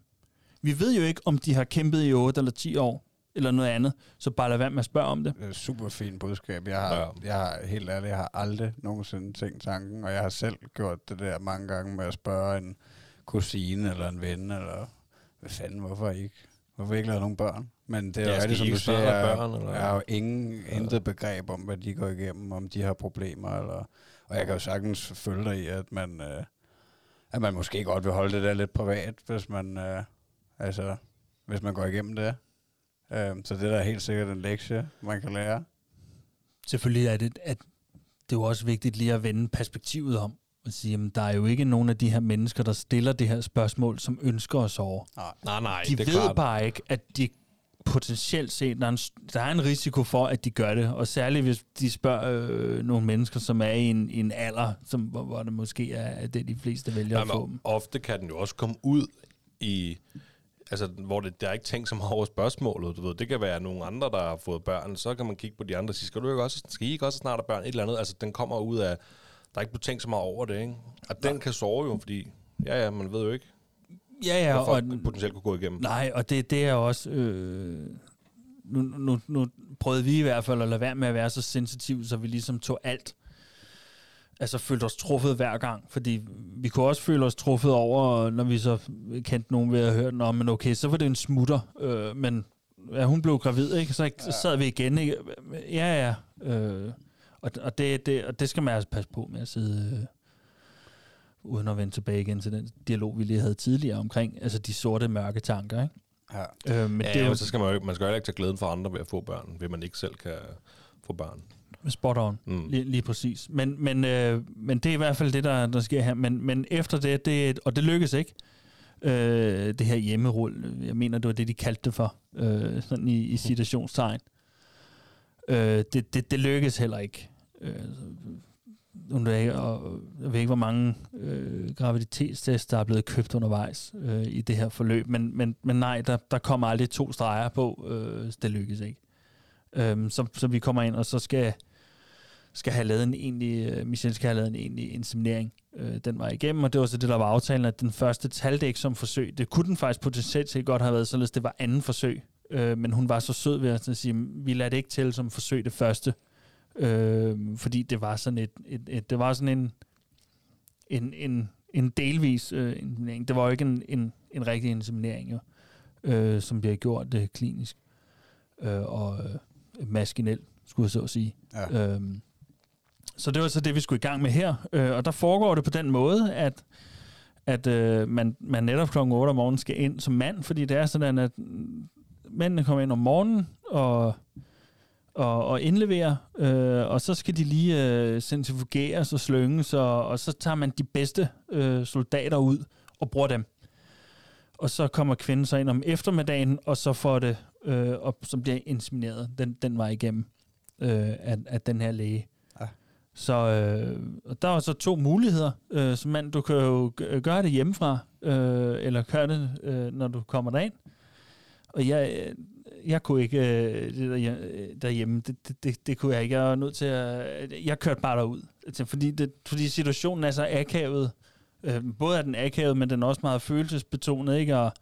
Vi ved jo ikke, om de har kæmpet i 8 eller 10 år, eller noget andet. Så bare lad være med at spørge om det. Det er et super fint budskab. Jeg har, Ja. jeg har helt ærligt, jeg har aldrig nogensinde tænkt tanken, og jeg har selv gjort det der mange gange med at spørge en kusine eller en ven, eller hvad fanden, hvorfor ikke? Hvorfor ikke lave nogen børn? Men det er Ja, jo rigtigt, som du siger, jeg, børn, eller? jeg har jo ingen, intet begreb om, hvad de går igennem, om de har problemer, eller, og jeg kan jo sagtens følge dig i, at man, øh, at man måske godt vil holde det der lidt privat, hvis man, øh, altså, hvis man går igennem det. Øh, så det der er helt sikkert en lektie, man kan lære. Selvfølgelig er det, at det er jo også vigtigt lige at vende perspektivet om. Og sige, jamen, der er jo ikke nogen af de her mennesker, der stiller det her spørgsmål, som ønsker os over. Nej, nej, De det er ved klart. bare ikke, at de potentielt set, der er, en, der er en risiko for, at de gør det. Og særligt, hvis de spørger øh, nogle mennesker, som er i en, i en alder, som, hvor, hvor det måske er det, de fleste vælger at få Jamen, dem. ofte kan den jo også komme ud i... Altså, hvor det, der er ikke tænkt så meget over spørgsmålet, du ved. Det kan være nogle andre, der har fået børn. Så kan man kigge på de andre og sige, skal, du ikke også, skal I ikke også snart have børn? Et eller andet. Altså, den kommer ud af... Der er ikke blevet tænkt så meget over det, ikke? Og den kan sove jo, fordi... Ja, ja, man ved jo ikke, Ja, ja, og, potentielt kunne gå igennem. Nej, og det, det er også... Øh, nu, nu, nu prøvede vi i hvert fald at lade være med at være så sensitive, så vi ligesom tog alt. Altså følte os truffet hver gang, fordi vi kunne også føle os truffet over, når vi så kendte nogen ved at høre om, men okay, så var det en smutter, øh, men ja, hun blev gravid, ikke? Så, så sad vi igen, ikke? Ja, ja. Øh, og, og, det, det, og det skal man altså passe på med at sidde... Øh, uden at vende tilbage igen til den dialog, vi lige havde tidligere omkring, altså de sorte mørke tanker, ikke? Ja. Øh, men Ja, det jo så skal man jo man skal jo ikke tage glæden for andre ved at få børn, ved man ikke selv kan få børn. Spot on, Mm. lige, lige præcis. Men, men, øh, men det er i hvert fald det, der, der sker her. Men, men efter det, det, og det lykkes ikke, øh, det her hjemmerull, jeg mener, det var det, de kaldte det for, øh, sådan i, i citationstegn. Øh, det, det, det lykkes heller ikke. Øh, og jeg ved ikke, hvor mange øh, graviditetstests, der er blevet købt undervejs øh, i det her forløb, men, men, men nej, der, der kommer aldrig to streger på, øh, det lykkes ikke. Øhm, så, så vi kommer ind, og så skal, skal have lavet en egentlig, øh, Michelle skal have lavet en egentlig inseminering øh, den var igennem, og det var så det, der var aftalen, at den første taldæk som forsøg, det kunne den faktisk potentielt set godt have været, således det var anden forsøg, øh, men hun var så sød ved at sige, vi lader det ikke til som forsøg det første, øh, fordi det var sådan et, et, et det var sådan en, en, en, en delvis øh, inseminering. Det var jo ikke en, en, en rigtig inseminering, jo, øh, som bliver gjort øh, klinisk øh, og øh, maskinelt, skulle jeg så sige. Ja. Øhm, så det var så det, vi skulle i gang med her. Øh, og der foregår det på den måde, at, at øh, man, man netop kl. 8 om morgenen skal ind som mand, fordi det er sådan, at mændene kommer ind om morgenen og, og, og indleverer, øh, og så skal de lige øh, centrifugeres og slynges, og, og så tager man de bedste øh, soldater ud og bruger dem. Og så kommer kvinden så ind om eftermiddagen, og så får det, øh, og så bliver insemineret den, den vej igennem øh, af, af den her læge. Så øh, der er så to muligheder. Øh, som mand, du kan jo øh, gøre det hjemmefra, øh, eller gøre det, øh, når du kommer derind. Og jeg, øh, jeg kunne ikke øh, det der, øh, derhjemme, det, det, det, det kunne jeg ikke. Jeg var nødt til at... Øh, jeg kørte bare derud. Altså, fordi, det, fordi situationen er så akavet. Øh, både er den akavet, men den er også meget følelsesbetonet, ikke? Og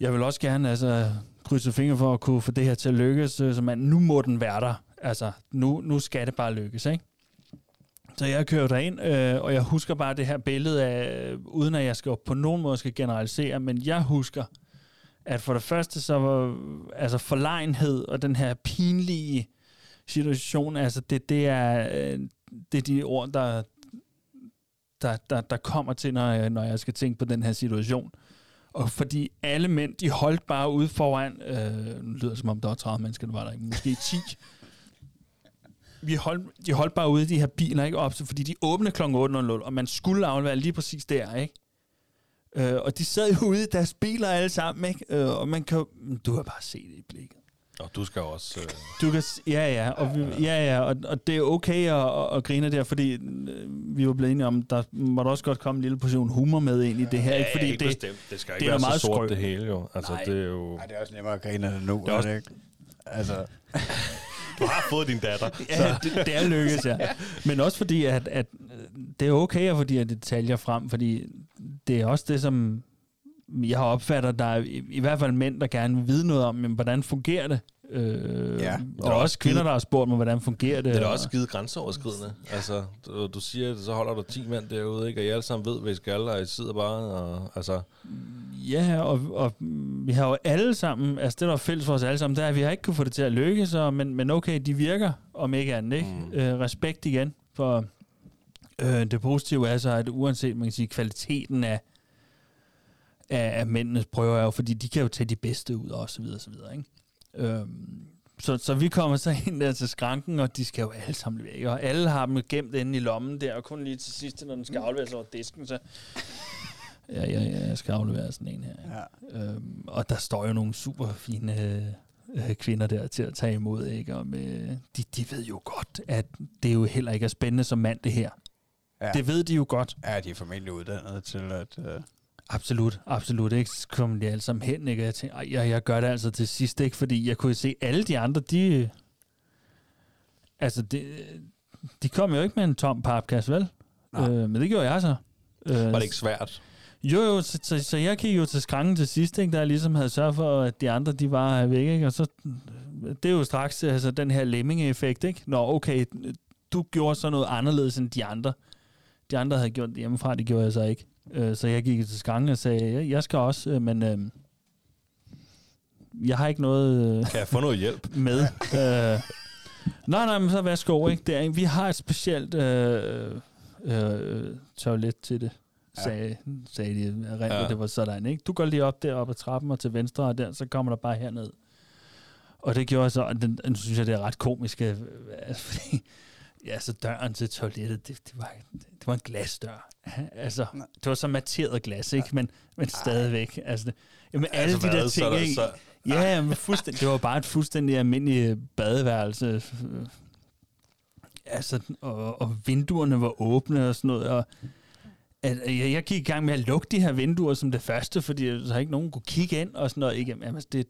jeg vil også gerne altså, krydse fingre for at kunne få det her til at lykkes, så man, nu må den være der. Altså, nu, nu skal det bare lykkes, ikke? Så jeg kører derind, øh, og jeg husker bare det her billede af, øh, uden at jeg skal på nogen måde skal generalisere, men jeg husker, at for det første så var altså forlegenhed og den her pinlige situation, altså det, det er øh, det er de ord, der, der, der, der kommer til, når jeg, når jeg skal tænke på den her situation. Og fordi alle mænd, de holdt bare ude foran, øh, nu lyder det som om der var 30 mennesker, der var der ikke, måske 10. Vi holdt, de holdt bare ude i de her biler, ikke op, så- fordi de åbnede kl. 8.00, og man skulle aflevere lige præcis der, ikke? Øh, og de sad jo ude i deres biler alle sammen, ikke? Øh, og man kan du har bare set det i blikket. Og du skal også... Øh, Du kan, ja, ja, og, vi, ja, ja, og, og det er okay at, at, at grine der, fordi øh, vi var blevet enige om, der måtte også godt komme en lille portion humor med ind i det her, ikke? Fordi ikke det, bestemt. det skal det ikke er være meget så sort skrø- det hele, jo. Altså, Nej. det er jo... Ej, det er også nemmere at grine af det nu, Det er er også- det ikke? Altså, (laughs) du har fået din datter. (laughs) ja, det, det er lykkedes, ja. Men også fordi, at, at det er okay at få de her detaljer frem, fordi det er også det, som jeg har opfattet, der er i, i hvert fald mænd, der gerne vil vide noget om, jamen, hvordan fungerer det? Øh, Ja. og er også også kvinder, der har spurgt mig, hvordan fungerer det. Det er og- også skide grænseoverskridende. Altså, du, du siger, så holder der 10 mand derude, ikke? og I alle sammen ved, hvad I skal, og I sidder bare og... Altså, Ja, og, og vi har jo alle sammen, altså det der er fælles for os alle sammen, det er, at vi har ikke kunne få det til at lykkes, og, men, men okay, de virker, om ikke andet, ikke? Mm. Mm. Øh, respekt igen, for øh, det positive er så, at uanset, man kan sige, kvaliteten af, af, af mændenes prøver er jo, fordi de kan jo tage de bedste ud, og så videre, og så videre, ikke? Øhm, så, så vi kommer så (laughs) ind der til skranken, og de skal jo alle sammen ikke? og alle har dem gemt inde i lommen der, og kun lige til sidst, når den skal afleveres over disken, så Ja, ja, ja, jeg skal aflevere sådan en her. Ja. Øhm, og der står jo nogle super fine øh, kvinder der til at tage imod, ikke? Og med, de, de ved jo godt, at det jo heller ikke er spændende som mand, det her. Ja. Det ved de jo godt. Ja, de er formentlig uddannet til at... Øh, Absolut, absolut. Ikke? Så kommer de alle sammen hen, ikke? Og jeg tænker, "Ej, jeg, jeg gør det altså til sidst, ikke? Fordi jeg kunne se, alle de andre, de... Altså, de, de kom jo ikke med en tom papkasse, vel? Nej. Øh, men det gjorde jeg så. Øh, var det ikke svært? Jo, jo, så, så, så jeg kiggede jo til skranken til sidst, ikke, da jeg ligesom havde sørget for, at de andre, de var væk, ikke? og så, det er jo straks altså, den her lemming-effekt, ikke? Nå, okay, du gjorde så noget anderledes end de andre. De andre havde gjort det hjemmefra, det gjorde jeg så ikke. Øh, så jeg gik til skranken og sagde, ja, jeg skal også, øh, men øh, jeg har ikke noget øh, Kan jeg få noget hjælp? (laughs) med. øh, nej, nej, men så værsgo, ikke? Det er, vi har et specielt øh, øh, toilet til det, sagde, sagde de. Rent, Ja. ja. Det var sådan, ikke? Du går lige op der op ad trappen og til venstre, og der, så kommer der bare herned. Og det gjorde så, og den, den synes jeg, det er ret komisk, altså, fordi, ja, så døren til toilettet, det, det, var, det var en glasdør. Altså, det var så materet glas, ikke? Men, men stadigvæk. Altså, det, jamen, alle Altså, de der ting, der- ikke? så- Ja, men fuldstændig, det var bare et fuldstændig almindeligt badeværelse. Altså, og, og vinduerne var åbne og sådan noget. Og at, at jeg, jeg gik i gang med at lukke de her vinduer som det første, fordi så ikke nogen kunne kigge ind og sådan noget. Ikke? Jamen, altså, det,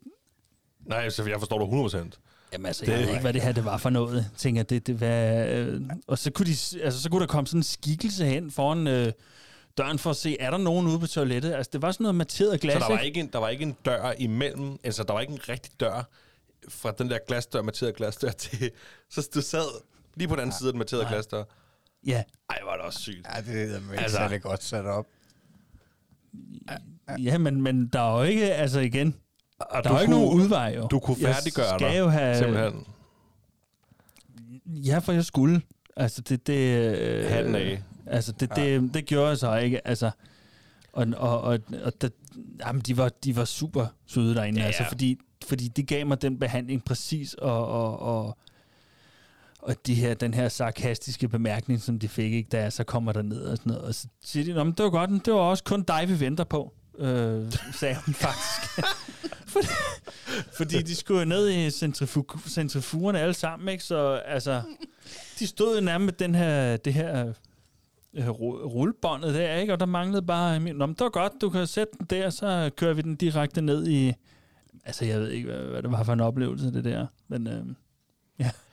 Nej, så jeg forstår dig 100%. Jamen altså, Det- jeg ved ikke, hvad det her det var for noget. Jeg tænker, det, det var, øh, og så kunne, de, altså, så kunne der komme sådan en skikkelse hen foran øh, døren for at se, er der nogen ude på toilettet? Altså, det var sådan noget materet glas, Så der var, ikke? ikke en, der var ikke en dør imellem, altså der var ikke en rigtig dør fra den der glasdør, materet glasdør (laughs) til, så du sad lige på den anden side af den matterede glasdør. Ja, Ej, var det også sygt. ja, det er ikke Altså- særlig godt sat op. ja men, men der er jo ikke, altså igen, Og der er jo ikke nogen udvej, jo. Du kunne Jeg færdiggøre skal dig, jo have, simpelthen. Ja, for jeg skulle. Altså, det... det øh, Hatten af. Altså, det, det, det gjorde jeg så ikke. Altså, og, og, og, og der, jamen, de, var, de var super søde derinde, Ja, ja, altså, ja. fordi, fordi de gav mig den behandling præcis, og, og, og, og de her, den her sarkastiske bemærkning, som de fik, ikke, da jeg så kommer der ned og sådan noget. Og så siger de, "Nå, men det var godt, det var også kun dig, vi venter på, øh, sagde hun (laughs) faktisk. Fordi, fordi de skulle jo ned i centrifug- centrifugerne alle sammen, ikke? Så altså, de stod jo nærmest med den her, det her øh, ru- rullebåndet der, ikke? Og der manglede bare... Nå, men det var godt, du kan sætte den der, så kører vi den direkte ned i... Altså, jeg ved ikke, hvad, hvad det var for en oplevelse, det der. Men øh,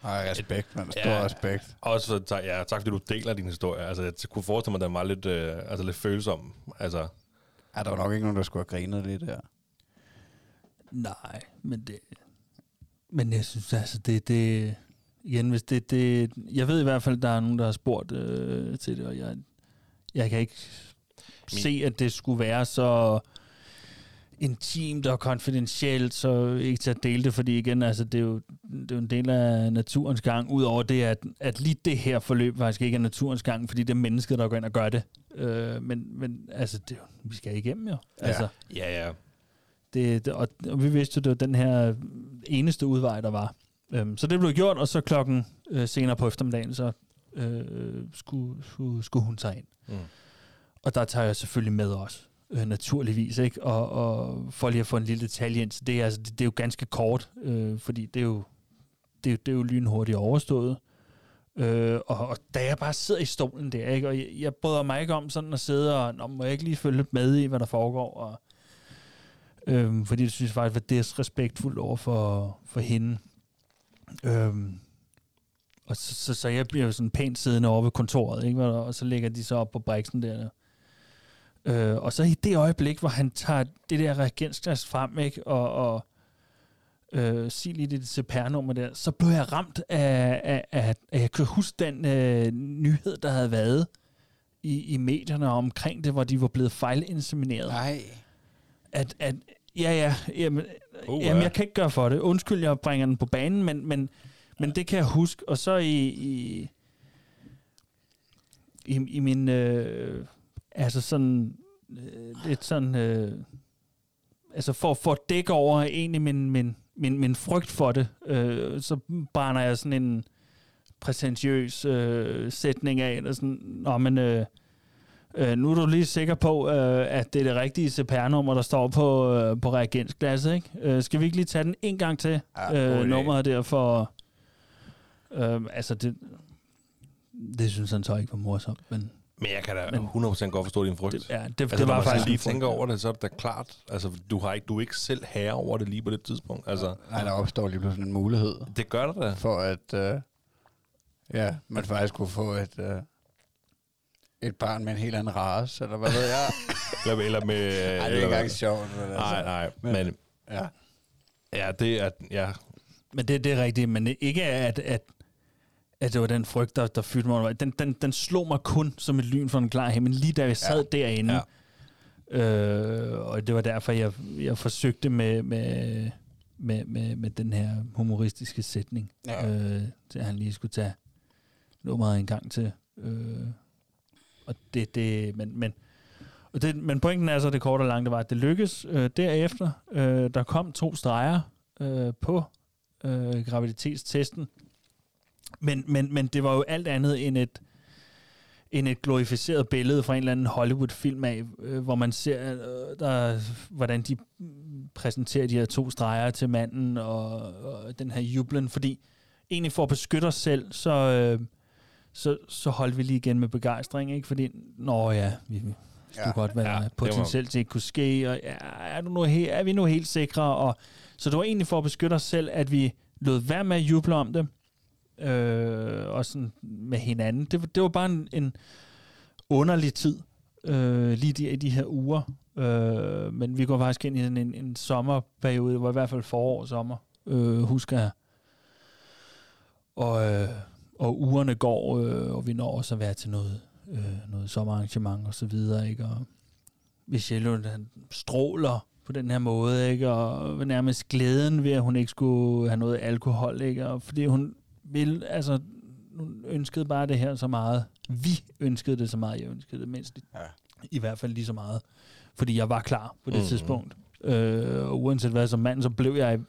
Ej, respekt, man. Stor Ja. respekt. Også tak, ja, tak fordi du deler din historie. Altså, jeg kunne forestille mig, at den var lidt, øh, altså, lidt følsom. Altså, Ja, der var nok ikke nogen, der skulle have grinet lidt der. Nej, men det... Men jeg synes altså, det... det igen, hvis det, det... Jeg ved i hvert fald, der er nogen, der har spurgt øh, til det, og jeg, jeg kan ikke Min- se, at det skulle være så intimt og konfidentielt, så ikke til at dele det, fordi igen, altså, det, er jo, det er jo en del af naturens gang, udover det, at, at lige det her forløb faktisk ikke er naturens gang, fordi det er mennesket, der går ind og gør det. Øh, men, men altså, det, vi skal igennem jo. Altså, ja, ja. Det, det, og, og vi vidste jo, det var den her eneste udvej, der var. Øhm, så det blev gjort, og så klokken øh, senere på eftermiddagen, så øh, skulle, skulle, skulle hun tage ind. Mm. Og der tager jeg selvfølgelig med også, øh, naturligvis, ikke? Og, og for lige at få en lille detalje ind, så det er, altså, det, det er jo ganske kort, øh, fordi det er jo, det, er det er jo lynhurtigt overstået. Øh, og, og da jeg bare sidder i stolen der, ikke? og jeg, jeg bryder mig ikke om sådan at sidde og, Nå, må jeg ikke lige følge lidt med i, hvad der foregår, og, Øhm, fordi det synes jeg faktisk var disrespektfuldt over for, for hende. Øhm, og så, så, så jeg bliver sådan pænt siddende over ved kontoret, ikke? og så lægger de så op på briksen der. Øh, og så i det øjeblik, hvor han tager det der reagensglas frem, ikke? og, og øh, sig lige det CPR-nummer der, så blev jeg ramt af, af, af, at jeg kunne huske den øh, nyhed, der havde været i, i medierne omkring det, hvor de var blevet fejlinsemineret. Nej. At, at ja, ja, jamen, Uh, jamen, ja. jeg kan ikke gøre for det. Undskyld, jeg bringer den på banen, men, men, men det kan jeg huske. Og så i, i, i, i min, øh, altså sådan, øh, lidt sådan, øh, altså for, for at dække over egentlig min, min, min, min frygt for det, øh, så brænder jeg sådan en præsentiøs øh, sætning af, eller sådan, Nå, men, øh, øh, nu er du lige sikker på, øh, at det er det rigtige CPR-nummer, der står på, øh, på reagensglasset, ikke? Øh, skal vi ikke lige tage den en gang til, Ja, øh, nummeret der for... Øh, altså, det, det synes han så ikke var morsomt, men Men jeg kan da Men- 100% godt forstå din frygt. det, ja, det, altså, det var faktisk lige tænker over det, så er det da klart. Altså, du, har ikke, du er ikke selv herre over det lige på det tidspunkt. Altså, Nej, der opstår lige pludselig en mulighed det gør der da. for, at øh, ja, man faktisk kunne få et, øh, et barn med en helt anden race, eller hvad ved jeg. (laughs) Eller, eller med... Ej, det er eller ikke engang sjovt. Men altså, Nej, nej. Men- Men, Ja. ja, det er... Ja, Men det, det er rigtigt, men ikke at, at, at det var den frygt, der, der fyldte mig. Den, den, den slog mig kun som et lyn for en klar himmel, lige da jeg sad ja. derinde. Ja. Øh, og det var derfor, jeg, jeg forsøgte med, med, med, med, med den her humoristiske sætning, Ja. øh, til at han lige skulle tage nummeret en gang til. Øh, og det, det, men, men, og det, men pointen er så, det korte og lange, det var, at det lykkedes øh, derefter. Øh, der kom to streger øh, på øh, graviditetstesten. Men, men, men det var jo alt andet end et, end et glorificeret billede fra en eller anden Hollywood-film af, øh, hvor man ser, øh, der, hvordan de præsenterer de her to streger til manden og, og den her jublen, fordi egentlig for at beskytte os selv, så, øh, så, så holdt vi lige igen med begejstring, ikke? Fordi, nå ja, vi vi vidste Ja. godt, hvad Ja, der det potentielt ikke kunne ske, og ja, er, du nu he- er vi nu helt sikre? Og, så det var egentlig for at beskytte os selv, at vi lod være med at juble om det, øh, og sådan med hinanden. Det, var- det var bare en, en underlig tid, øh, lige de, i de her uger. Øh, men vi går faktisk ind i en, en, en sommerperiode, det var i hvert fald forår og sommer, øh, husker jeg. Og, øh, og ugerne går, øh, og vi når også at være til noget, øh, noget sommerarrangement og så videre, ikke? Og Michelle, han stråler på den her måde, ikke? Og nærmest glæden ved, at hun ikke skulle have noget alkohol, ikke? Og fordi hun ville, altså, hun ønskede bare det her så meget. Vi ønskede det så meget, jeg ønskede det mindst. Ja. I hvert fald lige så meget. Fordi jeg var klar på det mm. tidspunkt. Øh, og uanset hvad som mand, så blev jeg i,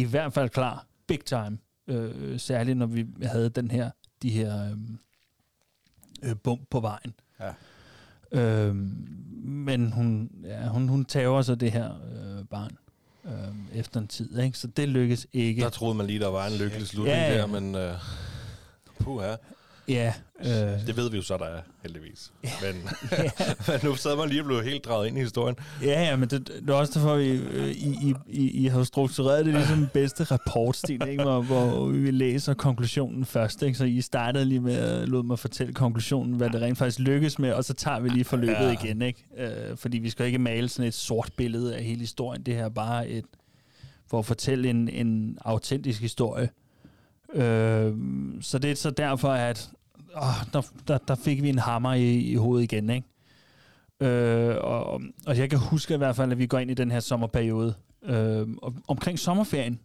i hvert fald klar. Big time. Øh, særligt når vi havde den her, de her øh, øh, bump på vejen. Ja. Øh, men hun, ja, hun, hun tager så det her øh, barn øh, efter en tid, ikke? så det lykkes ikke. der troede man lige, der var en lykkelig slutning Ja, ja. der, men... Uh, puha. Ja, øh, Det ved vi jo så, der er, heldigvis. (laughs) Men, (laughs) men nu sad man lige og blev helt draget ind i historien. Ja, ja, men det, det er også derfor, vi, øh, I, I, I, I har struktureret det ligesom den (laughs) bedste rapportstil, ikke? Hvor, hvor vi læser konklusionen først. Ikke? Så I startede lige med at lade mig fortælle konklusionen, hvad det rent faktisk lykkes med, og så tager vi lige forløbet Ja. ja. igen. Ikke? Øh, fordi vi skal ikke male sådan et sort billede af hele historien. Det her er bare et, for at fortælle en, en autentisk historie. Øh, så det er så derfor, at åh, der, der, der fik vi en hammer i, i hovedet igen, ikke? Øh, og, og jeg kan huske i hvert fald, at vi går ind i den her sommerperiode. Øh, og, omkring sommerferien.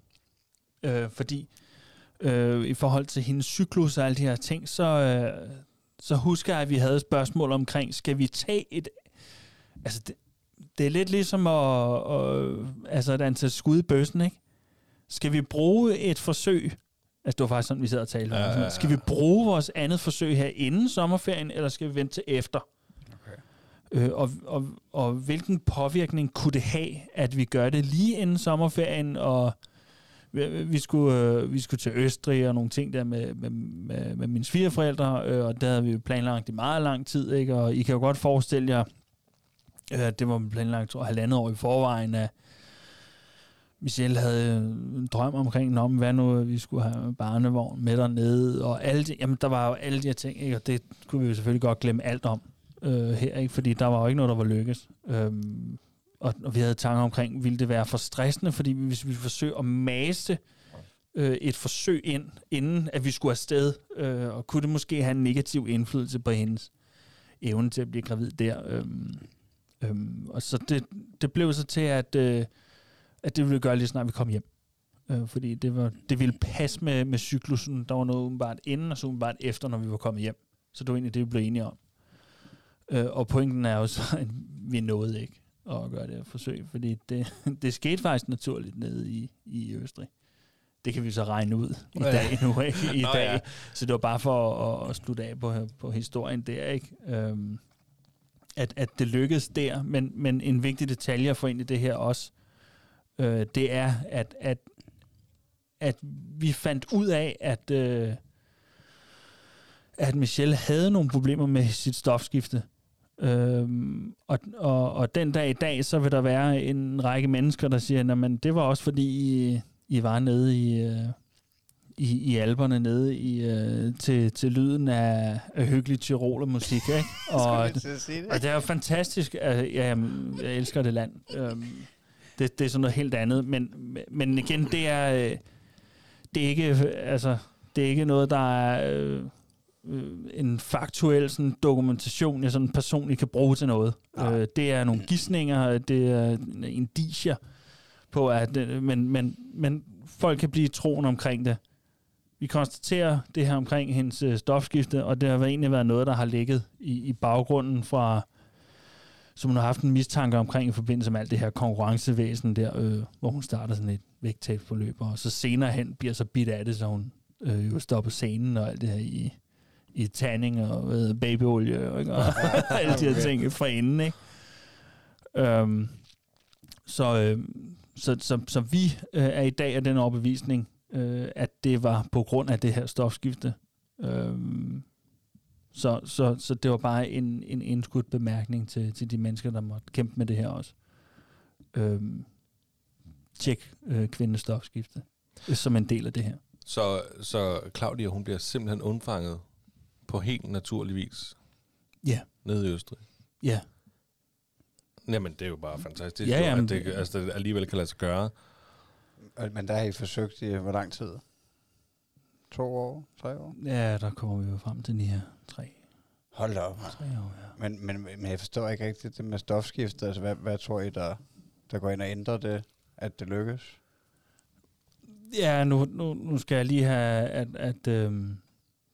Øh, fordi øh, i forhold til hendes cyklus og alle de her ting, så, øh, så husker jeg, at vi havde et spørgsmål omkring, skal vi tage et... Altså, det, det er lidt ligesom at, at altså et antal skud i bøssen, ikke? Skal vi bruge et forsøg Altså, det var faktisk sådan, vi sad og talte om. Ja, ja, ja. Skal vi bruge vores andet forsøg her inden sommerferien, eller skal vi vente til efter? Okay. Øh, og, og, og hvilken påvirkning kunne det have, at vi gør det lige inden sommerferien, og vi, vi, skulle, øh, vi skulle til Østrig og nogle ting der med, med, med, med mine svigerforældre, øh, og der havde vi planlagt i meget lang tid, ikke? og I kan jo godt forestille jer, øh, det var planlagt tror halvandet år i forvejen af Michelle havde en drøm omkring, om hvad nu vi skulle have barnevogn med dernede, og alle de, jamen, der var jo alle de her ting, ikke? og det kunne vi jo selvfølgelig godt glemme alt om øh, her, ikke? fordi der var jo ikke noget, der var lykkes. Øhm, og, og vi havde tanker omkring, ville det være for stressende, fordi hvis vi forsøger at mase øh, et forsøg ind, inden at vi skulle afsted, øh, og kunne det måske have en negativ indflydelse på hendes evne til at blive gravid der. Øhm, øhm, og så det, det blev så til, at, øh, at det ville gøre lige snart vi kom hjem. Øh, fordi det, var, det ville passe med, med cyklusen. Der var noget umiddelbart inden, og så umiddelbart efter, når vi var kommet hjem. Så det var egentlig det, vi blev enige om. Øh, og pointen er jo så, (laughs) at vi nåede ikke at gøre det her forsøg, fordi det, (laughs) det skete faktisk naturligt nede i, i Østrig. Det kan vi så regne ud i dag nu, ikke? I (laughs) Nå, dag. ja. Så det var bare for at, at slutte af på, på historien der, ikke? Øhm, at, at det lykkedes der, men, men en vigtig detalje ind i det her også, øh, det er, at, at, at vi fandt ud af, at, øh, at Michelle havde nogle problemer med sit stofskifte. Øhm, og, og, og den dag i dag, så vil der være en række mennesker, der siger, at det var også fordi, I, I var nede i, øh, i, i alberne, nede i, øh, til, til lyden af, af hyggelig tyroler musik. Ikke? (laughs) Og, og det er jo fantastisk. Altså, ja, jeg elsker det land. Øhm, det, det er sådan noget helt andet. Men, men igen, det er, øh, det er ikke, altså, det er ikke noget, der er øh, en faktuel sådan, dokumentation, jeg sådan personligt kan bruge til noget. Øh, det er nogle gissninger, det er indicier på, at, øh, men, men, men folk kan blive troen omkring det. Vi konstaterer det her omkring hendes øh, stofskifte, og det har egentlig været noget, der har ligget i, i baggrunden fra, som hun har haft en mistanke omkring i forbindelse med alt det her konkurrencevæsen der, øh, hvor hun starter sådan et vægttabsforløb, og så senere hen bliver så bit af det, så hun øh, jo stopper scenen og alt det her i, i tanning og hedder, babyolie ikke? og (laughs) (laughs) alle de her ting fra inden. Ikke? Øhm, så, øh, så, så, så vi øh, er i dag af den overbevisning, øh, at det var på grund af det her stofskifte. Øhm, så, så, så det var bare en, en indskudt bemærkning til, til de mennesker, der måtte kæmpe med det her også. Øhm, tjek øh, kvindens stofskifte øh, som en del af det her. Så, så Claudia, hun bliver simpelthen undfanget på helt naturlig vis Ja. nede i Østrig. Ja. Jamen, det er jo bare fantastisk, Ja, jamen, at det, altså, det alligevel kan lade sig gøre. Men der har I forsøgt i hvor lang tid? To år? Tre år? Ja, der kommer vi jo frem til de her tre, Hold da op. tre år. Ja. Men, men, men jeg forstår ikke rigtigt det med stofskiftet. Altså, hvad, hvad tror I, der, der går ind og ændrer det, at det lykkes? Ja, nu, nu, nu skal jeg lige have, at, at øhm,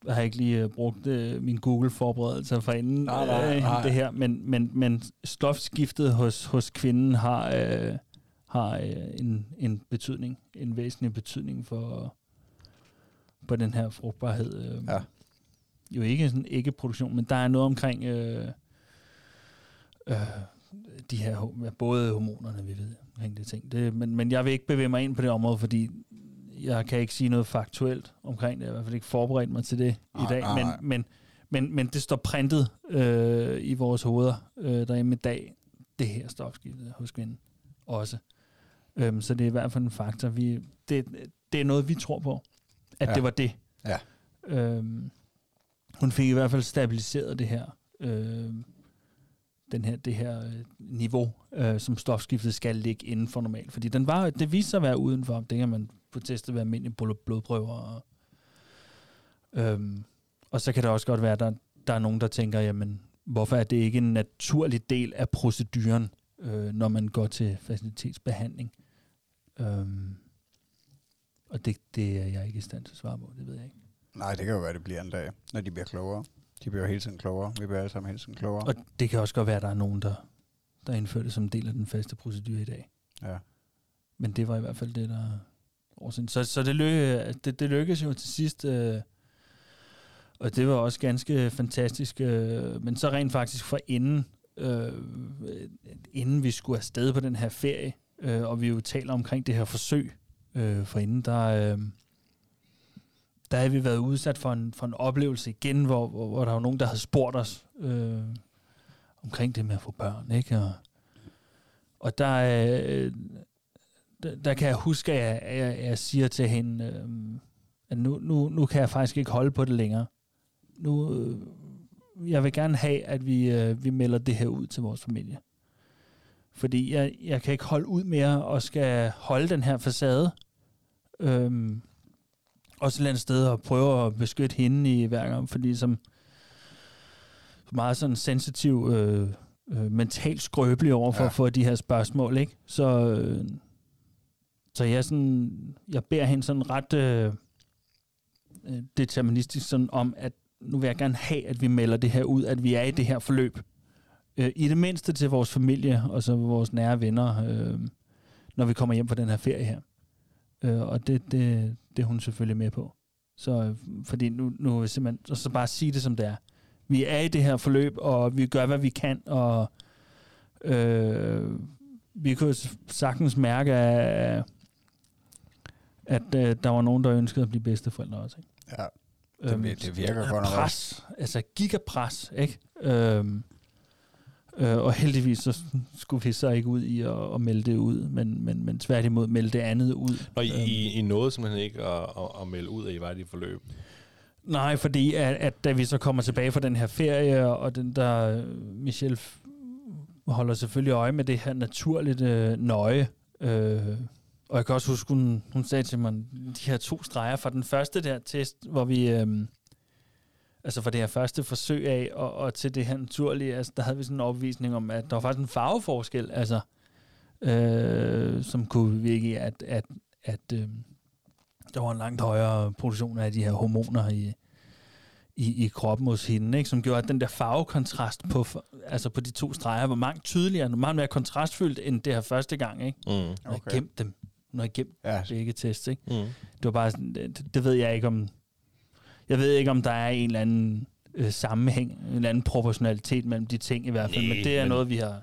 jeg har ikke lige øh, brugt øh, min Google-forberedelse for inden Nej, nej, øh, nej. det her, men, men, men stofskiftet hos, hos kvinden har, øh, har øh, en, en betydning, en væsentlig betydning for, på den her frugtbarhed. Øh, Ja. Jo ikke sådan ikke-produktion, men der er noget omkring øh, øh, de her, både hormonerne, vi ved, omkring det ting. Det, men, men jeg vil ikke bevæge mig ind på det område, fordi jeg kan ikke sige noget faktuelt omkring det. Jeg har i hvert fald ikke forberedt mig til det Nej, i dag. nej, Men, nej. men, men, men det står printet øh, i vores hoveder øh, derhjemme i dag. Det her stofskifte hos kvinden også. Øhm, så det er i hvert fald en faktor. Vi, det, det er noget, vi tror på, at ja. det var det. Ja. Øhm, hun fik i hvert fald stabiliseret det her, øh, den her, det her øh, niveau, øh, som stofskiftet skal ligge inden for normalt. Fordi den var, det viste sig at være udenfor. Det kan man få testet ved almindelige blodprøver. Og, øh, og så kan det også godt være, at der, der er nogen, der tænker, jamen, hvorfor er det ikke en naturlig del af proceduren, øh, når man går til facilitetsbehandling? Øh, og det, det er jeg ikke i stand til at svare på, det ved jeg ikke. Nej, det kan jo være, det bliver en dag, når de bliver klogere. De bliver hele tiden klogere. Vi bliver alle sammen hele tiden klogere. Og det kan også godt være, at der er nogen, der, der indfører det som en del af den faste procedure i dag. Ja. Men det var i hvert fald det, der er årsagen. Så, så det, lykke, det, det lykkedes jo til sidst, øh, og det var også ganske fantastisk. Øh, men så rent faktisk for inden, øh, inden vi skulle afsted på den her ferie, øh, og vi jo taler omkring det her forsøg, øh, for inden der... Øh, der havde vi været udsat for en, for en oplevelse igen, hvor, hvor, hvor der var nogen, der havde spurgt os øh, omkring det med at få børn, ikke? Og, og der, øh, der, der kan jeg huske, at jeg, jeg, jeg siger til hende, øh, at nu, nu, nu kan jeg faktisk ikke holde på det længere. Nu, øh, jeg vil gerne have, at vi, øh, vi melder det her ud til vores familie. Fordi jeg, jeg kan ikke holde ud mere og skal holde den her facade. Øhm, også et eller andet sted og prøve at beskytte hende i hver gang, fordi som meget sådan sensitiv, øh, øh, mentalt skrøbelig over for, ja. for de her spørgsmål, ikke? Så, øh, så jeg, sådan, jeg beder hende sådan ret øh, øh, deterministisk sådan om, at nu vil jeg gerne have, at vi melder det her ud, at vi er i det her forløb. Øh, I det mindste til vores familie og så vores nære venner, øh, når vi kommer hjem fra den her ferie her. Øh, og det, det, det er hun selvfølgelig med på. Så øh, fordi nu, nu simpelthen, så bare sige det som det er. Vi er i det her forløb, og vi gør, hvad vi kan, og øh, vi kunne sagtens mærke, at, at øh, der var nogen, der ønskede at blive bedsteforældre også. Ikke? Ja, det, øhm, det virker godt nok. Pres, altså gigapres, ikke? Øhm, øh, og heldigvis så skulle vi så ikke ud i at, at melde det ud, men, men, men tværtimod melde det andet ud. Og I, øhm, I nåede simpelthen ikke at, at, at melde ud, at I var i det forløb? Nej, fordi at, at da vi så kommer tilbage fra den her ferie, og den der Michelle holder selvfølgelig øje med det her naturligt øh, nøje. Øh, og jeg kan også huske, hun, hun sagde til mig, de her to streger fra den første der test, hvor vi, øh, altså fra det her første forsøg af, og, og til det her naturlige, altså der havde vi sådan en opvisning om, at der var faktisk en farveforskel, altså, øh, som kunne virke i, at, at, at øh, der var en langt højere produktion af de her hormoner i, i, i kroppen hos hende, ikke? som gjorde, at den der farvekontrast på, altså på de to streger var meget tydeligere, meget mere kontrastfyldt end det her første gang. Ikke? Mm. Okay. Jeg har gemt dem. Når jeg gemt ja. begge tests. Ikke? Mm. Det var bare sådan, det, det, ved jeg ikke om, jeg ved ikke om der er en eller anden øh, sammenhæng, en eller anden proportionalitet mellem de ting i hvert fald, nee, men det er men... noget, vi har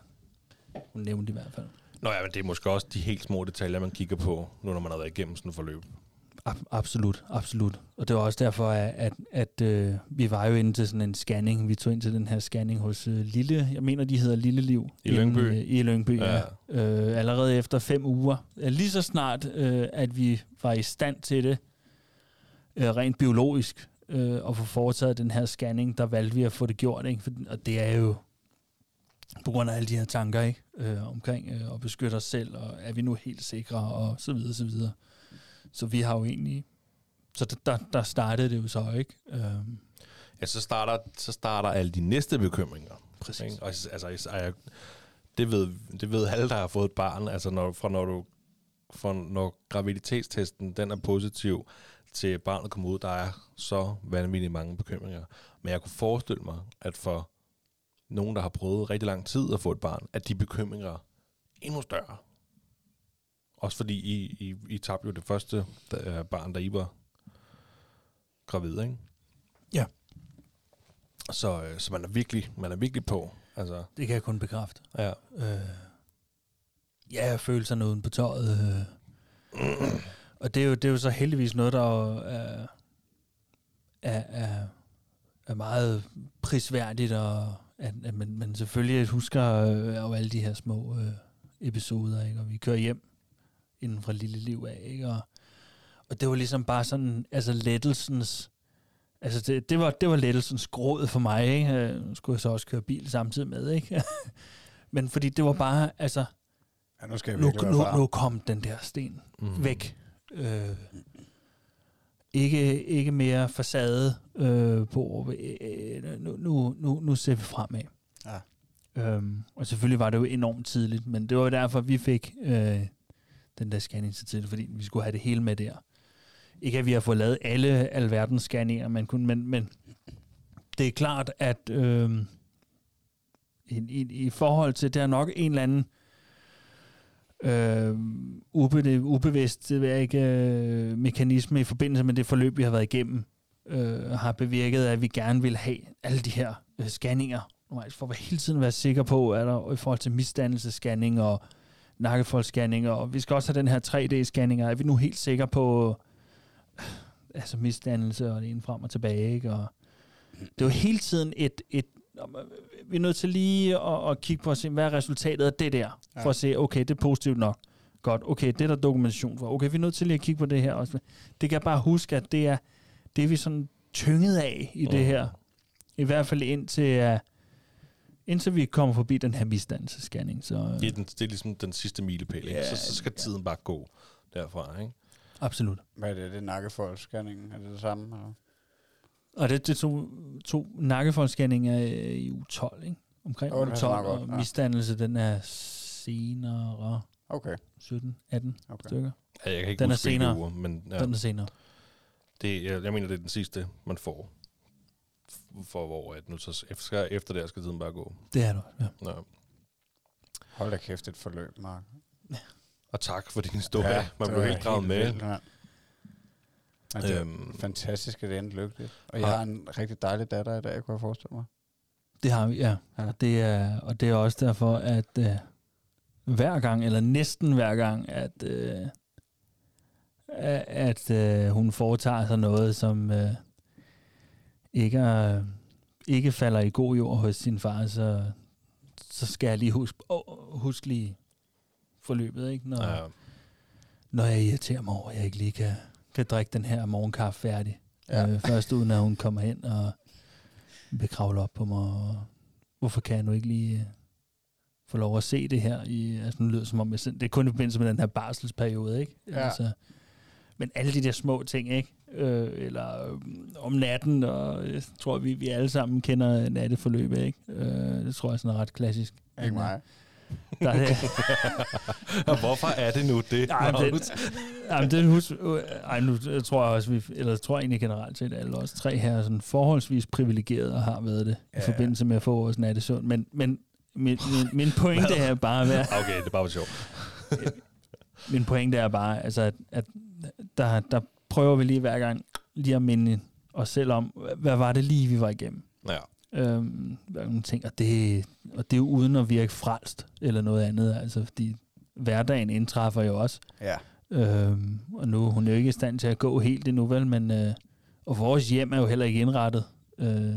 nævnt i hvert fald. Nå ja, men det er måske også de helt små detaljer, man kigger på, nu når man har været igennem sådan et forløb. Ab- absolut, absolut. Og det var også derfor, at, at, at øh, vi var jo inde til sådan en scanning. Vi tog ind til den her scanning hos øh, Lille, jeg mener, de hedder Lille Liv. I Lyngby? Øh, I Lyngby, ja. ja. Øh, allerede efter fem uger. Lige så snart, øh, at vi var i stand til det, øh, rent biologisk, øh, at få foretaget den her scanning, der valgte vi at få det gjort. Ikke? For, og det er jo på grund af alle de her tanker ikke? Øh, omkring øh, at beskytte os selv, og er vi nu helt sikre, og så videre, så videre. Så vi har jo egentlig... Så der, der startede det jo så, ikke? Øhm. Ja, så starter, så starter alle de næste bekymringer. Præcis. Ikke? Og, altså, jeg, det, ved, det ved alle, der har fået et barn. Altså, når, fra når du for når graviditetstesten den er positiv, til barnet kommer ud, der er så vanvittigt mange bekymringer. Men jeg kunne forestille mig, at for nogen, der har prøvet rigtig lang tid at få et barn, at de bekymringer er endnu større. Også fordi I, I, I tabte jo det første der, barn, da I var gravid, ikke? Ja. Så, øh, så man er virkelig, man er virkelig på. Altså. Det kan jeg kun bekræfte. Ja. Øh, ja, jeg føler sig uden på tøjet. Øh. Og det er, jo, det er jo så heldigvis noget, der er, er, er, er meget prisværdigt, og at, at man, man selvfølgelig husker øh, alle de her små øh, episoder, ikke? og vi kører hjem inden fra lille liv af, ikke? Og, og det var ligesom bare sådan, altså lettelsens, altså det, det, var, det var lettelsens gråd for mig, ikke? Øh, nu skulle jeg så også køre bil samtidig med, ikke? (laughs) Men fordi det var bare, altså, ja, nu, skal jeg nu, nu, nu kom den der sten mm. væk. Øh, ikke, ikke mere facade øh, på. Øh, nu, nu, nu, nu ser vi fremad. Ja. Øhm, og selvfølgelig var det jo enormt tidligt, men det var derfor, vi fik øh, den der scanning så tidligt, fordi vi skulle have det hele med der. Ikke at vi har fået lavet alle alverdens scanninger, men, kun, men, men det er klart, at øh, i, i, i forhold til, det er nok en eller anden øh, ube, ubevidst det er ikke, øh, mekanisme i forbindelse med det forløb, vi har været igennem, øh, har bevirket, at vi gerne vil have alle de her øh, scanninger, altså for at hele tiden være sikker på, at der i forhold til misdannelsescanning og nakkefoldsscanninger, og vi skal også have den her 3D-scanninger. Er vi nu helt sikre på øh, altså misdannelse og det ene frem og tilbage, ikke? Og det er jo hele tiden et, et vi er nødt til lige at, at kigge på at se, hvad er resultatet af det der, ja. for at se, okay, det er positivt nok. godt, okay, det er der dokumentation for. Okay, vi er nødt til lige at kigge på det her også. Det kan jeg bare huske, at det er, det er vi sådan tynget af i det Mm. her. I hvert fald indtil, uh, indtil vi kommer forbi den her misdannelsesscanning. Så Det er, den, det er ligesom den sidste milepæl, ikke? Ja, så, så skal ja. tiden bare gå derfra, ikke? absolut. Hvad er det? Det er nakkefoldsscanningen. Er det det samme? Eller? Og det, det to, to nakkefoldsscanninger i uge 12, ikke? Omkring uge passer 12, meget godt, og ja. misdannelse, den er senere Okay. 17, 18 okay. stykker. Ja, jeg kan ikke Den er huske, hvilke senere. uger, men ja, Ja. Den er senere. det, jeg, jeg mener, det er den sidste, man får. For hvor at nu så efter, efter det skal tiden bare gå. Det er det, ja. Ja. Hold da kæft et forløb, Mark. Og tak for din historie. Ja, man blev helt draget med. vildt, mand. Men det er Øhm. fantastisk, at det endte lykkeligt. Og jeg har en rigtig dejlig datter i dag, kunne jeg forestille mig. Det har vi, ja. Ja. Og, det er, og det er også derfor, at øh, hver gang, eller næsten hver gang, at, øh, at øh, hun foretager sig noget, som øh, ikke, er, ikke falder i god jord hos sin far, så, så skal jeg lige huske, oh, husk lige forløbet, ikke? Når, Ja. når jeg irriterer mig over, at jeg ikke lige kan, kan drikke den her morgenkaffe færdig. Ja. Øh, først uden at hun kommer hen og vil kravle op på mig. Og hvorfor kan jeg nu ikke lige øh, få lov at se det her? I, altså, nu lyder det som om, jeg, det er kun i forbindelse med den her barselsperiode, ikke? Ja. Altså, men alle de der små ting, ikke? Øh, eller øh, om natten, og jeg tror, vi, vi alle sammen kender natteforløbet, ikke? Øh, det tror jeg sådan er ret klassisk. Ikke mig. Der er det, (laughs) Og hvorfor er det nu det? Nej, men det, ej, men det hus, øh, ej, nu tror jeg også, vi, eller jeg tror egentlig generelt set, alle os tre her er sådan forholdsvis privilegerede og har været det ja. Ja. i forbindelse med at få vores nattesøvn. Men, men min, min, min pointe er bare, at være, (laughs) Okay, det er bare for sjov. (laughs) min pointe er bare, altså, at, at der, der prøver vi lige hver gang lige at minde os selv om, hvad var det lige, vi var igennem. Ja. Øhm, nogle ting, og det, og det er jo uden at virke frelst eller noget andet, altså fordi hverdagen indtræffer jo også. Ja. Øhm, og nu hun er jo ikke i stand til at gå helt endnu, vel, men øh, og vores hjem er jo heller ikke indrettet. Øh,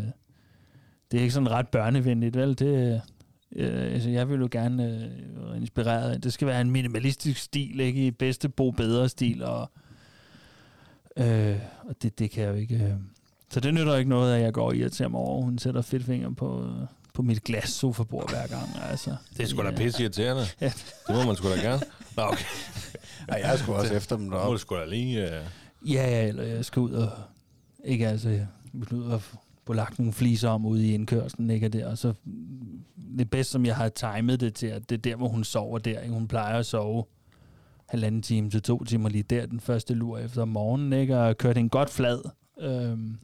det er ikke sådan ret børnevenligt, vel? Det, øh, altså, jeg vil jo gerne øh, være inspireret det skal være en minimalistisk stil, ikke i bedste bo bedre stil, og, øh, og det, det kan jeg jo ikke... Øh. Så det nytter ikke noget, at jeg går og irriterer mig over, hun sætter fedtfinger på, øh, på mit glas sofabord hver gang. Altså. Det er sgu da pisse irriterende. Ja. Det må man sgu da gerne. Nå, okay. Ej, jeg skulle også efter dem Så må deroppe. du sgu da lige... Uh... Ja, ja, eller jeg skal ud og... Ikke altså, jeg vil ud og få lagt nogle fliser om ude i indkørslen, ikke? Og, det, og så det bedste, som jeg har timet det til, at det er der, hvor hun sover der. Ikke? Hun plejer at sove halvanden time til to timer lige der, den første lur efter morgenen, ikke? Og kørt hende godt flad øhm,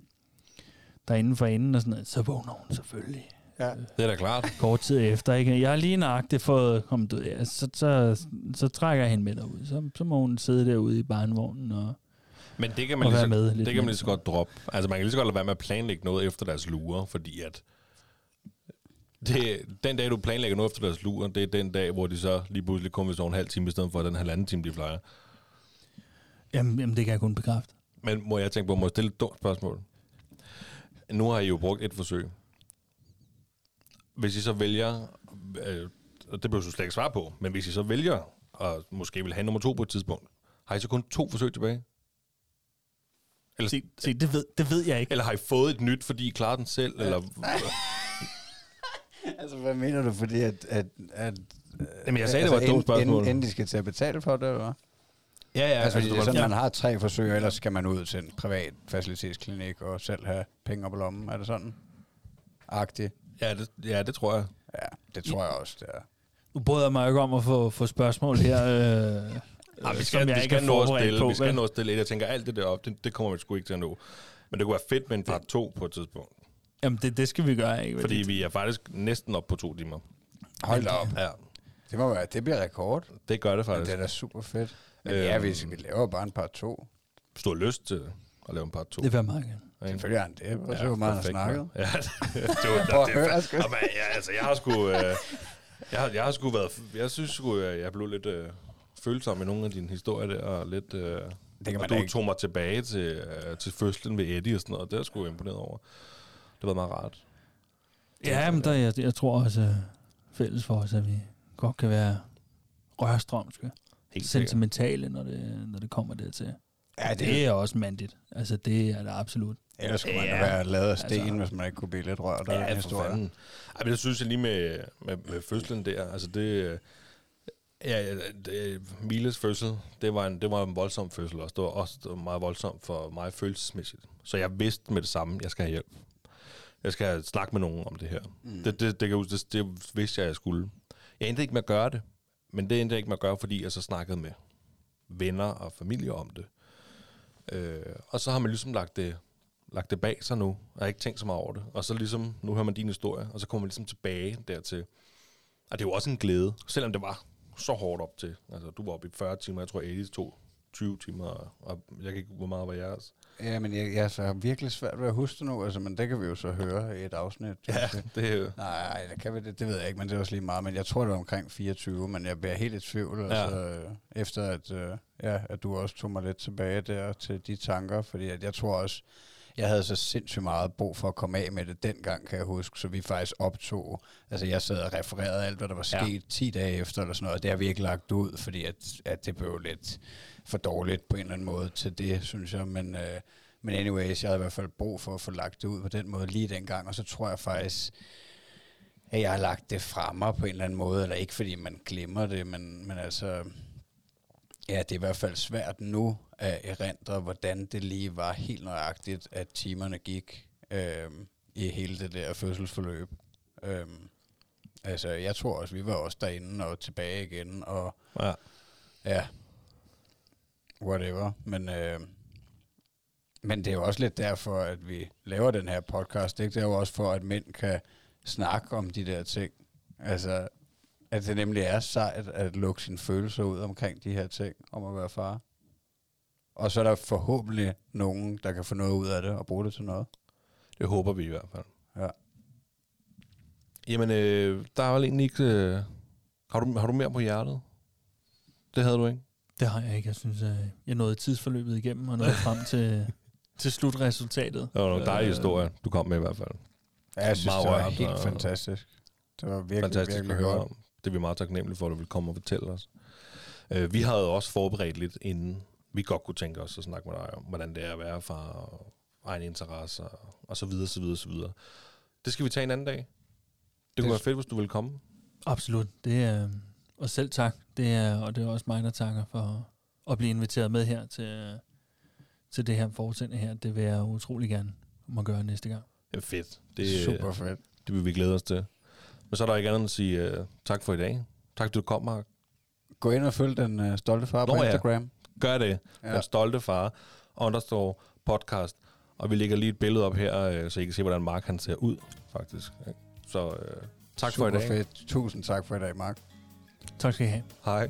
derinde for enden og sådan noget. Så vågner hun selvfølgelig Ja. Det er da klart. kort tid efter. Ikke? Jeg har lige nøjagtigt fået kommet ud. Ja, så, så, så trækker jeg hende med derud. Så, så må hun sidde derude i barnevognen og, Men det kan man, lige så, med. det kan man lige så godt droppe. Altså, man kan lige så godt lade være med at planlægge noget efter deres lure, fordi at det, den dag, du planlægger noget efter deres lure, det er den dag, hvor de så lige pludselig kommer så en halv time, i stedet for den halvanden time, de plejer. Jamen, jamen, det kan jeg kun bekræfte. Men må jeg tænke på, må jeg stille et dumt spørgsmål? Nu har I jo brugt et forsøg. Hvis I så vælger, øh, og det behøver du slet ikke svare på, men hvis I så vælger, og måske vil have nummer to på et tidspunkt, har I så kun to forsøg tilbage? Eller, Se, se det, ved, det ved jeg ikke. eller har I fået et nyt, fordi I klarer den selv? Eller, (laughs) Altså, hvad mener du? Fordi at... at, at Jamen, jeg sagde, det var et dumt spørgsmål. Inden, inden de skal til at betale for det, eller hvad? Ja, ja, Altså, fordi det er sådan, ja. man har tre forsøg, ellers skal man ud til en privat facilitetsklinik og selv have penge op i lommen. Er det sådan? Agtigt. ja, det, ja, det tror jeg. Ja, det tror jeg også, det er. Nu bryder jeg mig ikke om at få, få spørgsmål her, øh, (laughs) Ja, vi som skal, jeg vi skal nå at stille, på. vi skal nå at stille et. Jeg tænker, alt det der op, det, det kommer vi sgu ikke til at nå. Men det kunne være fedt med en part 2 på et tidspunkt. Jamen, det, det skal vi gøre, ikke? Fordi vi er faktisk næsten op på to timer. Hold da op. Ja, Det må være, det bliver rekord. det gør det Men faktisk. det er da super fedt. Men ja, hvis vi laver bare en par to. Hvis du har lyst til at lave en part 2. Det vil jeg meget gerne. Selvfølgelig er han det. Hvor så meget han har snakket. Ja, (laughs) det, det, det, det, det. Jamen, ja, altså, jeg har sgu... Øh, jeg, har, jeg har sgu været... Jeg synes sgu, jeg, jeg blev lidt øh, følsom med nogle af dine historier der, og lidt... Øh, Det kan og man du da ikke. tog mig tilbage til, øh, til fødslen ved Eddie og sådan noget. Det er jeg sgu imponeret over. Det var meget rart. Ja, men der, jeg, jeg tror også øh, fælles for os, at vi godt kan være rørstrømske. Helt sikkert. sentimentale, når det, når det kommer dertil. Ja, det, Det er også mandigt. Altså, det er det absolut. ellers skulle man Ja, være lavet af sten, altså- altså, hvis man ikke kunne blive lidt rørt af Ja, for historie. fanden. Ej, men det synes jeg lige med, med, med fødslen der, altså det... Ja, ja, det, Miles fødsel, det var, en, det var en voldsom fødsel også. Det var også det var meget voldsomt for mig følelsesmæssigt. Så jeg vidste med det samme, jeg skal have hjælp. Jeg skal snakke med nogen om det her. Mm. Det, det, det, jeg huske, det, det vidste jeg, jeg skulle. Jeg endte ikke med at gøre det, men det endte jeg ikke med at gøre, fordi jeg så snakkede med venner og familie om det. Øh, og så har man ligesom lagt det, lagt det bag sig nu, og har ikke tænkt så meget over det. Og så ligesom, nu hører man din historie, og så kommer man ligesom tilbage dertil. Og det er jo også en glæde, selvom det var så hårdt op til. Altså, du var oppe i 40 timer, jeg tror, Eddie tog 20 timer, og- og jeg kan ikke, hvor meget var jeres. Ja, men jeg, jeg har virkelig svært ved at huske det nu, altså, men det kan vi jo så høre i et afsnit. Ja, det er jo... Nej, det kan vi det, det ved jeg ikke, men det er også lige meget. Men jeg tror, det var omkring 24, men jeg bliver helt i tvivl, Ja. altså, efter at, øh, ja, at du også tog mig lidt tilbage der til de tanker, fordi at jeg tror også, jeg havde så sindssygt meget brug for at komme af med det dengang, kan jeg huske, så vi faktisk optog, altså jeg sad og refererede alt, hvad der var Ja. sket 10 dage efter, eller sådan noget, og det har vi ikke lagt ud, fordi at, at det blev lidt for dårligt på en eller anden måde til det, synes jeg, men... Øh, men anyways, jeg havde i hvert fald brug for at få lagt det ud på den måde lige dengang, og så tror jeg faktisk, at jeg har lagt det fra mig på en eller anden måde, eller ikke fordi man glemmer det, men, men altså, ja, det er i hvert fald svært nu at erindre, hvordan det lige var helt nøjagtigt, at timerne gik øh, i hele det der fødselsforløb. Øh, altså, jeg tror også, vi var også derinde og tilbage igen, og Ja. Ja. Whatever. Men, øh, men det er jo også lidt derfor, at vi laver den her podcast. Ikke? Det er jo også for, at mænd kan snakke om de der ting. Altså, at det nemlig er sejt at lukke sine følelser ud omkring de her ting, om at være far. Og så er der forhåbentlig nogen, der kan få noget ud af det og bruge det til noget. Det håber vi i hvert fald. Ja. Jamen, øh, der er vel egentlig ikke... Øh, har, du, har du mere på hjertet? Det havde du ikke? Det har jeg ikke. Jeg synes, at jeg nåede tidsforløbet igennem og nåede frem til, (laughs) til slutresultatet. Det var nogle dejlige Øh, historier, du kom med i hvert fald. Ja, jeg synes, det var helt og- fantastisk. Det var virkelig, Fantastisk virkelig at høre godt. om. Det er vi meget taknemmelige for, at du vil komme og fortælle os. Øh, vi havde også forberedt lidt, inden vi godt kunne tænke os at snakke med dig om, hvordan det er at være og egen interesser og, og så videre, så videre, så videre. Det skal vi tage en anden dag. Det kunne Det- være fedt, hvis du ville komme. Absolut. Det er, og selv tak. Det er, og det er også mig, der takker for at blive inviteret med her til, til det her foretagende her. Det vil jeg utrolig gerne må gøre næste gang. Det er fedt. Det, Det, Super fedt. det vil vi glæde os til. Men så er der ikke andet end at sige uh, tak for i dag. Tak, du kom, Mark. Gå ind og følg den uh, stolte far på Nå ja. Instagram. Gør det. Ja. Ja. Den stolte far, understore podcast. Og vi lægger lige et billede op her, øh, så I kan se, hvordan Mark han ser ud, faktisk. Så øh, tak Super for i dag. fedt. Tusind tak for i dag, Mark. Tak skal I have. Hej.